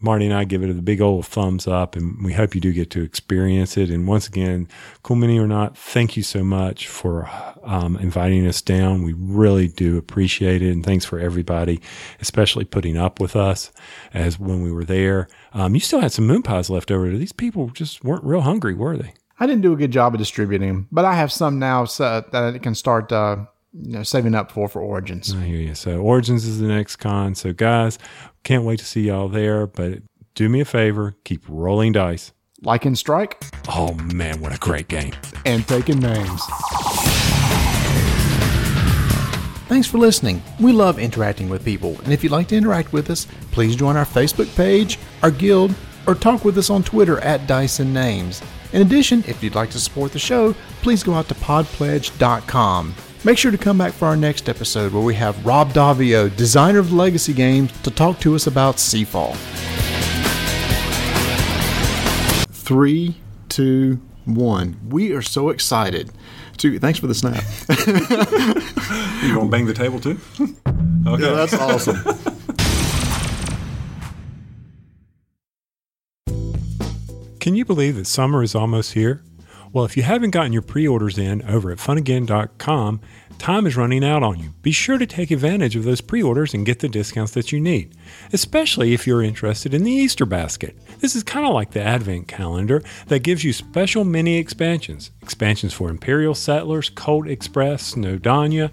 Marty and I give it a big old thumbs up, and we hope you do get to experience it. And once again, Cool Mini or not, thank you so much for um, inviting us down. We really do appreciate it, and thanks for everybody, especially putting up with us as when we were there. Um, you still had some moon pies left over. These people just weren't real hungry, were they? I didn't do a good job of distributing them, but I have some now so that I can start uh, you know, saving up for for Origins. I hear you. So Origins is the next con. So guys, can't wait to see y'all there. But do me a favor, keep rolling dice. Like in Strike Oh man, what a great game! and taking names. Thanks for listening. We love interacting with people, and if you'd like to interact with us, please join our Facebook page, our guild, or talk with us on Twitter at Dyson Names. In addition, if you'd like to support the show, please go out to podpledge.com. Make sure to come back for our next episode where we have Rob Daviau, designer of the Legacy games, to talk to us about Seafall. Three, two, one. We are so excited. To, thanks for the snap. You gonna bang the table too? okay. Yeah, that's awesome. Can you believe that summer is almost here? Well, if you haven't gotten your pre orders in over at funagain.com, time is running out on you. Be sure to take advantage of those pre orders and get the discounts that you need, especially if you're interested in the Easter basket. This is kind of like the Advent calendar that gives you special mini expansions expansions for Imperial Settlers, Colt Express, Snowdonia,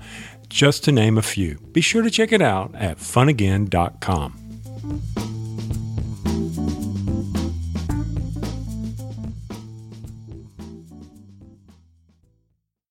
just to name a few. Be sure to check it out at funagain.com.